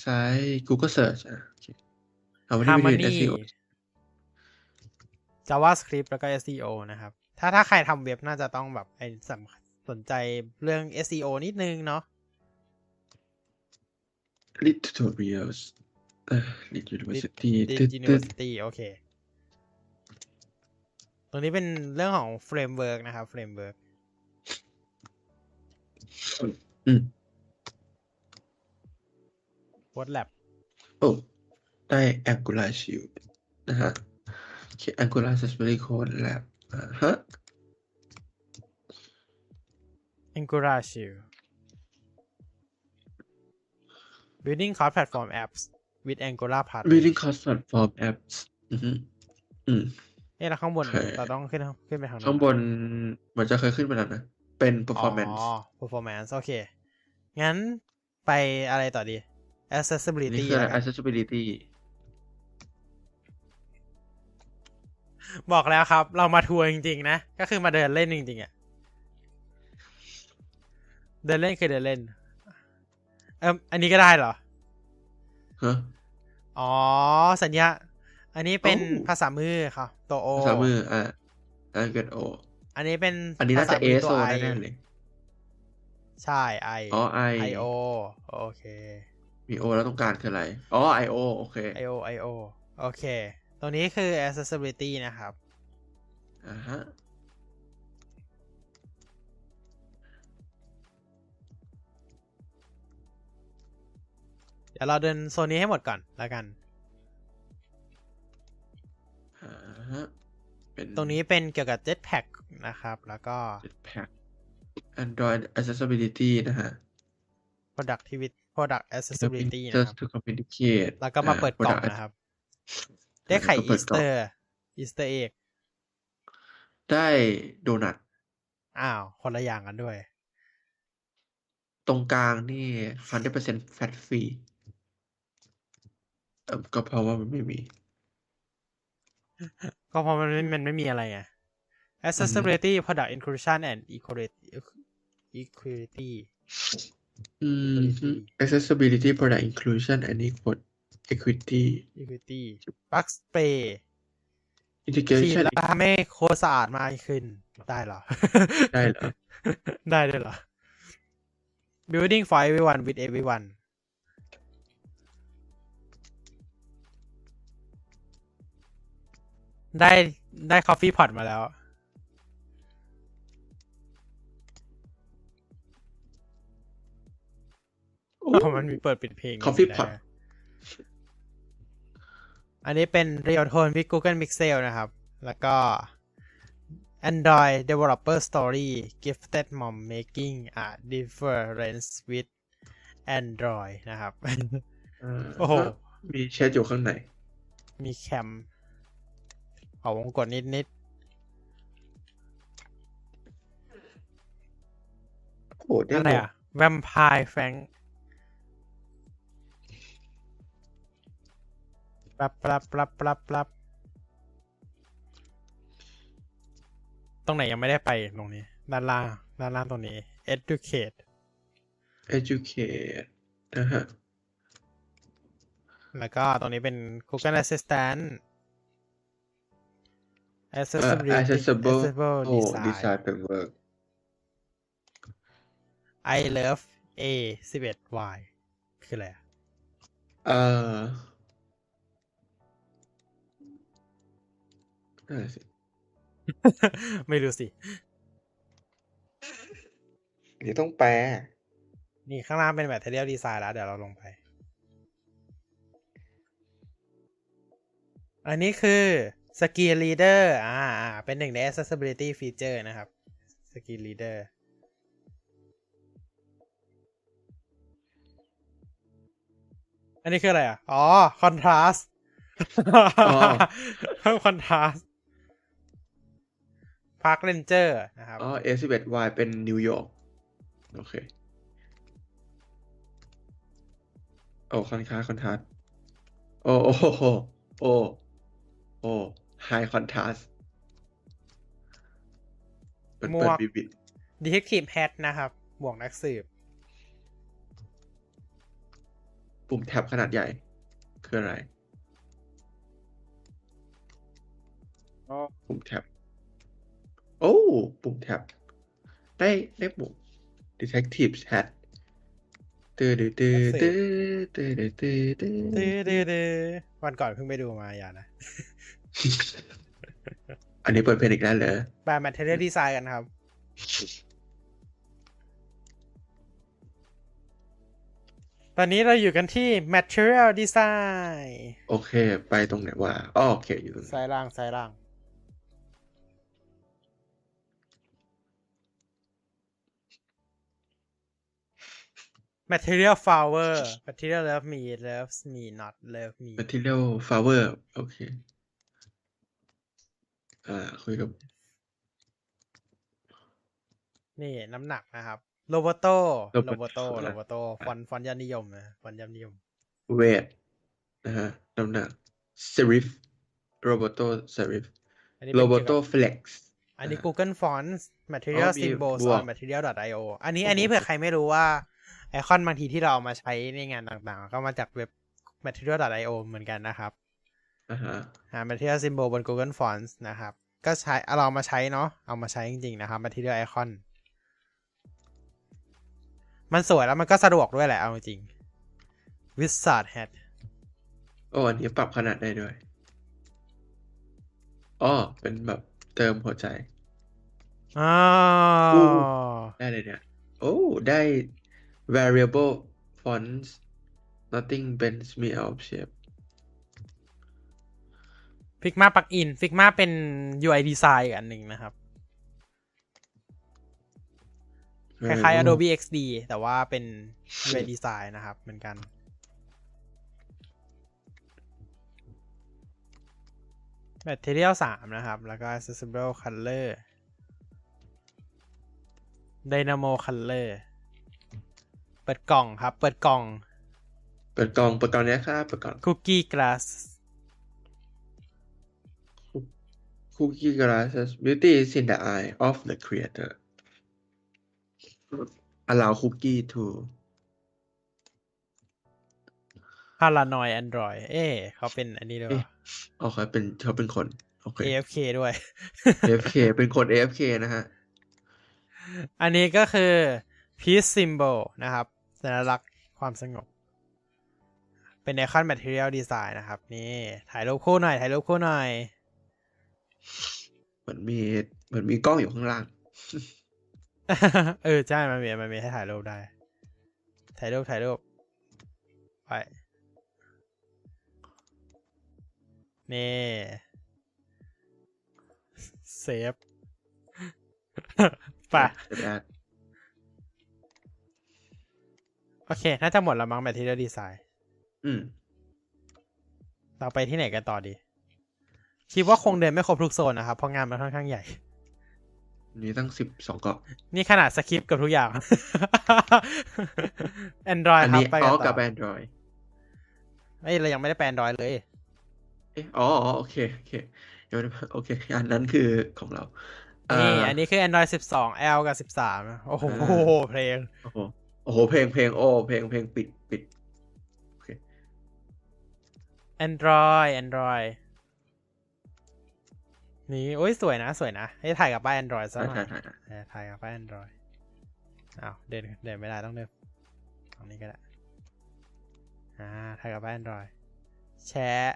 ไซต์ Google Search อะโอเคเอาวันนี้ไปดู Harmony SEO JavaScript แล้วก็ SEO นะครับ ถ้าถ้าใครทำเว็บน่าจะต้องแบบไอ้สำสนใจเรื่อง SEO นิดนึงเนาะ Lit Tutorials เอ่อ Lit University ดีตึ๊ดตึ๊ด University โอเค ตรงนี้เป็นเรื่องของ Framework นะครับ Framework อืม WordLab โอ้ได้ Angular Shield นะฮะ Angular Accessibility Code Lab อ่าฮะ Angular Shield Building Cross Platform Apps with Angular Part Reading Cost Platform Apps อือฮึอืมเอ๊ะแล้วข้างบนโอเคเราต้องขึ้นขึ้นไปทางโข้างบนเหมือนจะเคยขึ้นไปแล้วนะ เป็น performance อ๋อ performance โอเค งั้นไปอะไรต่อดีนี่ accessibility คืออะไรแล้วกัน accessibility บอกแล้วครับ เรามาทัวร์จริงๆนะ ก็คือมาเดินเล่นจริงๆอะเดินเล่นคือเดินเล่น เอิมอันนี้ก็ได้เหรอฮะอ๋อ สัญญา อันนี้เป็นโอ้ภาษามือครับตัวโอภาษามืออะอ่าเกิดโอ อันนี้เป็น อันนี้น่าจะภษมื ASO ตัว I แน่ๆเลยใช่ I อ๋อ I I O โอเค มี O แล้วตรงกลางคืออะไร อ๋อ I O โอเค I O I O โอเค ตรงนี้คือ accessibility นะครับ อ่าฮะ เดี๋ยวเราเดินโซนนี้ให้หมดก่อนแล้วกัน อ่าฮะ เป็นตรงนี้เป็นเกี่ยวกับ Jetpack นะครับ แล้วก็ Jetpack Android Accessibility นะฮะ productivity product accessibility นะครับ Just to communicate แล้วก็มาเปิดกล่อง Product นะครับ ได้ไข่แล้วก็อีเปิดสกล่เตองอร์ อีสเตอร์เอกได้โดนัท อ้าว คนละอย่างกันด้วย ตรงกลางนี่100% fat free เออก็เพราะว่ามันไม่มี ก็เพราะมันไม่มันไม่มีอะไรไง accessibility product inclusion and equality equality อืม Equality accessibility product inclusion and equal equity equity bug spray ฉีด integration แล้วทำให้โคดสะอาดมากขึ้น ได้เหรอ ได้เหรอ ได้ด้วยเหรอ building for everyone with everyone ได้ได้ coffee pot มาแล้วโอ้เพราะมันมีเปิดปิดเพลง Coffee ได้ pot อั นนี้เป็น Real Tone with Google Pixel นะครับ แล้วก็ Android Developer Story Gifted Mom Making a Difference with Android นะครับอ่าโอ้โห มีแชทอยู่ข้างใน มีแคมขอวงกดนิดนิดโอ้ๆได้อะไรหมดอะ Vampire Frank ปรับปรับปรับปรับปรับตรงไหนยังไม่ได้ไปตรงนี้ด้านล่างด้านล่างตรงนี้ educate educate นะฮะแล้วก็ตรงนี้เป็น Google Assistant เอ่อ accessibility accessible accessible โอ้ design design framework I love A 11 Y คืออะไรอะเอ่อ นั่นแหละสิ ไม่รู้สินี่ต้องแปล นี่ข้างล่างเป็น Material Design แล้ว เดี๋ยวเราลงไป อันนี้คือ Skill Reader อ่าอ่า เป็นหนึ่งใน accessibility feature นะครับ Skill Reader อันนี้คืออะไรอะ อ๋อ Contrast อ๋อเพิ่ม Contrast Park Ranger นะครับอ๋อ A11Y เป็นนิวยอร์กโอเคโอ้คอนทราสคอนทราสโอ้โอ้โอ้โอ้โอ้โอ้ไฮคอนทราสเปิดหมเปิดวกบิบิด Detective Hat นะครับบวกนักสืบ ปุ่มแท็บขนาดใหญ่ คืออะไรปุ่มแท็บ โอ้ ปุ่มแท็บ ได้ได้ปุ่ม Detective Chat ตื้อตื้อตื้อตื้อตื้อตื้อตื้อตื้ดื้ออดื้อดื้อวันก่อนเพิ่งไปดูมาอย่านะ อันนี้เปิดเพลงอีกแล้วเหรอแบรนด์ Material Design กันครับตตอนนี้เราอยู่กันที่ material design โอเค ไปตรงไหนวะอ๋อโอเค อยู่ตรงนี้ซ้ายล่างซ้ายล่าง material flower material love me loves me not love me material flower โอเค อ่า คุยกับ นี่น้ำหนักนะครับโรบโต Roboto โรบโตโรบโตฟอนต์ฟอนต์ยอดนิยมนะฟอนต์ยอดนิยม weight นะฮะน้ำหนัก serif roboto serif อันนี้เป็นเกี่ยวกับ roboto flex อันนี้ Google Fonts Material อ๋อมี Symbols บวก on Material.io อันนี้อันนี้เผื่อใครไม่รู้ว่า ไอคอนบางทีที่เราเอามาใช้ในงานต่างๆ ก็มาจากเว็บ Material.io เหมือนกันนะครับอ่าฮะอ่า Material Symbol บน Google Fonts นะครับ ก็ใช้เอาเรามาใช้เนาะเอามาใช้จริง ๆ นะครับ Material Icon มันสวยแล้วมันก็สะดวกด้วยแหละเอาจริง Wizard Hat โอ้อันนี้ปรับขนาดได้ด้วยอ๋อเป็นแบบเติมหัวใจอ๋ออู้ได้เลยเนี่ย โอ้ ได้ variable fonts nothing bends me out of shape Figma Plugin Figma เป็น UI Design อีกอันหนึ่งนะครับ คล้ายๆ Variable Adobe XD แต่ว่าเป็น UI Design นะครับ เหมือนกัน Material 3 นะครับ แล้วก็ Accessible Color Dynamo Color เปิดกล่องครับ เปิดกล่อง เปิดกล่อง เปิดกล่องเนี้ยครับเปิดกล่อง Cookie Glass cookie glasses beauty is in the eye of the creator allow cookie to Paranoid Android เอ๊ะเขาเป็นอันนี้ด้วยเอ๊ะโอเคเป็นเขาเป็นคนโอเค AFK ด้วย AFK เป็นคน AFK นะฮะ อันนี้ก็คือ peace symbol นะครับ สัญลักษณ์ความสงบ เป็นไอคอน material design นะครับ นี่ ถ่ายรูปคู่หน่อย ถ่ายรูปคู่หน่อย เหมือนมีเหมือนมีกล้องอยู่ข้างล่าง เออ ใช่ มันมีมันมีให้ถ่ายรูปได้ ถ่ายรูป ถ่ายรูป ไป นี่เซฟไปเโอเค น่าจะหมดแล้วมั้ง material design อืม เราไปที่ไหนกันต่อดี คิดว่าคงเดินไม่ครบทุกโซนนะครับ เพราะงานมันค่อนข้างใหญ่มีตั้งสิบสองเกาะ นี่ขนาดสคริปต์กับทุกอย่าง Android อันครับนี้ไปอ๋กัอนต่กับอ Android เอ้ยเรายังไม่ได้แปล Android เลยเอ๊ะอ๋ออ๋อโอเค โอเคยังไม่ได้โอเค อันนั้นคือของเรานี่าอันนี้คือ Android 12 L กับ 13นะโอ้โหอ่าเพลงโอ้โหโอ้โห เพลงเพลงโอ้เพลงเพลงปิดปิดโอเค Android Android นี่โอ้ยสวยนะ สวยนะ ให้ถ่ายกับป้าย Android ซะถ่ายหน่ถ่าอยยถ่ายถ่ายเออถ่ายกับป้าย Android อ้าวเดินเดินไม่ได้ต้องเดินตรงนี้ก็ได้อ่าถ่ายกับป้าย Android แชะ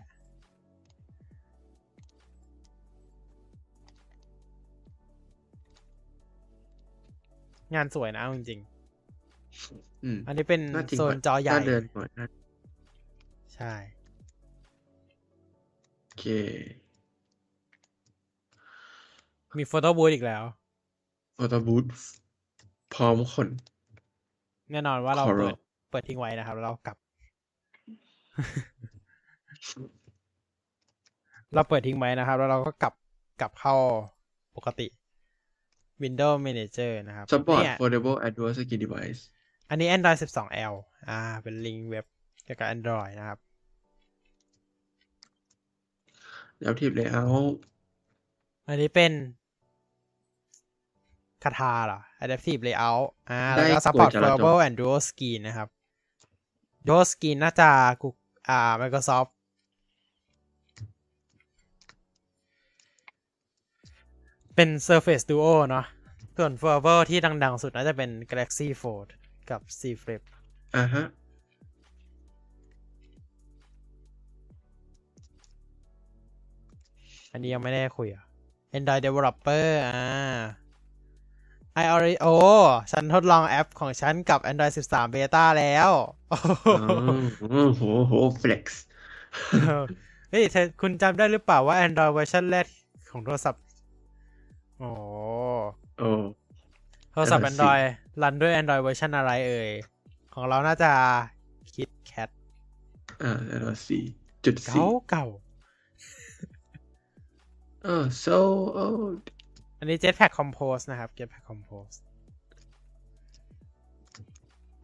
งานสวยนะเอาจริงอืมๆ อันนี้เป็นน่าจริงโซนจอใหญ่น่าเดินหน่อยน่าใช่ โอเค มีโฟโต้บูธอีกแล้วออโต้บูธพร้อมคน แน่นอนว่าเราขอร้เปิองดเปิดทิ้งไว้นะครับแล้วเรากลับ เราเปิดทิ้งไว้นะครับ แล้วเราก็กลับกลับเข้าปกติ Windows Manager นะครับ support เนี่ย foldable advanced skin device อันนี้ Android 12L อ่า เป็นลิงก์เว็บเกี่ยวกับ Android นะครับ adaptive layout อันนี้เป็นคาทาเหรอ Adaptive Layout อ่า แล้วก็ได้ support กฎจราจร global and dual screen นะครับ dual screen น่าจะกูอ่า Microsoft เป็น Surface Duo เนอะส่วน Forever ที่ดัง ๆ สุดน่าจะเป็น Galaxy Fold กับ Z Flip อ่าฮะ อันนี้ยังไม่ได้คุยอะ Android Developer อ่า I already โอ้ฉันทดลองแอปของฉันกับ Android 13 Beta แล้วอ๋อโอ้โหโห flex เฮ้ยเธอคุณจำได้หรือเปล่าว่า Android เวอร์ชันแรกของโทรศัพท์ โอ้โอ้ โทรศัพท์นั่นน่ะสิ Android รันด้วย Android เวอร์ชันอะไรเอ่ย ของเราน่าจะ KitKat อ่าแล้วสี่จุดเก่าสี่เก่าเออ so old อันนี้ Jetpack Compose นะครับ Jetpack Compose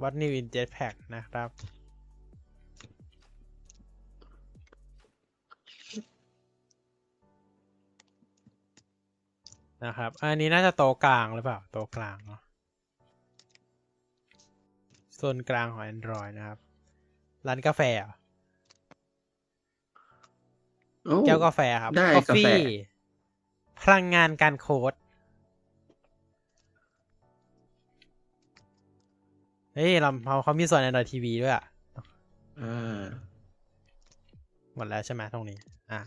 What new in Jetpack นะครับ นะครับอันนี้น่าจะโต๊ะกลางหรือเปล่าโต๊ะกลางเนาะโซนกลางของ Android นะครับ ร้านกาแฟเหรอโอ้แก้วกาแฟครับได้กาแฟกาแฟพลังงานการโค้ดเฮ้ยเราเขาเขามีส่วน Android TV ด้วยอะอ่าหมดแล้วใช่ไหมตรงนี้ อ่า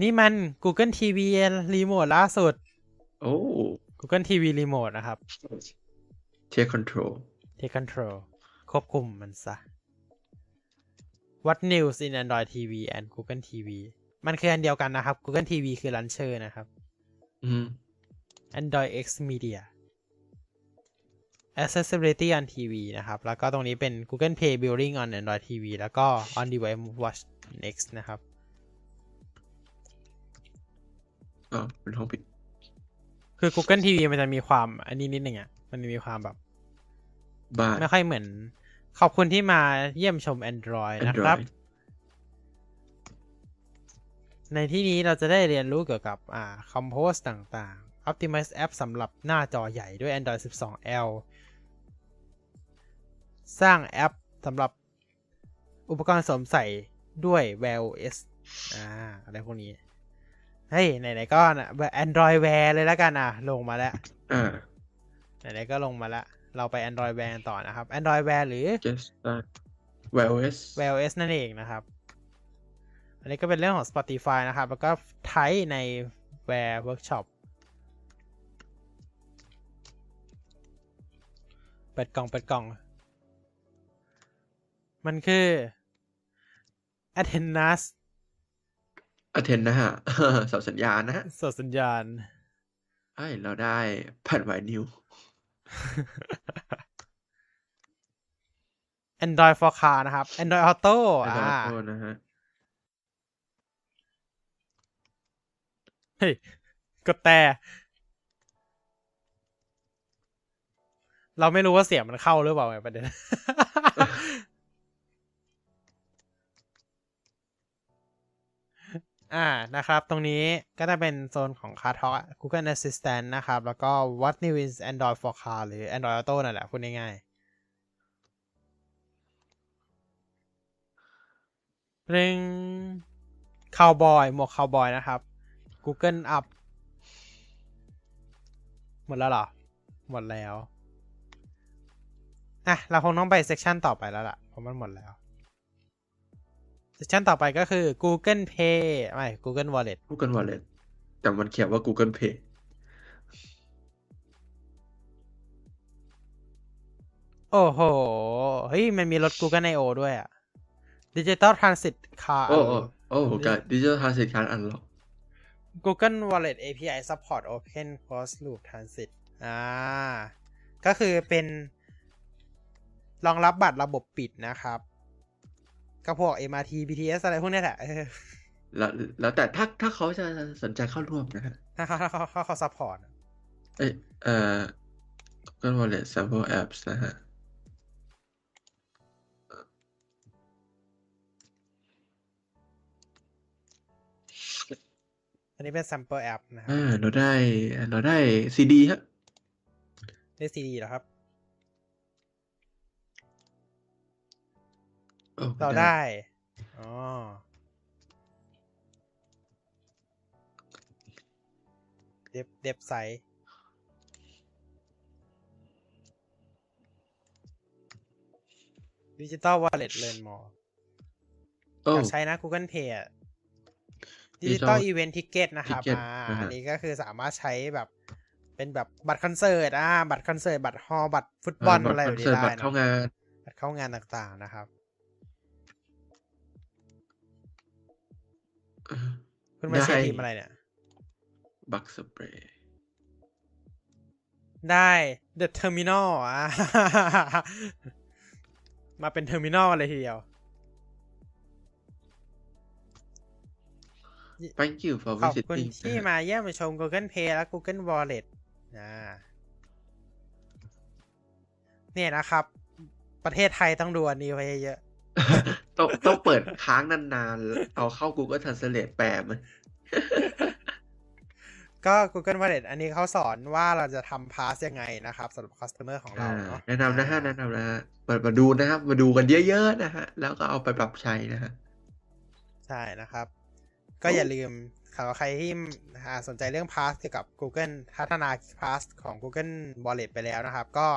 นี่มัน Google TV รีโมทล่าสุด โอ้ Google TV รีโมทนะครับ take control Take control ควบคุมมันซะ What news in Android TV and Google TV มันคืออันเดียวกันนะครับ Google TV คือ launcher นะครับอืม Android X Media Accessibility on TV นะครับ แล้วก็ตรงนี้เป็น Google Play Building on Android TV แล้วก็ On Device Watch Next นะครับ อ๋อเป็นห้องปิด คือ Google TV มันจะมีความ อันนี้นิดหนึ่งอะ มันมีความแบบบ้านไม่ค่อยเหมือน ขอบคุณที่มาเยี่ยมชม Android นะครับ Android ในที่นี้เราจะได้เรียนรู้เกี่ยวกับอ่า Compose ต่างๆ Optimize App สำหรับหน้าจอใหญ่ด้วย Android 12L สร้างแอปสำหรับอุปกรณ์สวมใส่ด้วย Wear OS อ่าอะไรพวกนี้ เฮ้ยไหนๆก็นะ Android Wear เลยแล้วกันอะ ลงมาแล้วอ่าไหนๆก็ลงมาแล้ว เราไป Android Wear กันต่อนะครับ Android Wear หรือ just that Wear OS Wear OS นั่นเองนะครับ อันนี้ก็เป็นเรื่องของ Spotify นะครับ แล้วก็ไทยใน Wear Workshop เปิดกล่องเปิดกล่อง มันคือ Attendance attend นะฮะเสาสัญญาณนะฮะสดสัญญาณไอ้ยเราได้แผ่นไวนิว Android for Car นะครับ Android Auto แล้วอ่าก็นะฮะเฮ้ยกดแต่เราไม่รู้ว่าเสียงมันเข้าหรือเปล่าไงประเด็น อ่านะครับ ตรงนี้ก็จะเป็นโซนของ Car Talk Google Assistant นะครับ แล้วก็ What New is Android for Car หรือ Android Auto นั่นแหละพูดง่ายๆเรื่องคาวบอยหมวกคาวบอยนะครับ Google Up หมดแล้วเหรอ หมดแล้วอะเราคงต้องไปเซ c ชันต่อไปแล้วล่ะเพราะมันหมดแล้ว เซ c ชันต่อไปก็คือ Google Pay ไม่ Google Wallet Google Wallet แต่มันเขียนว่า Google Pay โอ้โห เฮ้ย มันมีรถ Google I/O ด้วยอะ Digital Transit Card โอ้โอ้โอ้กับ Digital Transit Card Unlock Google Wallet API Support Open Closed Loop Transit อ่า ก็คือเป็นรองรับบัตรระบบปิดนะครับ ก็พวก MRT BTS อะไรพวกเนี้ยแหละเออแล้วแล้วแต่ถ้าถ้าเขาจะสนใจเข้าร่วมนะฮะถ้าเขาถ้าเขาเขาเขา support อะเอ้ยเอ่อ Google Wallet Sample Apps นะฮะอันนี้เป็น sample app นะครับอ่าเราได้เราได้ CD ฮะได้ CD แล้วครับ เราได้อ๋อdev dev site digital wallet learn more โอ้อยากใช้นะ Google Pay อะ Digital Digital Event Ticket นะครับ Ticket อ่านะฮะอันนี้ก็คือสามารถใช้แบบเป็นแบบบัตรคอนเสิร์ตอ่าบัตรคอนเสิร์ต บัตรฮอลล์บัตรฟุตบอลบัตรคอนบนี้เสิร์ตอะไรแบบนี้ได้บัตรเข้านะงานบัตรเข้างานต่างๆนะครับ คุณมาเชียร์ได้ทีมอะไรเนี่ย bug sprayได้ The Terminal อ่ามาเป็น terminal เลยทีเดียว thank you for ขอบคุณ visiting ที่มาเยี่ยมชม Google Play และ Google Wallet อ่าเนี่ยนะครับ ประเทศไทยต้องดูอันนี้ไว้เยอะ ต้องต้องเปิดค้างนานๆ เอาเข้า Google Translate แปลมันๆก็ Google Wallet อันนี้เขาสอนว่าเราจะทำพาสยังไงนะครับสำหรับ customer ของเราอ่าเนาะแนะนำนะฮะแนะนำนะฮะเปิดมาดูนะครับมาดูกันเยอะๆนะฮะ แล้วก็เอาไปปรับใช้นะฮะ ใช่นะครับ ก็อย่าลืมสำหรับใครที่อ่าสนใจเรื่องพาสเกี่ยวกับ Google พัฒนาพาสของ Google Wallet ไปแล้วนะครับ ก็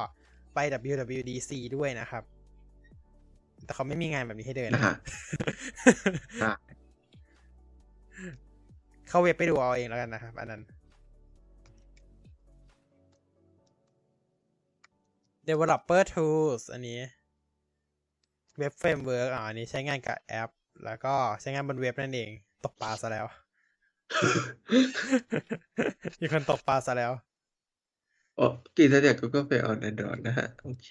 ไป WWDC ด้วยนะครับ แต่เขาไม่มีงานแบบนี้ให้เดินนะฮะอะเข้าเว็บไปดูเอาเองแล้วกันนะครับ อันนั้น developer tools อันนี้ web framework อ่าอันนี้ใช้งานกับแอป แล้วก็ใช้งานบนเว็บนั่นเอง ตกปลาซะแล้ว มีคนตกปลาซะแล้วโอ้กี่ตัวเดียว Google Play on Android นะฮะ โอเค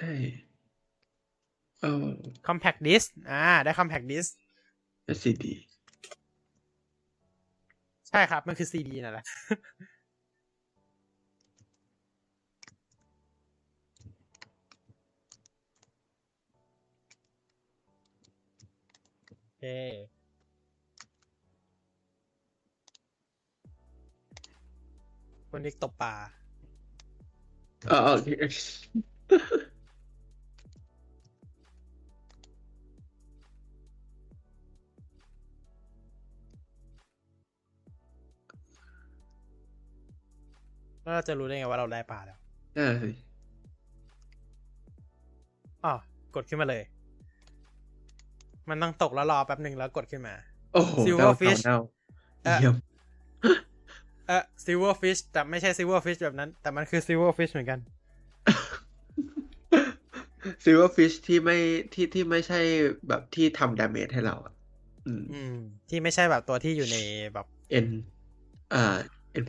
ได้เออ compact disk อ่า ได้ compact disk SCD ใช่ครับ มันคือ CD นั่นแหละโอเคคนนิกตบปลาเออ แล้วเราจะรู้ได้ไงว่าเราได้ปลาแล้วได้สิอ๋อกดขึ้นมาเลย มันต้องตกแล้วรอแป๊บหนึ่งแล้วกดขึ้นมา โอ้โห Silverfish เน่าเอ่อเยี่ยมเออ silverfish แต่ไม่ใช่ silverfish แบบนั้น แต่มันคือ silverfish เหมือนกัน silverfish ที่ไม่ที่ที่ไม่ใช่แบบที่ทำ damage ให้เราอะ อืมอืมที่ไม่ใช่แบบตัวที่อยู่ในแบบ End อ่า End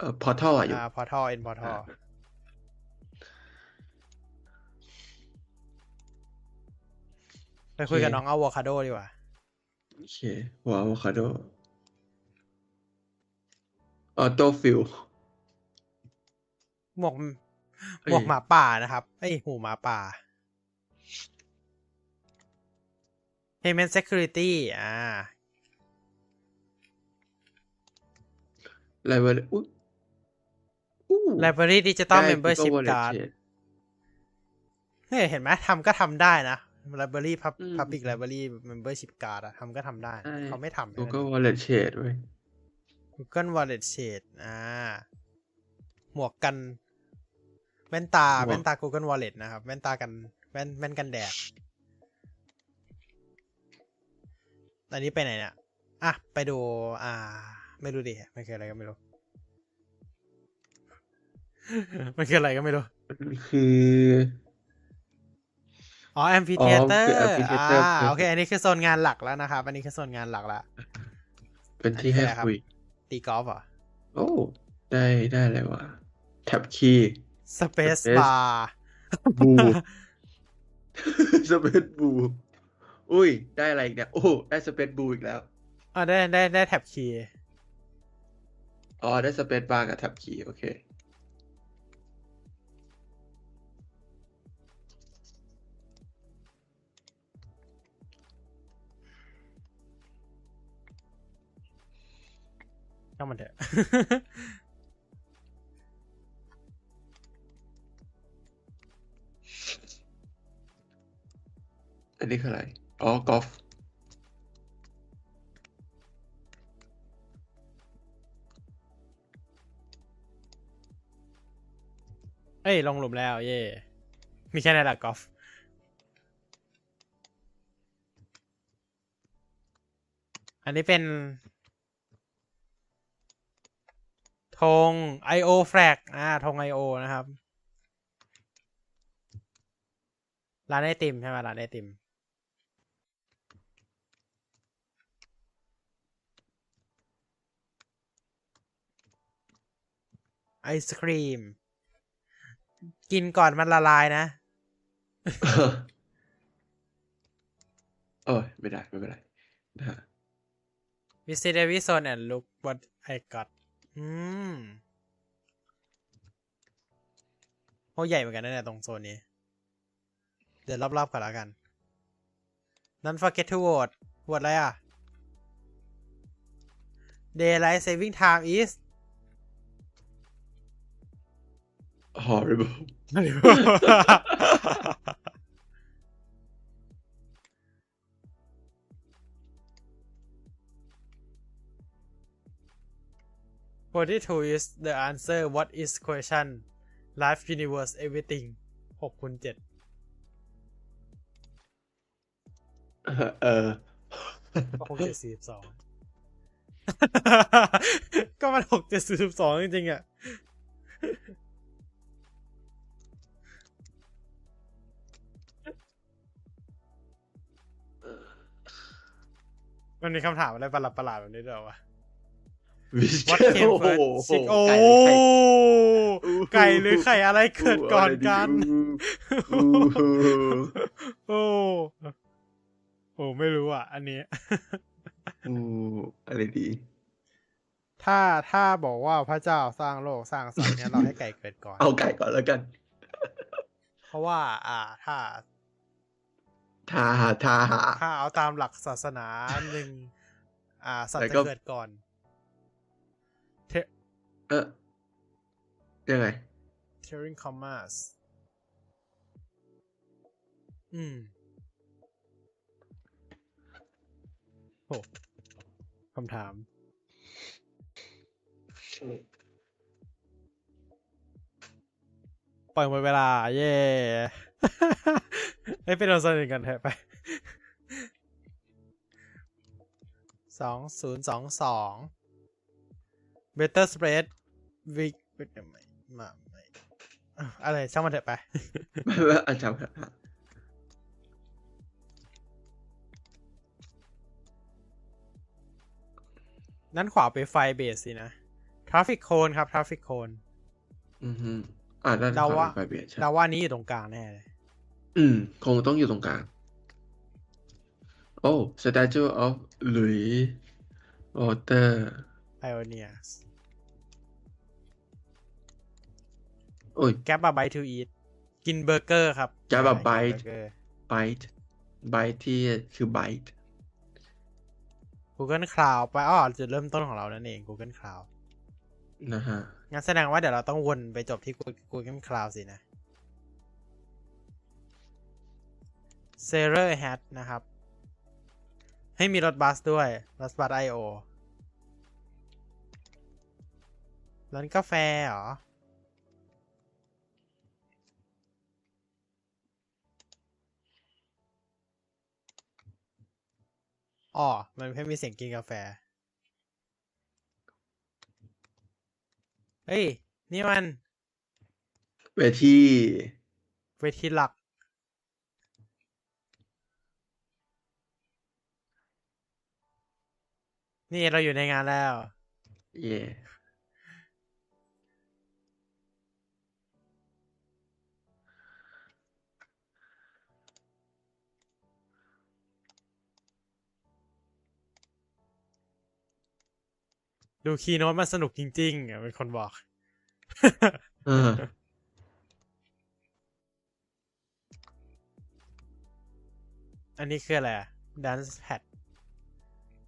เอ่อ portal อะอยู่อ่า portal in portal อ่าไปคุยกับโอเคน้องอะโวคาโดดีกว่า โอเคหัวอะโวคาโดออโต้ฟิลหมวกหมวกหมาป่านะครับเอ้ยหูหมาป่า payment security อ่าไลเวอร์อู้อู้ library digital ได้ membership Google Wallet card Share เนี่ยเห็นไหมทำก็ทำได้นะ library pub อืม public library membership card อะทำก็ทำได้ใช่เขาไม่ทำ Google Wallet Share ด้วย Google Wallet Shade อ่า หมวกกันแว่นตาหมวกแว่นตา Google Wallet นะครับแว่นตากันแว่นแว่นกันแดดอันนี้ไปไหนเนี่ยอะ ไปดู อ่า ไม่รู้ดิมันคืออะไรก็ไม่รู้ มันคืออะไรก็ไม่รู้ คืออ๋อ Amphitheater อ๋อคือ Amphitheater อ่าโอเค อันนี้คือโซนงานหลักแล้วนะครับ อันนี้คือโซนงานหลักละ เป็นที่ให้อันนี้คืออะไรครับคุย ตีกอล์ฟเหรอโอ้ ได้ได้อะไรวะแท็บคีย์ Space Space Bar บูสเปซบูอุ้ย ได้อะไรอีกเนี่ย โอ้ ได้สเปซบูอีกแล้วอ่าได้ได้ได้แท็บคีย์อ๋อ ได้สเปซบาร์กับแท็บคีย์โอเค ช่างมันเถอะอันนี้คืออะไร อ๋อกอล์ฟเอ้ย ลงหลุมแล้ว เย่มีแค่นั้นแหละกอล์ฟอันนี้เป็น ธง IO flag อ่าธง IO นะครับ ร้านไอติมใช่ไหมร้านไอติม ไอศครีม กินก่อนมันละลายนะ เออไม่ได้ ไม่เป็นไรนะฮะ Visit every zone and look what I got อืมโอ้ใหญ่เหมือนกันนะเนี่ยตรงโซนนี้ เดี๋ยวรอบๆก่อนแล้วกัน Don't forget to vote โหวตอะไรอะ Daylight saving time is horrible 42 is the answer what is question life universe everything หกคูณเจ็ดเออก็หกเจ็ดสี่สิบสองก็มันหกเจ็ดสี่สิบสองจริงๆอะมันมีคำถามอะไรประหลาดประหลาดๆแบบนี้ด้วยเหรอวะ What came โอ้โห first chick โอ้ไก่หรือไข่ไก่หรือไข่อะไรเกิดก่อนกันอู้หูโอ้โอ้ไม่รู้อะ อันนี้อู้อะไรดี ถ้าถ้าบอกว่าพระเจ้าสร้างโลกสร้างสัตว์เนี่ยเราให้ไก่เกิดก่อน เอาไก่ก่อนแล้วกัน เพราะว่า อ่า ถ้าทาหาทาหาถ้าเอาตามหลักศาสนาหนึ่งอ่า สัตว์แล้วจะก็เกิดก่อนเท เออยังไง Turing commas อืมโหคำถาม ปล่อยหมดเวลา เย่ให้เป็นโอนสนิทกันเถอะไปสองศูนย์สองสอง better spread week ไม่มาไม่อะอะไรช่างมันเถอะไปไม่ว่าอาจารย์นั่นขวาไปไฟเบสสินะ traffic cone ครับ traffic cone อือฮึอ่าด้านเดาขวาว่าเป็นไฟเบียดใช่เราว่านี้อยู่ตรงกลางแน่เลยอืม คงต้องอยู่ตรงกลาง โอ้ statue of Louis Walter pioneers โอ้ยแกบ a bite to eat กินเบอร์เกอร์ครับ Grab a ใช่ bite กินเบอร์เกอร์ bite bite ที่คือ bite Google Cloud ไปอ๋อจุดเริ่มต้นของเรานั่นเอง Google Cloud นะฮะงั้นแสดงว่าเดี๋ยวเราต้องวนไปจบที่ Google Cloud สินะ s a r e r Hat นะครับ ให้มีรถบัสด้วย รถบัส I.O. ร้านกาแฟเหรอ อ๋อ มันแค่มีเสียงกินกาแฟ เฮ้ย นี่มัน เวที เวทีหลัก นี่เราอยู่ในงานแล้ว เย่ ดู keynote มันสนุกจริงๆอะเป็นคนบอกเอออันนี้คืออะไรอะ Dance Pad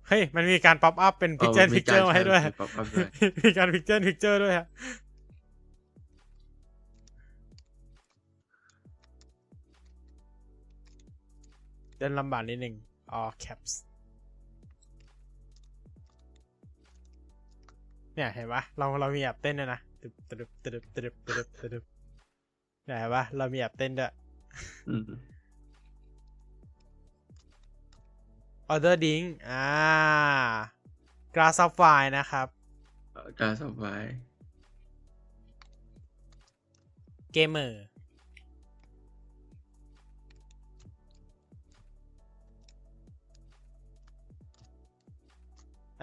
เฮ้ย มันมีการ pop up เป็น Picture เออ Picture มาให้ด้วย มีการ pop up ด้วยมีการ Picture Picture ด้วยฮะเดินลำบากนิดหนึ่งอ๋อ caps เนี่ยเห็นปะเราเรามีแอบเต้นด้วยนะตึบตึบตึบตึบตึบตึบตึบเนี่ยเห็นปะเรามีแอบเต้นด้วยอืมโอ Order Ding อ่า Glass of Wine นะครับการสบาย Gamer อั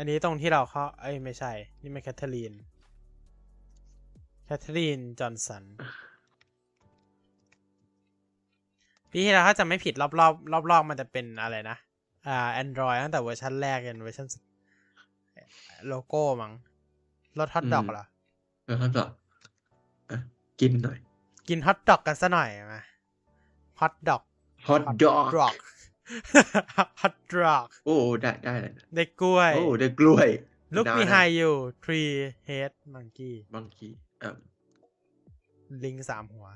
นนี้ตรงที่เราเข้าเอ้ยไม่ใช่ นี่มันแคทเธอรีน แคทเธอรีน จอห์นสัน ปีที่แล้วถ้าจะไม่ผิดรอบรอบรอบรอบๆมันจะเป็นอะไรนะ อ่า Android ตั้งแต่เวอร์ชันแรกจนเวอร์ชันสุดโลโก้มั้งรสฮอตดอกเหรอแล้วก็ต่ออะกินหน่อย กินฮอตดอกกันซะหน่อยมาฮอตดอกฮอตดอกดอก ฮอตดอกโอ้ได้ได้เลยนะได้กล้วย โอ้ได้กล้วย Look ได้นะ behind you tree head monkey บางทีเอ่อลิงสามหัว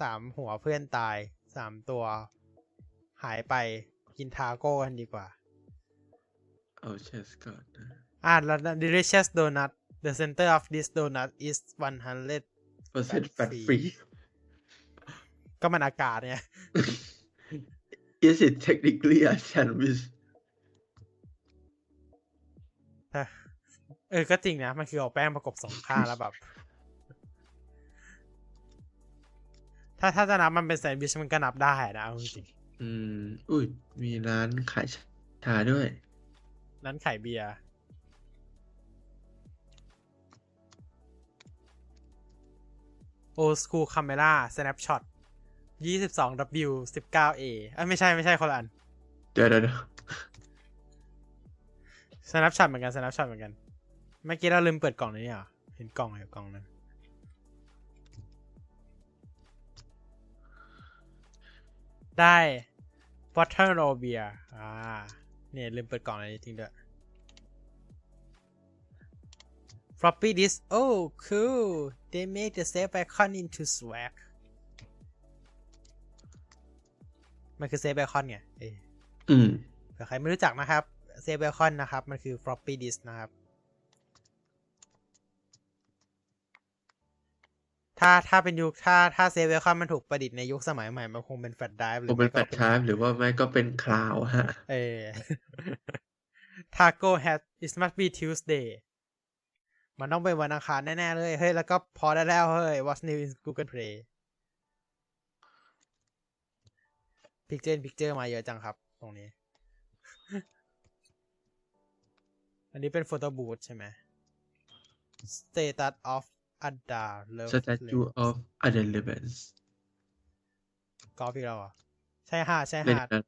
สามหัวเพื่อนตาย สามตัว หายไปกินทาโก้กันดีกว่า เอาเชสก่อนนะอ่าแล้ว delicious donut the center of this donut is 100เปอร์เซ็นต์แฟ Fat ต free ฟรีก็มันอากาศเนี่ย Is it technically a sandwich เออ ก็จริงนะ มันคือเอาแป้งประกบสองข้างแล้วแบบ ถ้าถ้าจะนับมันเป็นแซนด์วิชมันก็นับได้นะเอาจริงอืม อุ้ย มีร้านขายชาด้วยๆนั้นขายเบียร์ Old School Camera Snapshot 22W 19A เอ้ ยไม่ใช่ไม่ใช่คนละอัน เดี๋ยวเดี๋ยวเดี๋ยว Snapshot เหมือนกัน Snapshot เหมือนกัน เมื่อกี้เราลืมเปิดกล่องนี้เหรอ เห็นกล่องอยู่กล่องนั้นได้ Bottle o Beer อ่า เนี่ยลืมเปิดกล่องอะไรจริงด้วย Floppy disk oh cool they make the save icon into swag มันคือ save icon ไงเอ้ยอืมเผื่อใครไม่รู้จักนะครับ save icon นะครับ มันคือ floppy disk นะครับ ถ้าถ้าเป็นยุคถ้าถ้า save icon มันถูกประดิษฐ์ในยุคสมัยใหม่ มันคงเป็น flash drive หรืคองเป็นไม่แฟลชไดรฟ์หรือว่าไม่ก็เป็นคลาวฮะ เออ taco hat it must be Tuesday มันต้องเป็นวันอังคารแน่ ๆ เลย เฮ้ย แล้วก็พอได้แล้ว เฮ้ย what's new in Google Play picture in picture มาเยอะจังครับ ตรงนี้ อันนี้เป็นโฟโต้บูธใช่ไหม status of Ada love Statue of Other Elements กอล์ฟอีกแล้วเหรอใช่ฮาใช่เล่นฮากัน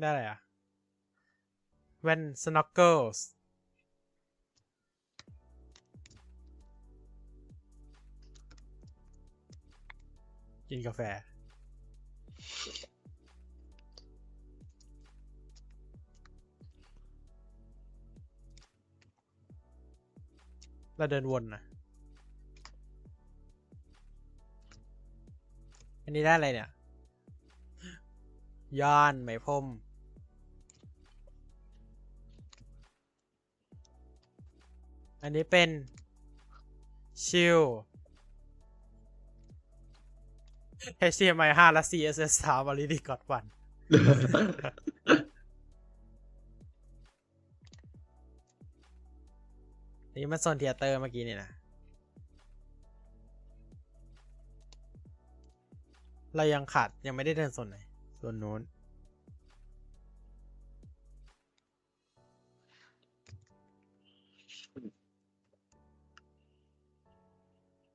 ได้อะไรอะ when snorkels กินกาแฟ เราเดินวนนะอันนี้ได้อะไรเนี่ย ย่านไหมพรมอันนี้เป็นชิล HDMI 5และ CSS 3 Already got one นี่มันโซนเทียเตอร์เมื่อกี้นี่นะ เรายังขาดยังไม่ได้เดินโซนไหนโซนนู้น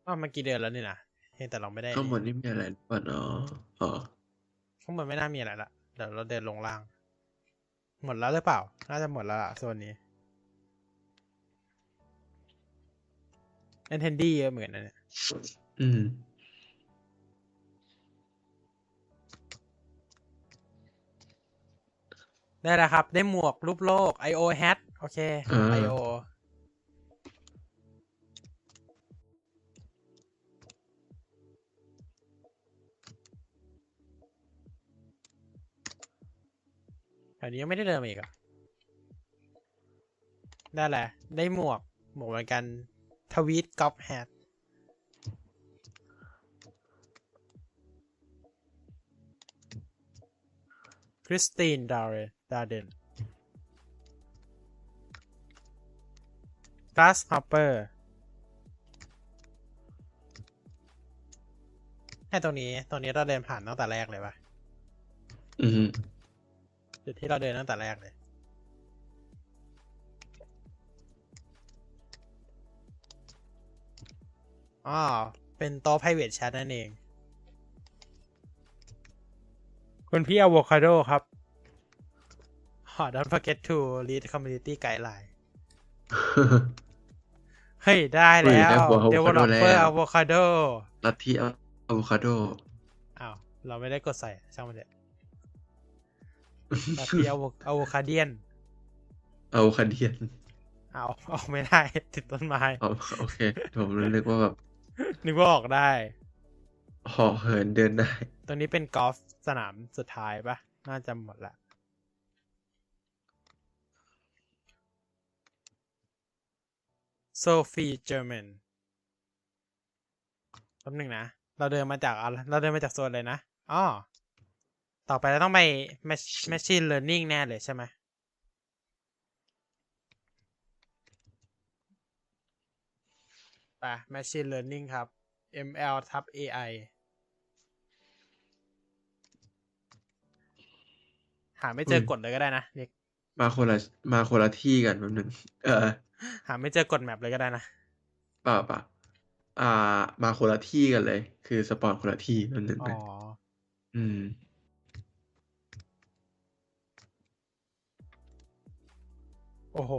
อ้าวเมื่อกี้เดินแล้วนี่นะ เห็นแต่เราไม่ได้ข้างบนนี่มีอะไรหรือเปล่าเนาะอ๋อข้างบนไม่น่ามีอะไรละเดี๋ยวเราเดินลงล่าง หมดแล้วหรือเปล่า น่าจะหมดแล้วล่ะโซนนี้เอนเทนดี้เยอะเหมือนนะเนี่ยอืมได้แล้วครับ ได้หมวกรูปโลก IO hat โอเคอ่า IO แถวนี้ยังไม่ได้เดิมอีกอะได้แหละ ได้หมวก หมวกเหมือนกัน ทวีตก๊อปแฮทคริสตินดาร์ดาเดนก a าสฮอปเปอร์ให้ตรงนี้ ตรงนี้เราเดินผ่านตั้งแต่แรกเลยปะอือ จุดที่เราเดินตั้งแต่แรกเลย อ๋อ เป็นโต๊ะ private chat นั่นเอง คุณพี่ Avocado ครับ oh, don't forget to read community guideline เฮ้ย ได้แล้วเฮ้ยได้ Avocado developer แล้ว Avocado ลัทธิอะโวคาโด อ้าว เราไม่ได้กดใส่ ช่างมันเถอะ ลัทธิ Avo- Avocadian เอาคาเดียนเอาออกไม่ได้ ติดต้นไม้เอาโอเค ผมนึกว่าแบบ นึกว่าออกได้ห่อเหินเดินได้ ตรงนี้เป็นกอล์ฟสนามสุดท้ายปะน่าจะหมดละ โซฟีเจอร์แมนแป๊บหนึ่งนะ เราเดินมาจากอะไรเราเดินมาจากโซนเลยนะอ๋อ ต่อไปเราต้องไป Mach- Machine Learning แน่เลยใช่ไหมไป Machine Learning ครับ ML ทับ AI หาไม่เจออืมกดเลยก็ได้นะเด็กมาคนละมาคนละที่กันแป๊บนึงเออ หาไม่เจอกดแมปเลยก็ได้นะเปล่าเปล่าอ่า มาคนละที่กันเลย คือสปอนคนละที่แป๊บนึงอ๋นะออืม โอ้โห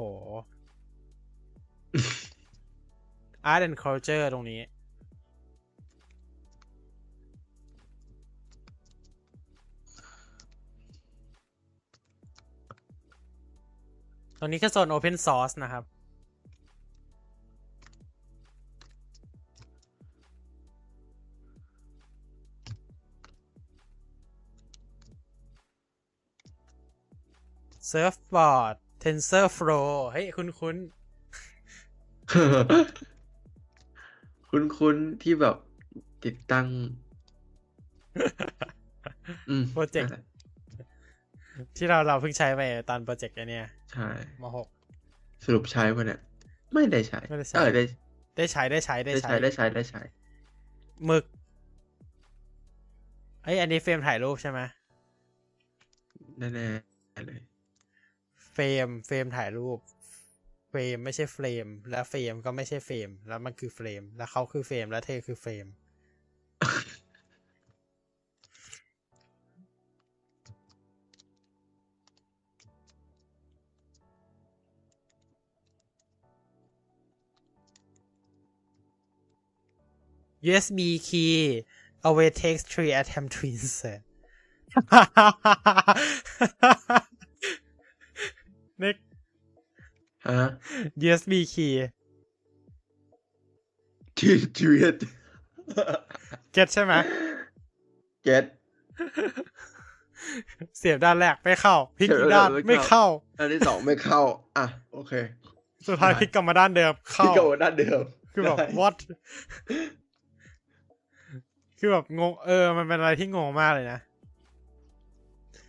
Art and Culture ตรงนี้ ตรงนี้คือโซน Open Source นะครับ Surfboard TensorFlow เฮ้ย คุ้นคุ้นคุ้นคุ้นๆที่แบบติดตั้งอืมโปรเจกต์นั่นแหละๆที่เราเราเพิ่งใช้ไปตอนโปรเจกต์ไอเนี่ยใช่มหกสรุปใช้ปะเนี่ย ไม่ได้ใช้ไม่ได้ใช้เออได้ได้ใช้ได้ใช้ได้ได้ใช้ใช้ได้ใช้ได้ใช้หมึกไอยอันนี้เฟรมถ่ายรูปใช่ไหมแน่ๆเลยเฟ รมเฟรมถ่ายรูปเฟรมไม่ใช่เฟรม แล้วเฟรมก็ไม่ใช่เฟรม แล้วมันคือเฟรม แล้วเขาคือเฟรม แล้วเธอคือเฟรม USB key away takes three attempt to insert นิกฮะ USB key ทีทีเรียดเก็ตใช่ไหมเก็ตเสียบด้านแรกไม่เข้าพลิกอีกเสียบด้านด้านไม่ไม่เข้าเข้าอันที่สองไม่เข้า อะ โอเค สุดท้ายพลิกกลับมาด้านเดิม เข้าที่เก่าด้านเดิม คือแบบได้ what คือแบบงงเออ มันเป็นอะไรที่งงมากเลยนะ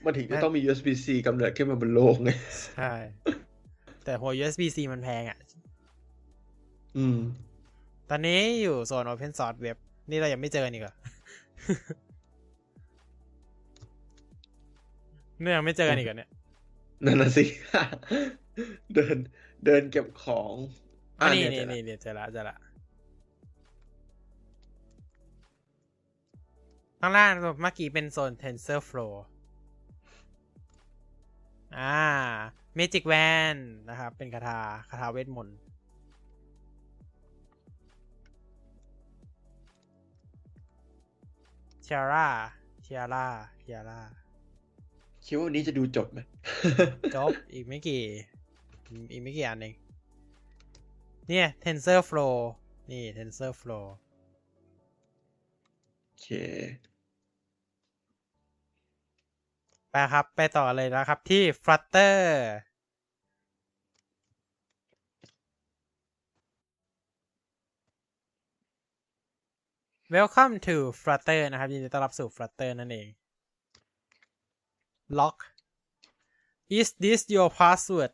มันถึงจะต้องมี USB-C กำเนิดขึ้นมาบนโลกไง ใช่ แต่หัว USB-C มันแพงอะ อืม ตอนนี้อยู่โซน Open Source Web นี่เรายังไม่เจอนี่เหรอเนี่ยยังไม่เจอกันอีกเหรอเนี่ย นั่นน่ะสิ เดินเดินเก็บของอันนี้เยนี่เจอละนี่นี่เจอละเจอละข้างล่างเมื่อกี้เป็นโซน TensorFlow อ่า Magic Wand นะครับ เป็นคาถาคาถาเวทมนต์เชียร่าเชียร่าเชียร่าคิดว่าวันนี้จะดูจบไหมจบ อีกไม่กี่ อีกไม่กี่อันเองเนี่ย TensorFlow นี่ TensorFlow โอเค ไปครับ ไปต่อเลยนะครับที่ Flutter Welcome to Flutter นะครับ ยินดีต้อนรับสู่ Flutter นั่นเอง lock is this your password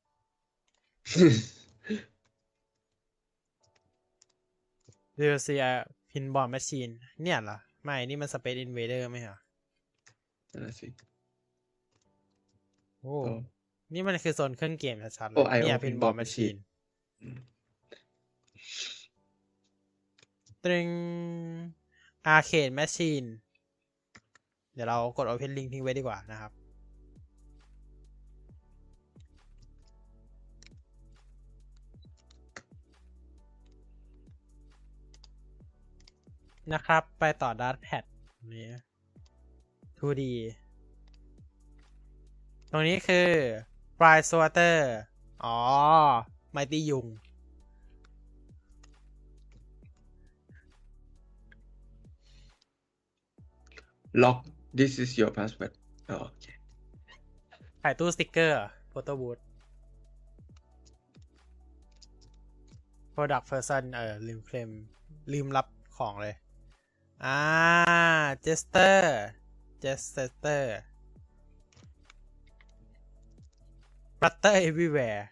เรียเซีย pinball machine เนี่ยเหรอ ไม่ นี่มัน Space Invader ไม่เหรอนั่นนะสิ นี่มันคือโซนเครื่องเกมชัดๆเลโอ้ย IO เนี่ย pinball Pinball machine Machine อืมตรึง Arcade Machine เดี๋ยวเรากด Open Link ทิ้งไว้ดีกว่านะครับ นะครับ ไปต่อดาร์ p แพดนี้ 2D ตรงนี้คือ Price Water อ๋อ Mighty ยุงล็อก this is your password อ๋อโอเคขายตู้สติกเกอร์โฟโต้บูธ Product Person เออลืมเคลมลืมรับของเลย อ่า Jester Jester Butter Everywhere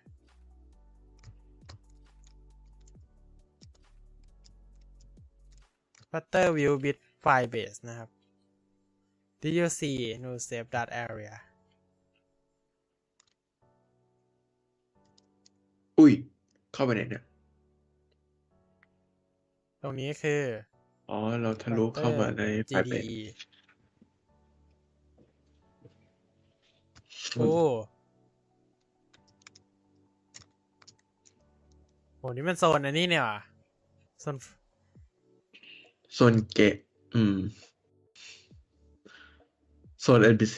Butter View Bit Firebase นะครับ Did you see no save that area อุ้ย เข้าไปไหนเนี่ย ตรงนี้คือ อ๋อ เราทะลุเข้ามาในไฟล์เป็น GDE โอ้ หนี่มันโซนอันนี้เนี่ยว่ะโซนโซนเกะอืมโซน NPC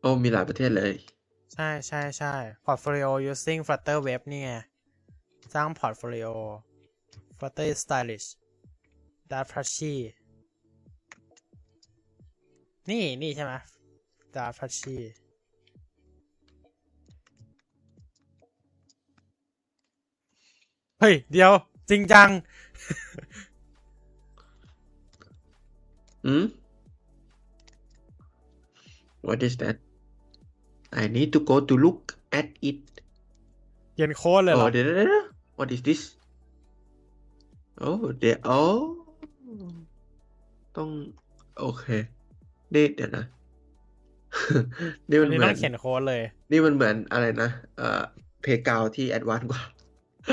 โอ้มีหลายประเทศเลย ใช่ใช่ใช่ portfolio using Flutter Web นี่ไง สร้าง portfolio Flutter is stylish Dart Flashy นี่ นี่ใช่ไหม Dart Flashy เฮ้ย เดี๋ยว จริงจัง อืม What is that I need to go to look at it เขียนโค้ดเลยเหรอ๋ออเดี๋ยวเดี๋ยวเดี๋ยว What is this โอ้เดี๋ยวอ๋อต้อง โอเคนี่เดี๋ยวนะนี่อัมันนนี้เหมืต้ออนงเขียนโค้ดเลย นี่มันเหมือนอะไรนะ เอ่อ เพกาวที่แอดวานซ์กว่า อั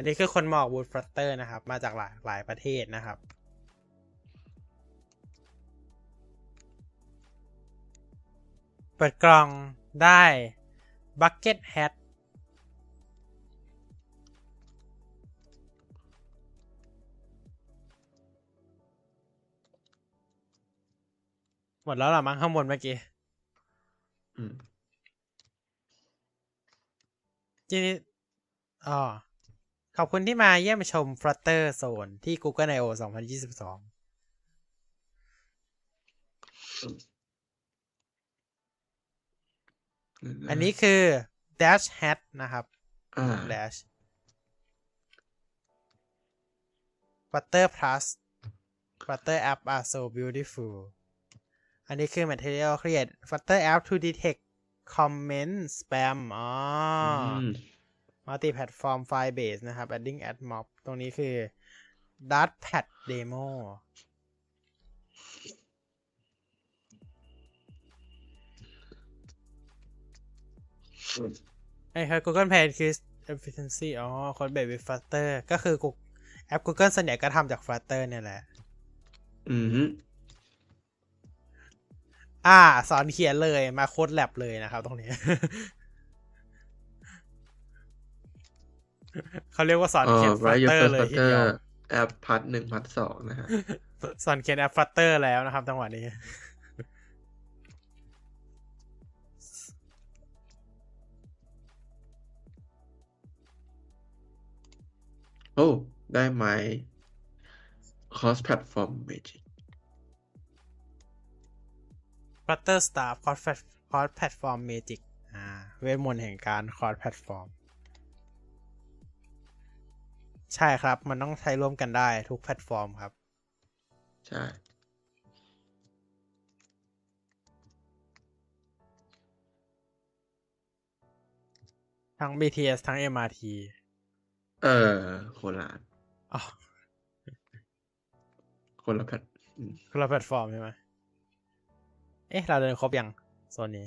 นนี้คือคนหมอกวูดฟลัตเตอร์นะครับ มาจากหลายหลายประเทศนะครับ เปิดกล่องได้ Bucket Hat ห มดแล้วเหรอมั้งข้างบนเมื่อกี้อืมทีนี้อ๋อขอบคุณที่มาเยี่ยมชม Flutter Zone ที่ Google I/O 2022 อันนี้คือ Dash Hat นะครับอ่า Dash Flutter Plus Flutter App are so beautiful อันนี้คือ Material Create Flutter App to detect comment spam อ๋ออม multi platform file base นะครับ adding add mob ตรงนี้คือ Dartpad demo ไอ้คือ Google Play คือ efficiency อ๋อ code base with Flutter ก็คือ Google- แอป Google ส่วนใหญ่ก็ทำจาก Flutter เนี่ยแหละ อืมฮึ อ่า สอนเขียนเลยมาโค้ดแลบเลยนะครับ ตรงนี้เขาเรียกว่าสอนอ๋อเขียน write your Flutter first เลยทีเดียว Flutter แอปพัทหนึ่งพัทสองนะฮะสอนเขียนแอป Flutter แล้วนะครับจังหวะนี้โอ้ ได้ไหม cross platform magic Flutter Star Cross Plat- Cross Platform Magic อ่าเวทมนต์แห่งการ Cross Platform ใช่ครับ มันต้องใช้ร่วมกันได้ทุกแพลตฟอร์มครับ ใช่ ทั้ง BTS ทั้ง MRT เออโคลาดอ๋อคนละแพทอืมคนละแพลตฟอร์มใช่ไหม เอ๊ะ เราเดินครบยังโซนนี้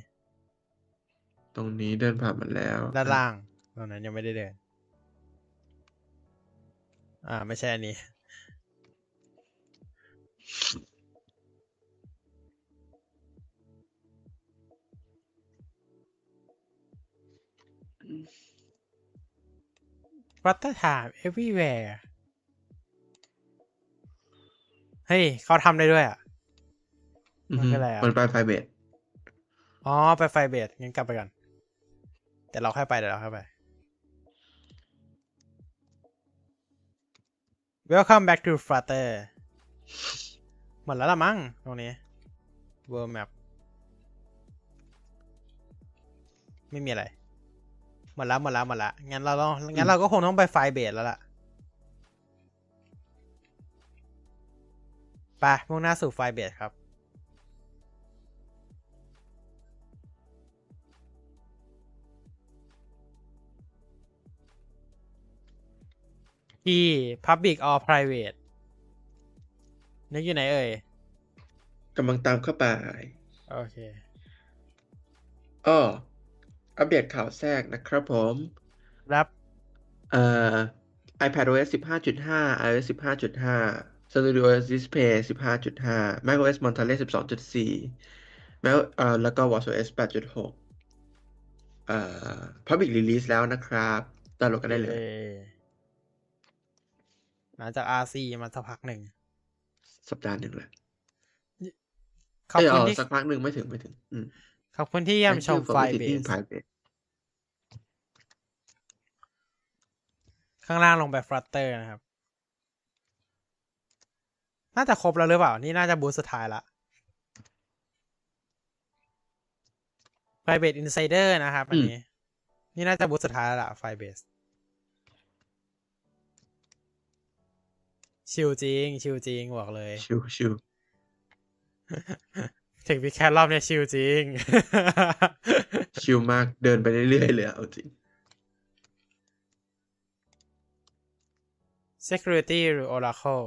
ตรงนี้เดินผ่านมาแล้ว ด้านล่างตรงนั้นยังไม่ได้เดิน อ่า ไม่ใช่อันนี้ วัตถาม everywhere เฮ้ย เขาทำได้ด้วยอะอือ มันฮึคืออะไรอะมันไปไฟเบสอ๋อไปไฟเบสงั้นกลับไปก่อนแต่เราค่อยไปเดี๋ยวเราค่อยไป Welcome back to Flutter หมดแล้วละมั้งตรงนี้ World Map ไม่มีอะไร หมดแล้วหมดแล้วหมดแล้วงั้นเราต้องงั้นเราก็คงต้องไปไฟเบสแล้วล่ะไปมุ่งหน้าสู่ไฟเบสครับ ที่ Public or Private นึกอยู่ไหนเอ่ยกำลังตามเข้าไป โอเคอ้ออัปเดตข่าวแทรกนะครับผม รับ เอ่อ iPadOS 15.5 iOS 15.5 StudioOS Display 15.5 macOS Monterey 12.4 Mac เอ่อแล้วก็ watchOS 8.6 เอ่อ Public Release แล้วนะครับดาวน์โหลดกันได้เลยเอ่อ หลังจาก RC มาสักพักหนึ่ง สัปดาห์หนึ่งแหละขอบเอ้ยคุณเออที่สักพักหนึ่งไม่ถึงไม่ถึง อืมขอบคุณที่เยี่ยม Thank ช you ม for ไฟเบ visiting ส private ข้างล่างลงไป Flutter นะครับ น่าจะครบแล้วหรือเปล่า นี่น่าจะบูธสุดท้ายละ Private Insider นะครับ อันนี้ นี่น่าจะบูธสุดท้ายแล้วล่ะ Firebase ชิลจริง ชิลจริงบอกเลย ชิวชิวถึงพี่แคทรอบเนี้ยชิลจริง ชิวมากเดินไปเรื่อยๆเลยอะเอาจริง Security หรือ Oracle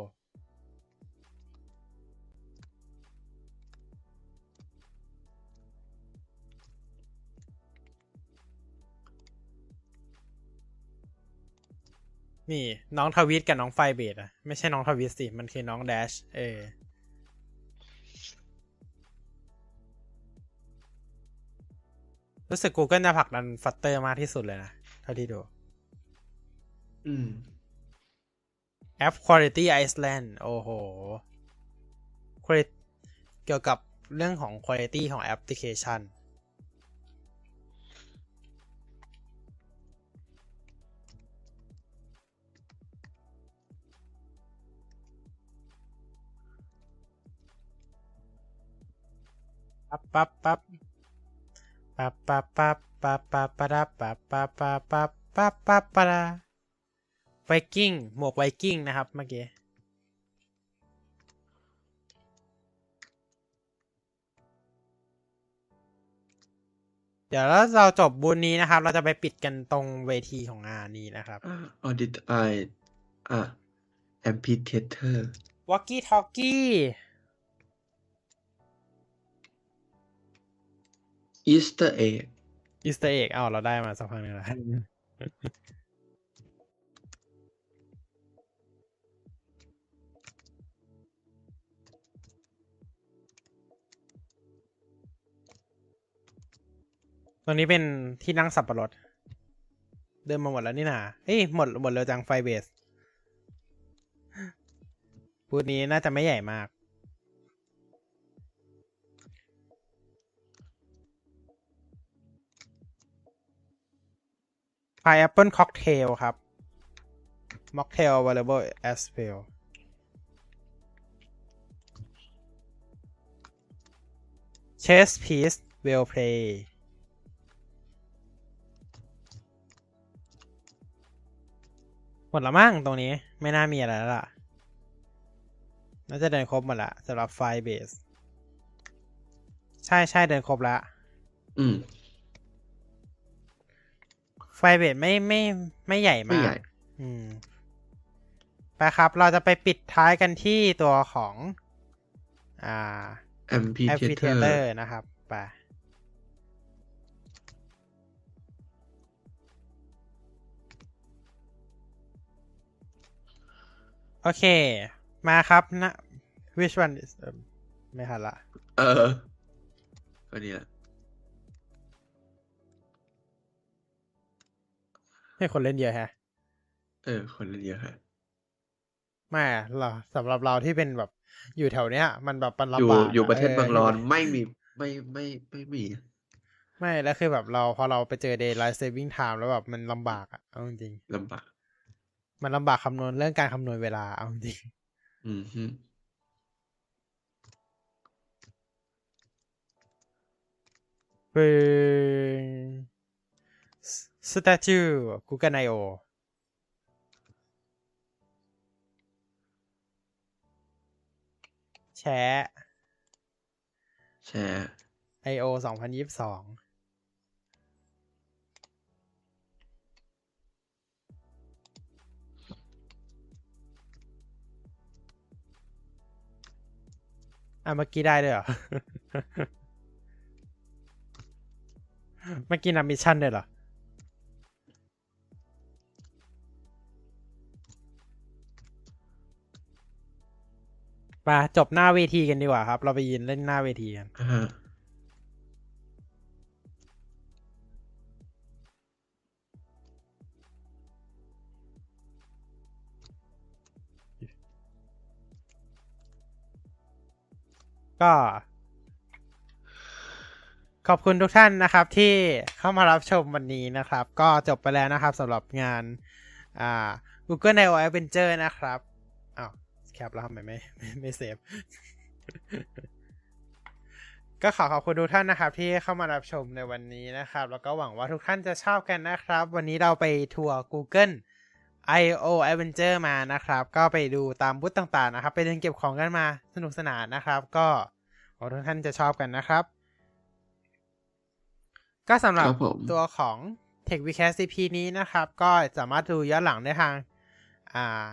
นี่น้องทวิตกับน้องไฟเบดอะไม่ใช่น้องทวิตสิมันคือน้อง Dash เออรู้สึก Google จะผลักดัน Flutter มากที่สุดเลยนะ เท่าที่ดูอืมแอป Quality Island โอ้โห Quali- เกี่ยวกับเรื่องของ Quality ของแอปพลิเคชัน ปั๊บปั๊บปั๊บปั๊บปั๊บปั๊บปั๊บปั๊บปั๊บปั๊บปั๊บปั๊บปั๊บปั๊บปั๊บปั๊บไวกิ้งหมวกไวกิ้งนะครับเมื่อกี้เดี๋ยวแล้วเราจบบูธนี้นะครับ เราจะไปปิดกันตรงเวทีของงานนี้นะครับอ่า audit I อ่า amphitheater Walkie Talkie Easter egg Easter egg อ้าวเราได้มาสักพักหนึงแล้วตรงนี้เป็นที่นั่งสับปะรด เดินมาหมดแล้วนี่นาเฮ้ยหมดหมดเร็วจังไฟเบสบูธนี้น่าจะไม่ใหญ่มาก Pineapple Cocktail ครับ Mocktail available as well Chess piece well play หมดละมั้งตรงนี้ไม่น่ามีอะไรแล้วล่ะ น่าจะเดินครบหมดละสำหรับ Firebase ใช่ใช่เดินครบละ อืม Firebase ไม่ไม่ไม่ใหญ่ไม่มาใหญ่อืม ไปครับ เราจะไปปิดท้ายกันที่ตัวของ อ่า MP แอปพลิเค Theater เตอร์นะครับ ไปโอเค มาครับนะ which one is เอิ่มไม่ทันละ เออก็นี่แหละ ให้คนเล่นเยอะแฮะ เออ คนเล่นเยอะฮะไม่อะเราสำหรับเราที่เป็นแบบ อยู่แถวเนี้ย มันแบบมันอยู่ลำบากอยู่ประเทศออเมืองร้อนใช่ไหมไม่มีไม่ไม่ไม่มี ไม่แล้วคือแบบเราพอเราไปเจอ daylight saving time แล้วแบบมันลำบากอะเอาจริงลำบากๆมันลำบากคำนวณเรื่องการคำนวณเวลาเอาจริงอืมฮึเป็น statue Google I/O แชร์แชร์ I/O สองพันยี่สิบสองอะเมื่อกี้ได้ด้วยเหรอ เมื่อกี้นำมิชชั่นด้วยเหรอ ปจบหน้าเวทีกันดีกว่าครับ เราไปยืนเล่นหน้าเวทีกันอ่าฮะก็ ขอบคุณทุกท่านนะครับ ที่เข้ามารับชมวันนี้นะครับ ก็จบไปแล้วนะครับสำหรับงานอ่า Google I/O Adventure นะครับอ้าว แคปแล้วทำไมไม่ไม่ไม่เซฟ ก็ขอขอบคุณทุกท่านนะครับ ที่เข้ามารับชมในวันนี้นะครับ แล้วก็หวังว่าทุกท่านจะชอบกันนะครับ วันนี้เราไปทัวร์ Google I/O Adventure มานะครับ ก็ไปดูตามบูธต่างๆนะครับ ไปเดินเก็บของกันมาสนุกสนานนะครับ ก็หวังว่าทุกท่านจะชอบกันนะครับ ก็สำหรับครับผมตัวของ Tech w e c a s t CP นี้นะครับ ก็สามารถดูย้อนหลังได้ทางอ่า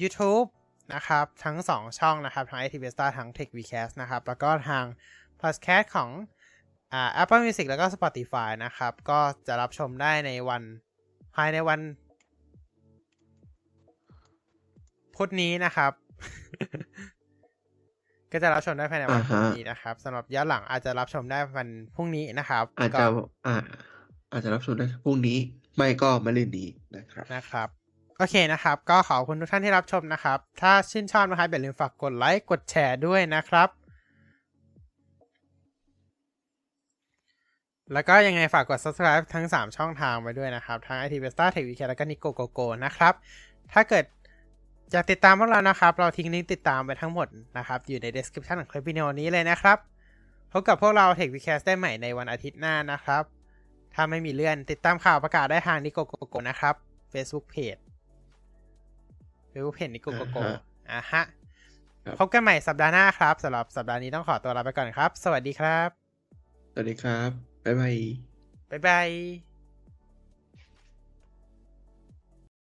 YouTube นะครับ ทั้ง 2 ช่องนะครับ ทั้ง IT v e s t a ทั้ง Tech w e c a s t นะครับ แล้วก็ทาง Podcast ของอ่า Apple Music แล้วก็ Spotify นะครับ ก็จะรับชมได้ในวันภายในวัน พุธนี้นะครับ ก็จะรับชมได้ภายในวันอ่าพุฮะธนี้นะครับสำหรับย้อนหลังอาจจะรับชมได้วันพรุ่งนี้นะครับ อาจก็จะอ่าอาจจะรับชมได้พรุ่งนี้ ไม่ก็มะรืนนี้นะครับนะครับ โอเคนะครับ ก็ขอบคุณทุกท่านที่รับชมนะครับ ถ้าชื่นชอบนะครับอย่าลืมฝากกดไลค์กดแชร์ด้วยนะครับ แล้วก็ยังไงฝากกด subscribe ทั้ง 3 ช่องทางไว้ด้วยนะครับ ทั้ง IT v e s t a Tech w e e k แล้วก็ Nico Go Go นะครับ ถ้าเกิดอยากติดตามพวกเรานะครับ เราทิ้งลิงก์ติดตามไปทั้งหมดนะครับ อยู่ใน description ของคลิปวิดีโอนี้เลยนะครับพบกับพวกเรา Tech w e e k ได้ใหม่ในวันอาทิตย์หน้านะครับ ถ้าไม่มีเลื่อนติดตามข่าวประกาศได้ทาง Nico Go Go นะครับ Facebook Page Facebook Page Nico Go Go อะฮะครับพบกันใหม่สัปดาห์หน้าครับสำหรับสัปดาห์นี้ต้องขอตัวลาไปก่อนครับ สวัสดีครับ สวัสดีครับ บ๊ายบาย บ๊ายบาย